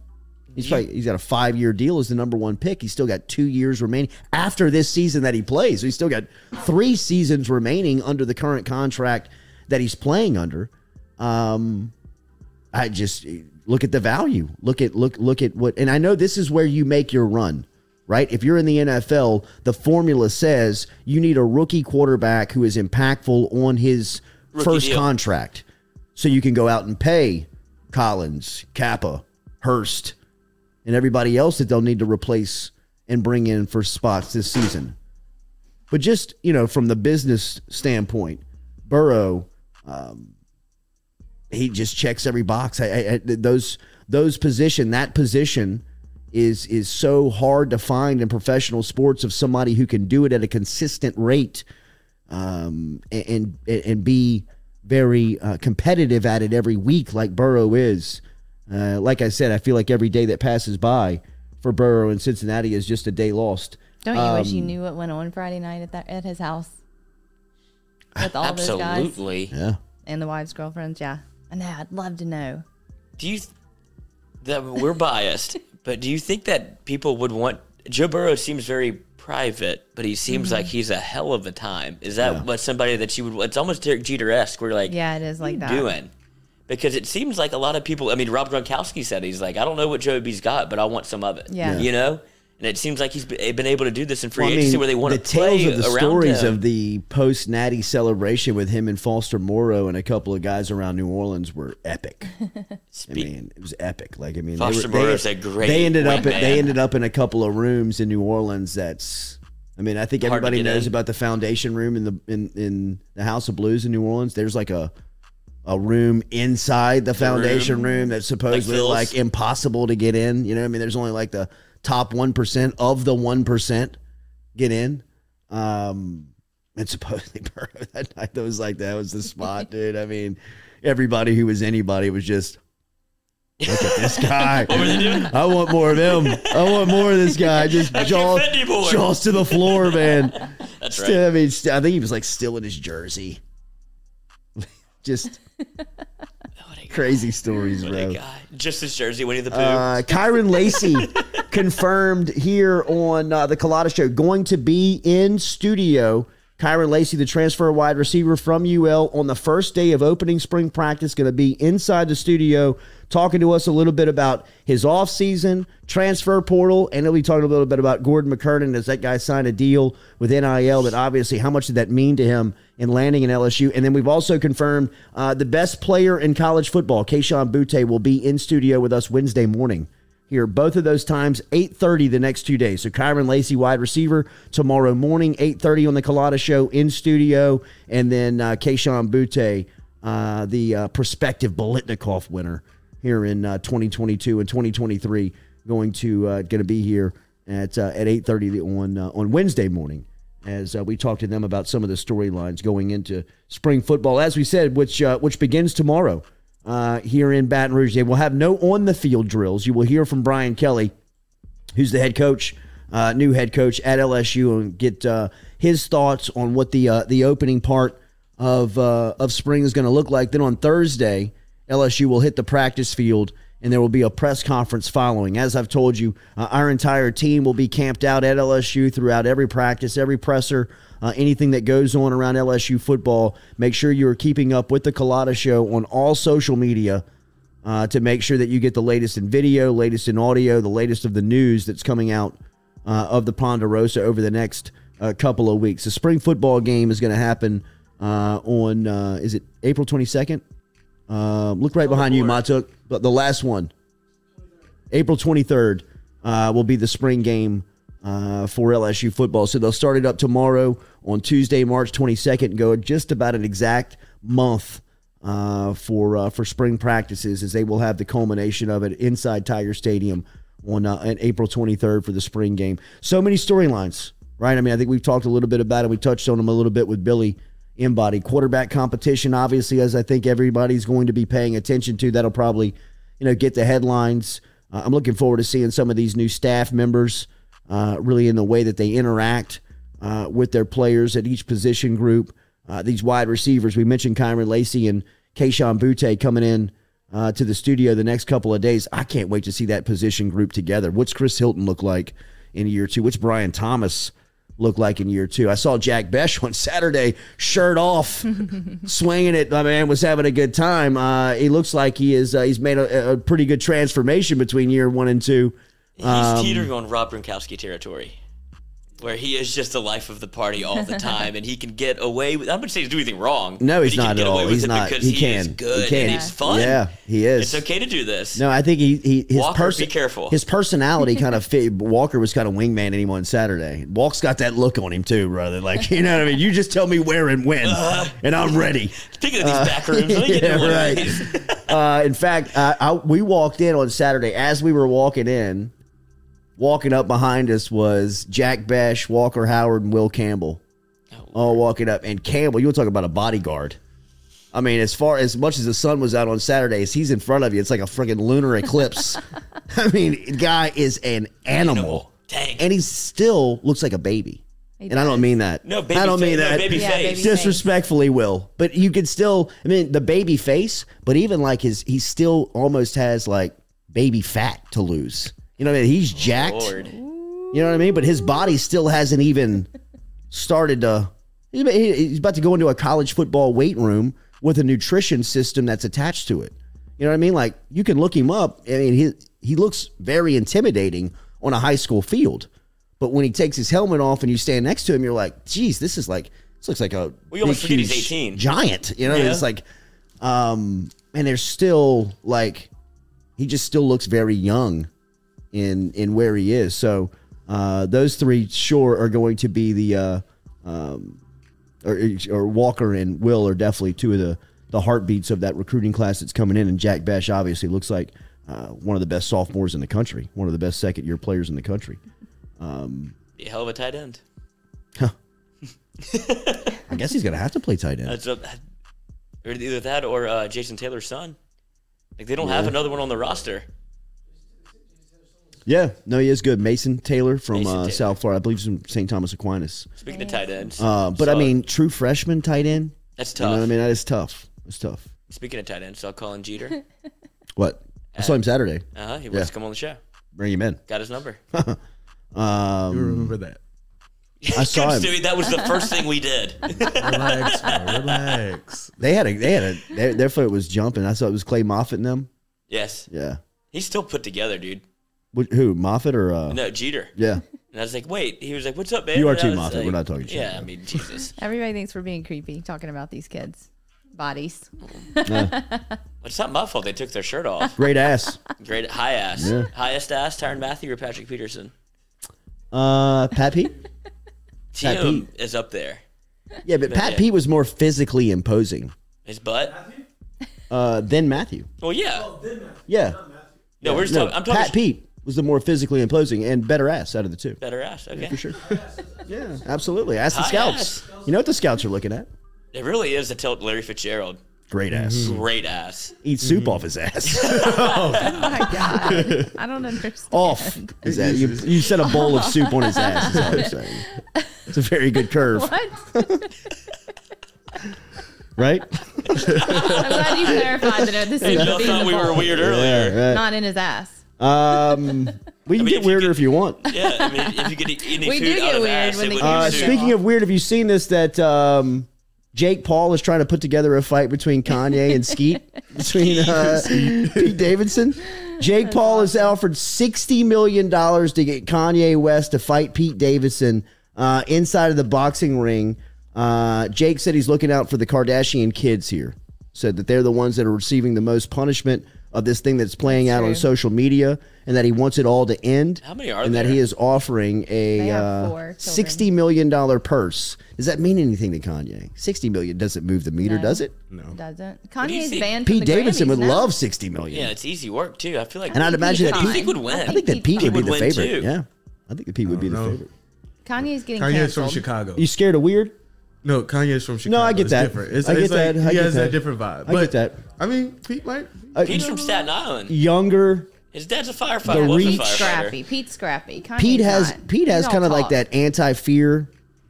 he's probably, he's got a five year deal as the number one pick. He's still got two years remaining after this season that he plays. So he's still got three seasons remaining under the current contract that he's playing under. Um, I just look at the value. Look at look look at what, and I know this is where you make your run, right? If you're in the NFL, the formula says you need a rookie quarterback who is impactful on his Rookie first deal. contract, so you can go out and pay Collins, Cappa, Hurst, and everybody else that they'll need to replace and bring in for spots this season. But just you know, from the business standpoint, Burrow, um, he just checks every box. I, I, I- those those position that position is is so hard to find in professional sports of somebody who can do it at a consistent rate um, and and, and be very uh, competitive at it every week like Burrow is. Uh, like I said, I feel like every day that passes by for Burrow in Cincinnati is just a day lost. Don't you wish you Um, knew what went on Friday night at that at his house with all those guys absolutely. Yeah. and the wives' girlfriends? Yeah, I know. I'd love to know. Do you th- that we're biased, but do you think that people would want Joe Burrow seems very private, but he seems Mm-hmm. like he's a hell of a time. Is that what somebody that you would? It's almost Derek Jeter esque. Where you're like, Yeah, it is like that. doing? Because it seems like a lot of people. I mean, Rob Gronkowski said he's like, I don't know what Joe B's got, but I want some of it. Yeah. Yeah. you know. And it seems like he's been able to do this in free Well, I agency mean, where they want the to play tales of the stories him. of the post Natty celebration with him and Foster Moreau and a couple of guys around New Orleans were epic. I mean, it was epic. Like I mean, Foster they were, Moreau's they, a great They ended up. wingman. They ended up in a couple of rooms in New Orleans. That's I mean, I think everybody knows in. about the foundation room in the in in the House of Blues in New Orleans. There's like a a room inside the foundation room, that's supposedly Phil's? like, impossible to get in. You know, I mean, there's only like the top one percent of the one percent get in. Um, and supposedly Burrow that night that was like that was the spot, dude. I mean, everybody who was anybody was just look at this guy. What were they doing? I want more of him. I want more of this guy. Just jaws, jaws to the floor, man. That's Still, right. I mean, st- I think he was like still in his jersey. Just crazy stories, bro. guy. Just his jersey, Winnie the Pooh. Uh, Kyren Lacy confirmed here on uh, the Culotta Show going to be in studio. Kyren Lacy, the transfer wide receiver from UL, on the first day of opening spring practice, going to be inside the studio talking to us a little bit about his offseason, transfer portal, and he'll be talking a little bit about Gordon McKernan as that guy signed a deal with NIL. But obviously, how much did that mean to him in landing in LSU? And then we've also confirmed uh, the best player in college football, Kayshon Boutte, will be in studio with us Wednesday morning here. Both of those times, 8.30 the next two days. So Kyren Lacy, wide receiver, tomorrow morning, 8.30 on the Culotta Show in studio. And then uh, Kayshon Boutte, uh, the uh, prospective Biletnikoff winner here in uh, 2022 and 2023, going to uh, going to be here at uh, at 8.30 on, uh, on Wednesday morning as uh, we talk to them about some of the storylines going into spring football. As we said, which uh, which begins tomorrow uh, here in Baton Rouge. They will have no on the field drills. You will hear from Brian Kelly, who's the head coach, uh, new head coach at LSU, and get uh, his thoughts on what the uh, the opening part of uh, of spring is going to look like. Then on Thursday, LSU will hit the practice field. And there will be a press conference following. As I've told you, uh, our entire team will be camped out at LSU throughout every practice, every presser, uh, anything that goes on around LSU football. Make sure you are keeping up with the Culotta Show on all social media uh, to make sure that you get the latest in video, latest in audio, the latest of the news that's coming out uh, of the Ponderosa over the next uh, couple of weeks. The spring football game is going to happen uh, on, uh, is it April 22nd? Um, look right behind you, Matuk. But the last one, April 23rd, uh, will be the spring game uh, for LSU football. So they'll start it up tomorrow on Tuesday, March 22nd, and go just about an exact month uh, for uh, for spring practices, as they will have the culmination of it inside Tiger Stadium on, uh, on April 23rd for the spring game. So many storylines, right? I mean, I think we've talked a little bit about it. We touched on them a little bit with Billy Embody. Quarterback competition, obviously, as I think everybody's going to be paying attention to. That'll probably, you know, get the headlines. Uh, I'm looking forward to seeing some of these new staff members uh, really in the way that they interact uh, with their players at each position group. Uh, these wide receivers, we mentioned Kyren Lacy and Kayshon Boutte coming in uh, to the studio the next couple of days. I can't wait to see that position group together. What's Chris Hilton look like in year two? What's Brian Thomas look like in year two? I saw Jack Bech on Saturday, shirt off, swinging it. My man was having a good time. Uh, he looks like he is. Uh, he's made a, a pretty good transformation between year one and two. He's Um, teetering on Rob Gronkowski territory, where he is just the life of the party all the time, and he can get away with. I'm not saying he's doing anything wrong. No, he's he not at all. He's not. because He he, can. is He can. and he's fun. Yeah, he is. It's okay to do this. No, I think he, he his Walker, person, be careful. His personality kind of fit. Walker was kind of wingman him on Saturday. Walk's got that look on him too, brother. Like you know what I mean. You just tell me where and when, and I'm ready. Speaking of these back rooms, let me yeah, into right. Uh, in fact, uh, I, we walked in on Saturday. As we were walking in, walking up behind us was Jack Bech, Walker Howard, and Will Campbell. Oh, All walking up, and Campbell, you want to talk about a bodyguard? I mean, as far as much as the sun was out on Saturdays, he's in front of you. It's like a freaking lunar eclipse. I mean, guy is an animal, Animal. Dang. and he still looks like a baby. He and I don't mean that. No, baby I don't fa- mean no, that. baby Yeah, face. baby Disrespectfully, will, but you could still. I mean, the baby face, but even like his, he still almost has like baby fat to lose. You know what I mean? He's jacked. Lord. You know what I mean? But his body still hasn't even started to. he's about- to go into a college football weight room with a nutrition system that's attached to it. You know what I mean? Like you can look him up. I mean, he he looks very intimidating on a high school field, but when he takes his helmet off and you stand next to him, you're like, "Geez, this is like this looks like a We almost big, forget he's 18. giant." You know, Yeah. it's like, um, and there's still like he just still looks very young in in where he is. So Uh, those three, sure, are going to be the, uh, um, or, or Walker and Will are definitely two of the, the heartbeats of that recruiting class that's coming in. And Jack Bech obviously looks like uh, one of the best sophomores in the country, one of the best second year players in the country. Be a hell of a tight end. Huh. I guess he's going to have to play tight end. Either that or uh, Jason Taylor's son. Like they don't have another one on the roster. Yeah, no, he is good. Mason Taylor from Mason uh, Taylor. South Florida. I believe he's from St. Thomas Aquinas. Speaking of tight ends, Uh, but I saw- mean, true freshman tight end. that's You know tough. what I mean? That is tough. It's tough. Speaking of tight ends, I saw Colin Jeter. What? I saw him Saturday. Uh huh. He wants Yeah. to come on the show. Bring him in. Got his number. Um, You remember that? I saw Good, him. Stewie, that was the first thing we did. Relax, bro, relax. They had a. They had a. Their, their foot was jumping. I saw it was Clay Moffitt and them. yes, Yeah. he's still put together, dude. Wh- Who? Moffitt or? Uh, No, Jeter. Yeah. And I was like, wait. He was like, what's up, man? You are too, was Moffitt. like- We're not talking shit. Yeah, I mean, Jesus. Everybody thinks we're being creepy talking about these kids' bodies. It's not my fault they took their shirt off. Great ass. Great high ass. Yeah. Highest ass, Tyrann Mathieu or Patrick Peterson? Uh, Pat Pete. Pat Tim is up there. Yeah, but Pat Yeah. Pete was more physically imposing His butt. uh, than Matthew. Well, yeah. Yeah. No, we're just No, talking. I'm talking Pat Pete was the more physically imposing and better ass out of the two. better ass. Okay. For sure. yeah, absolutely. Ask the High scouts. You know what the scouts are looking at? It really is to tilt Larry Fitzgerald. Great ass. Mm-hmm. Great ass. Eat soup mm-hmm. off his ass. Oh my god, I don't understand. off his ass. You, you set a bowl of soup on his ass. Is all I'm saying. It's a very good curve, What? right? I'm glad you clarified that this Hey, is y'all thought we were weird earlier. Right. not in his ass. Um, we can mean, get if you weirder could- if you want. Yeah, I mean, if you could eat any We food do out get of weird ass, when it the would camera Uh, be Soup. soup. speaking of weird, have you seen this? That um, Jake Paul is trying to put together a fight between Kanye and Skeet between uh, Pete Davidson. Jake Paul has offered sixty million dollars to get Kanye West to fight Pete Davidson uh, inside of the boxing ring. Uh, Jake said he's looking out for the Kardashian kids here. Said that they're the ones that are receiving the most punishment of this thing that's playing out on social media, and that he wants it all to end. How many are and that he is offering a uh, sixty million dollar purse. Does that mean anything to Kanye? Sixty million doesn't move the meter, No. does it? It doesn't. do you Kanye's think? banned from Pete the Davidson Grammys would now. love sixty million. Yeah, it's easy work too. I feel like. and I'd imagine that Pete Who do you Pete. think would win? I think that Pete would be the favorite. too. Yeah, I think that Pete would be the know. favorite. Kanye's getting Kanye's canceled. from Chicago. You scared of weird? No, Kanye's from Chicago. No, I get It's that. Different. It's, I get it's like that. I he get has that. that different vibe. I but get that. I mean, Pete might. Uh, Pete's from Staten Island. younger. His dad's a firefighter. The was a reach- firefighter. Scrappy. Pete's scrappy. Kanye's Pete has not. Pete has kind of like that anti fear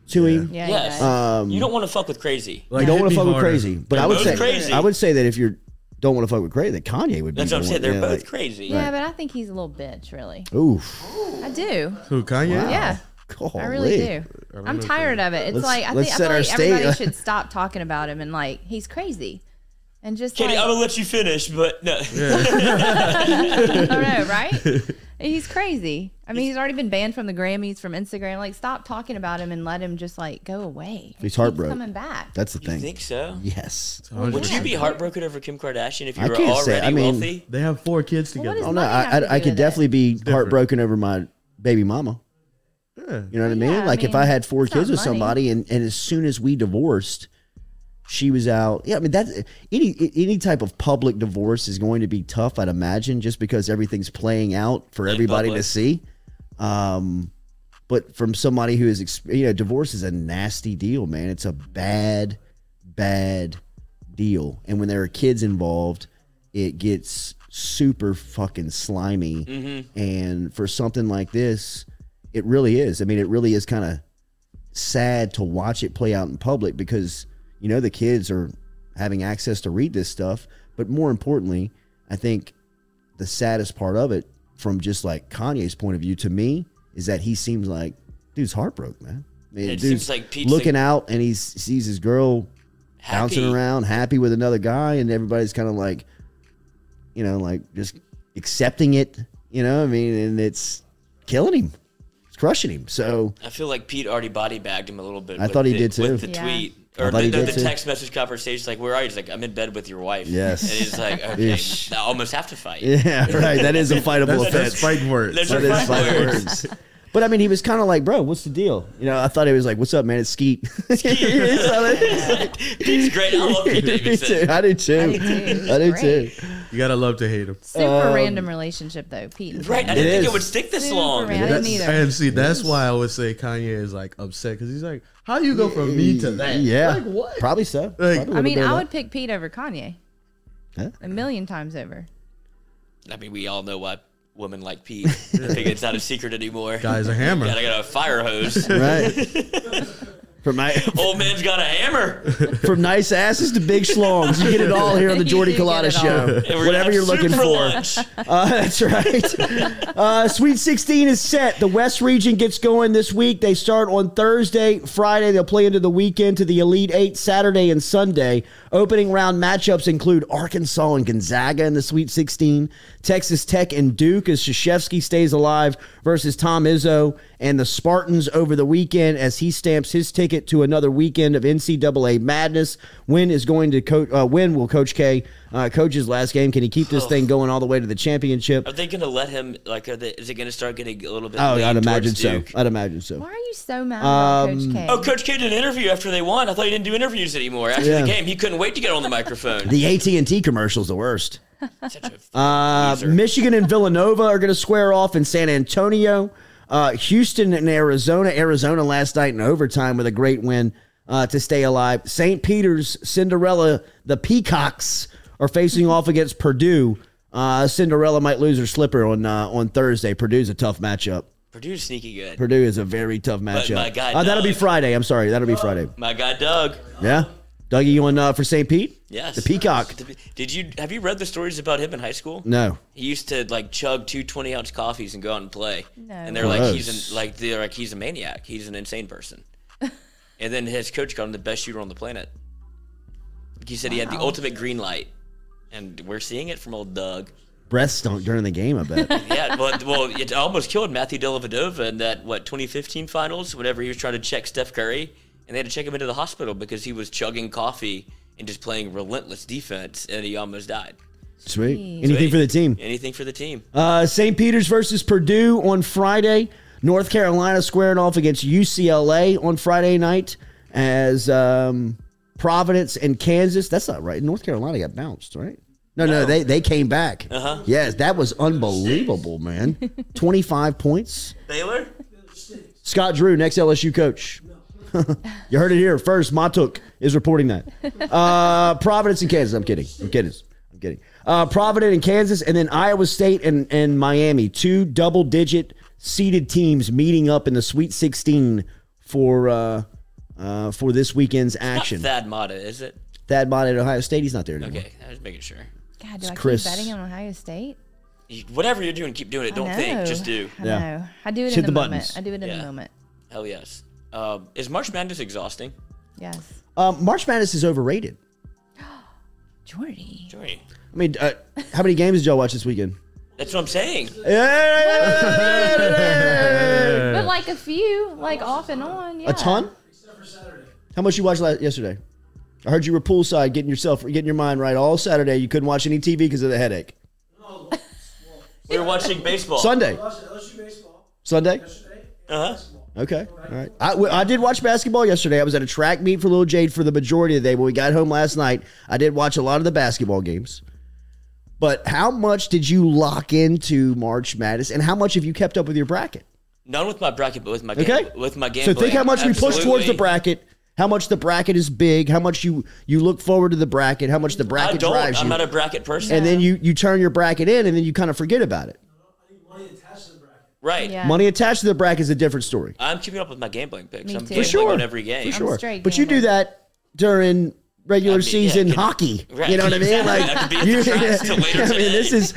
to him. Yeah, Yes. Um, you don't want to fuck with crazy. Like, you don't want to fuck with crazy, but They're I would say crazy. I would say that if you don't want to fuck with crazy, that Kanye would be. That's what I'm saying. They're Yeah, both like, crazy. yeah, but I think he's a little bitch, really. Oof. I do. Who Kanye? Yeah, I really do. I'm tired of it. It's Let's- like I think I feel like state- everybody should stop talking about him and like he's crazy, and just Katie, like I'm gonna let you finish, but no. I know, right? He's crazy. I mean, he's already been banned from the Grammys, from Instagram. Like, stop talking about him and let him just like go away. He's Keep heartbroken. coming back. That's the you thing. think so? Yes. Would you be heartbroken over Kim Kardashian if you I were can't say- already I mean- wealthy? They have four kids together. is- Oh no, I to I, I could definitely it? be heartbroken over my baby mama. Yeah. You know what I mean? Yeah, I like if I had four kids with money. somebody, and, and as soon as we divorced, she was out. Yeah, I mean that's any any type of public divorce is going to be tough. I'd imagine just because everything's playing out for In everybody to see. Um, but from somebody who is, you know, divorce is a nasty deal, man. It's a bad, bad deal. And when there are kids involved, it gets super fucking slimy. Mm-hmm. And for something like this, it really is. I mean, it really is kind of sad to watch it play out in public because, you know, the kids are having access to read this stuff. But more importantly, I think the saddest part of it, from just like Kanye's point of view to me, is that he seems like dude's heartbroken, man. I mean, It seems like Pete's looking like- out and he sees his girl bouncing around, happy with another guy, and everybody's kind of like, you know, like just accepting it. You know, I mean, and it's killing him, crushing him. So I feel like Pete already body bagged him a little bit. I with thought he the- did too. With the Yeah. tweet or the, the, the text message conversation, like, "Where are you?" He's like, "I'm in bed with your wife." Yes. and he's like, "Okay, I almost have to fight." yeah, right. That is a fightable That's, offense. that's fighting words. That's That your is fighting fighting words. words. But I mean, he was kind of like, bro, what's the deal? You know, I thought he was like, what's up, man? It's Skeet. He's great. I love Pete Davidson. I do too. I do too. I do too. You gotta love to hate him. Super um, random relationship though, Pete. Right, I didn't It think is. it would stick this Super long. random. I didn't either. And see, that's why I would say Kanye is like upset because he's like, how you go from me to that? Yeah. Like what? Probably so. Like- Probably I mean, I would pick Pete over Kanye. Huh? A million times over. I mean, we all know why women like Pete. I think it's not a secret anymore. Guy's a hammer. Gotta got a fire hose. Right. from, my Old man's got a hammer. from nice asses to big schlongs. You get it all here on the You Jordy do get Culotta it all. Show. And we're gonna Whatever you're looking for for. Uh, that's right. Uh, Sweet 16 is set. The West region gets going this week. They start on Thursday, Friday. They'll play into the weekend to the Elite Eight Saturday and Sunday. Opening round matchups include Arkansas and Gonzaga in the Sweet 16, Texas Tech and Duke as Krzyzewski stays alive versus Tom Izzo and the Spartans over the weekend as he stamps his ticket to another weekend of NCAA madness. Win is going to coach. Uh, win will Coach K uh, coach his last game. Can he keep this thing going all the way to the championship? Are they gonna let him? Like, are they, is it gonna start getting a little bit? Oh, I'd imagine so. Duke? I'd imagine so. Why are you so mad Um, Coach K? Oh, Coach K did an interview after they won. I thought he didn't do interviews anymore after Yeah. the game. He couldn't wait to get on the microphone. The AT and T commercial's the worst. Such a Uh. Michigan and Villanova are going to square off in San Antonio. Uh, Houston and Arizona. Arizona last night in overtime with a great win uh, to stay alive. St. Peter's Cinderella, the Peacocks, are facing off against Purdue. Uh, Cinderella might lose her slipper on uh, on Thursday. Purdue's a tough matchup. Purdue's sneaky good. Purdue is a very tough matchup. my guy uh, that'll be Friday. I'm sorry. That'll be Friday. My guy Doug. Yeah. Dougie, you on uh, for St. Pete? Yes. The Peacock. Did you have you read the stories about him in high school? No. He used to like chug two 20 ounce coffees and go out and play. No. And they're like he's an, like they're like he's a maniac. He's an insane person. and then his coach called him the best shooter on the planet. He said he had the ultimate green light, and we're seeing it from old Doug. Breath stunk during the game, I bet. Yeah, well, well, it almost killed Matthew Dellavedova in that what 2015 finals. Whenever he was trying to check Steph Curry, and they had to check him into the hospital because he was chugging coffee and just playing relentless defense, and he almost died. Sweet. Anything for the team. Anything for the team. Uh, St. Peter's versus Purdue on Friday. North Carolina squaring off against UCLA on Friday night as um, Providence and Kansas. That's not right. North Carolina got bounced, right? No, no, they they came back. Uh-huh. Yes, that was unbelievable, man. 25 points. Baylor. Scott Drew, next LSU coach. you heard it here first. Matuk is reporting that. Uh, Providence and Kansas. I'm kidding. I'm kidding. I'm kidding. Uh, Providence and Kansas, and then Iowa State and, and Miami. Two double digit seeded teams meeting up in the Sweet 16 for uh, uh, for this weekend's action. Not Thad Matta, is it? Thad Bond at Ohio State. He's not there anymore. Okay, I was making sure. God, do I Chris. keep betting on Ohio State? You- Whatever you're doing, keep doing it. Don't think, just do. I Yeah. know. I do it Hit in the, the moment. buttons. I do it in Yeah. the moment. Hell yes. Um, is March Madness exhausting? Yes. Um, March Madness is overrated. Jordy. Joey. I mean, uh, how many games did y'all watch this weekend? That's what I'm saying. But like a few, like off and on. Yeah. A ton? How much you watched last, yesterday? I heard you were poolside getting yourself getting your mind right all Saturday. You couldn't watch any TV because of the headache. No, We were watching baseball. Sunday, Sunday. Uh huh. Okay, all right. I, w- I did watch basketball yesterday. I was at a track meet for Little Jade for the majority of the day. When we got home last night, I did watch a lot of the basketball games. But how much did you lock into March Madness, and how much have you kept up with your bracket? Not with my bracket, but with my Okay. gam- with my So think how much we push towards the bracket. How much the bracket is big. How much you you look forward to the bracket. How much the bracket I bracket don't. drives I'm you. not a bracket person. and then you you turn your bracket in, and then you kind of forget about it. right. Yeah. Money attached to the bracket is a different story. I'm keeping up with my gambling picks. Me I'm too. gambling For sure. on every game. For sure, straight but you do gambler. that during regular I mean, yeah, season can- hockey. right, You know what I mean? Like I could be at you, the tracks till later I mean, this is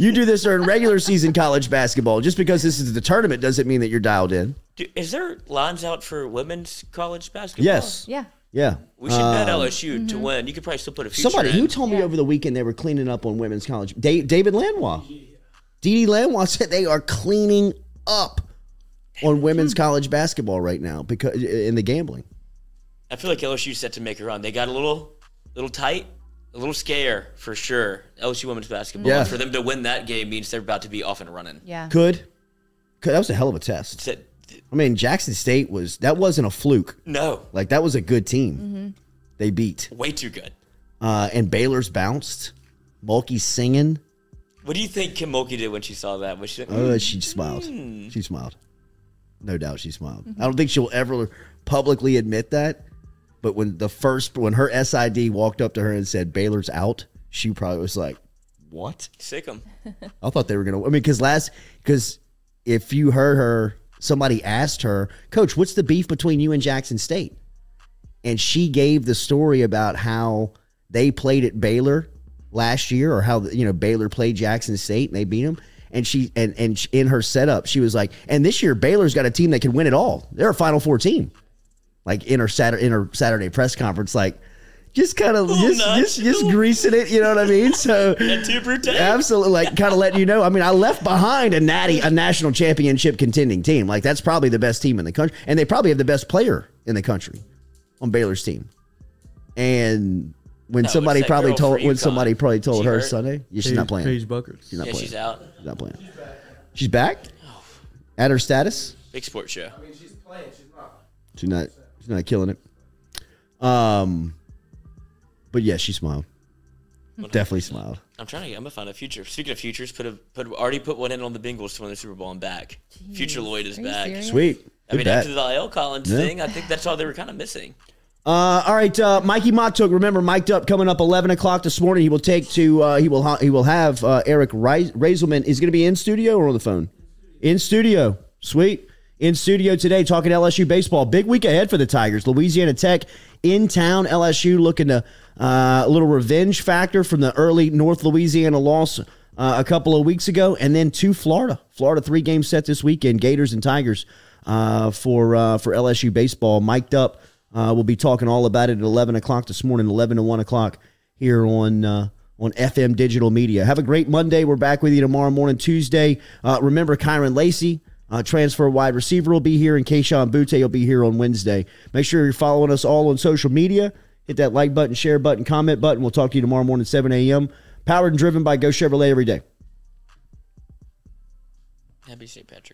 you do this during regular season college basketball. Just because this is the tournament doesn't mean that you're dialed in. Do- Is there lines out for women's college basketball? Yes, Yeah. yeah. We should bet Um, LSU to win. You could probably still put a future Somebody in. who told me Yeah. over the weekend they were cleaning up on women's college. Da- David Lanois. Dee Dee Lanois said they are cleaning up on women's college basketball right now because in the gambling. I feel like LSU's set to make a run. They got a little, little tight, a little scare for sure. LSU women's basketball. Yeah. And for them to win that game means they're about to be off and running. Yeah. Could, that was a hell of a test. Said, I mean, Jackson State was that wasn't a fluke. no, Like that was a good team. Mm-hmm. They beat, way too good. uh, and Baylor's bounced. Mulkey singing. What do you think Kim Mulkey did when she saw that? Was she like, Oh, uh, mm, she smiled. Hmm. She smiled. No doubt, she smiled. I don't think she'll ever publicly admit that. But when the first, when her SID walked up to her and said Baylor's out, she probably was like, "What?" sick 'em. I thought they were gonna. I mean, because last, because if you heard her, somebody asked her, Coach, what's the beef between you and Jackson State? And she gave the story about how they played at Baylor last year, or how you know Baylor played Jackson State and they beat them. And she and and in her setup, she was like, and this year Baylor's got a team that can win it all. They're a Final Four team. Like in her Saturday in her Saturday press conference, like just kind of oh, just, just just greasing it. You know what I mean? So. Absolutely, like kind of letting you know. I mean, I left behind a natty, a national championship contending team. Like that's probably the best team in the country, and they probably have the best player in the country on Baylor's team. And when No, somebody probably told, when UConn. somebody probably told She her hurt? Sunday, yeah, she's Paige- not playing. Paige Bueckers. She's not Yeah, playing. she's out. She's not playing. She's back. Oh. At her status, Big sports show. I mean, she's playing. She's not. She's not killing it. Um, but yeah, she smiled. Definitely smiled. I'm trying to. get- I'm gonna find a future. Speaking of futures, put a put already put one in on the Bengals to win the Super Bowl and back. Future Lloyd is back. serious? Sweet. I Good mean, bet. after the L. Collins Yeah. thing, I think that's all they were kind of missing. Uh, all right, uh, Mikey Matuk. Remember, mic'd up coming up eleven o'clock this morning. He will take to uh, he will ha- he will have uh, Eric Reis- Raiselman is going to be in studio or on the phone. In studio, sweet. In studio today, talking LSU baseball. Big week ahead for the Tigers. Louisiana Tech in town. LSU looking to uh, a little revenge factor from the early North Louisiana loss uh, a couple of weeks ago, and then to Florida. Florida three game set this weekend. Gators and Tigers uh, for uh, for LSU baseball. Mic'd up. Uh, we'll be talking all about it at 11 o'clock this morning, 11 to 1 o'clock here on uh, on FM Digital Media. Have a great Monday. We're back with you tomorrow morning, Tuesday. Remember, Kyren Lacy, uh, transfer wide receiver, will be here, and Kayshon Boutte will be here on Wednesday. Make sure you're following us all on social media. Hit that like button, share button, comment button. We'll talk to you tomorrow morning, 7 a.m. Powered and driven by Go Chevrolet every day. Happy St. Patrick's.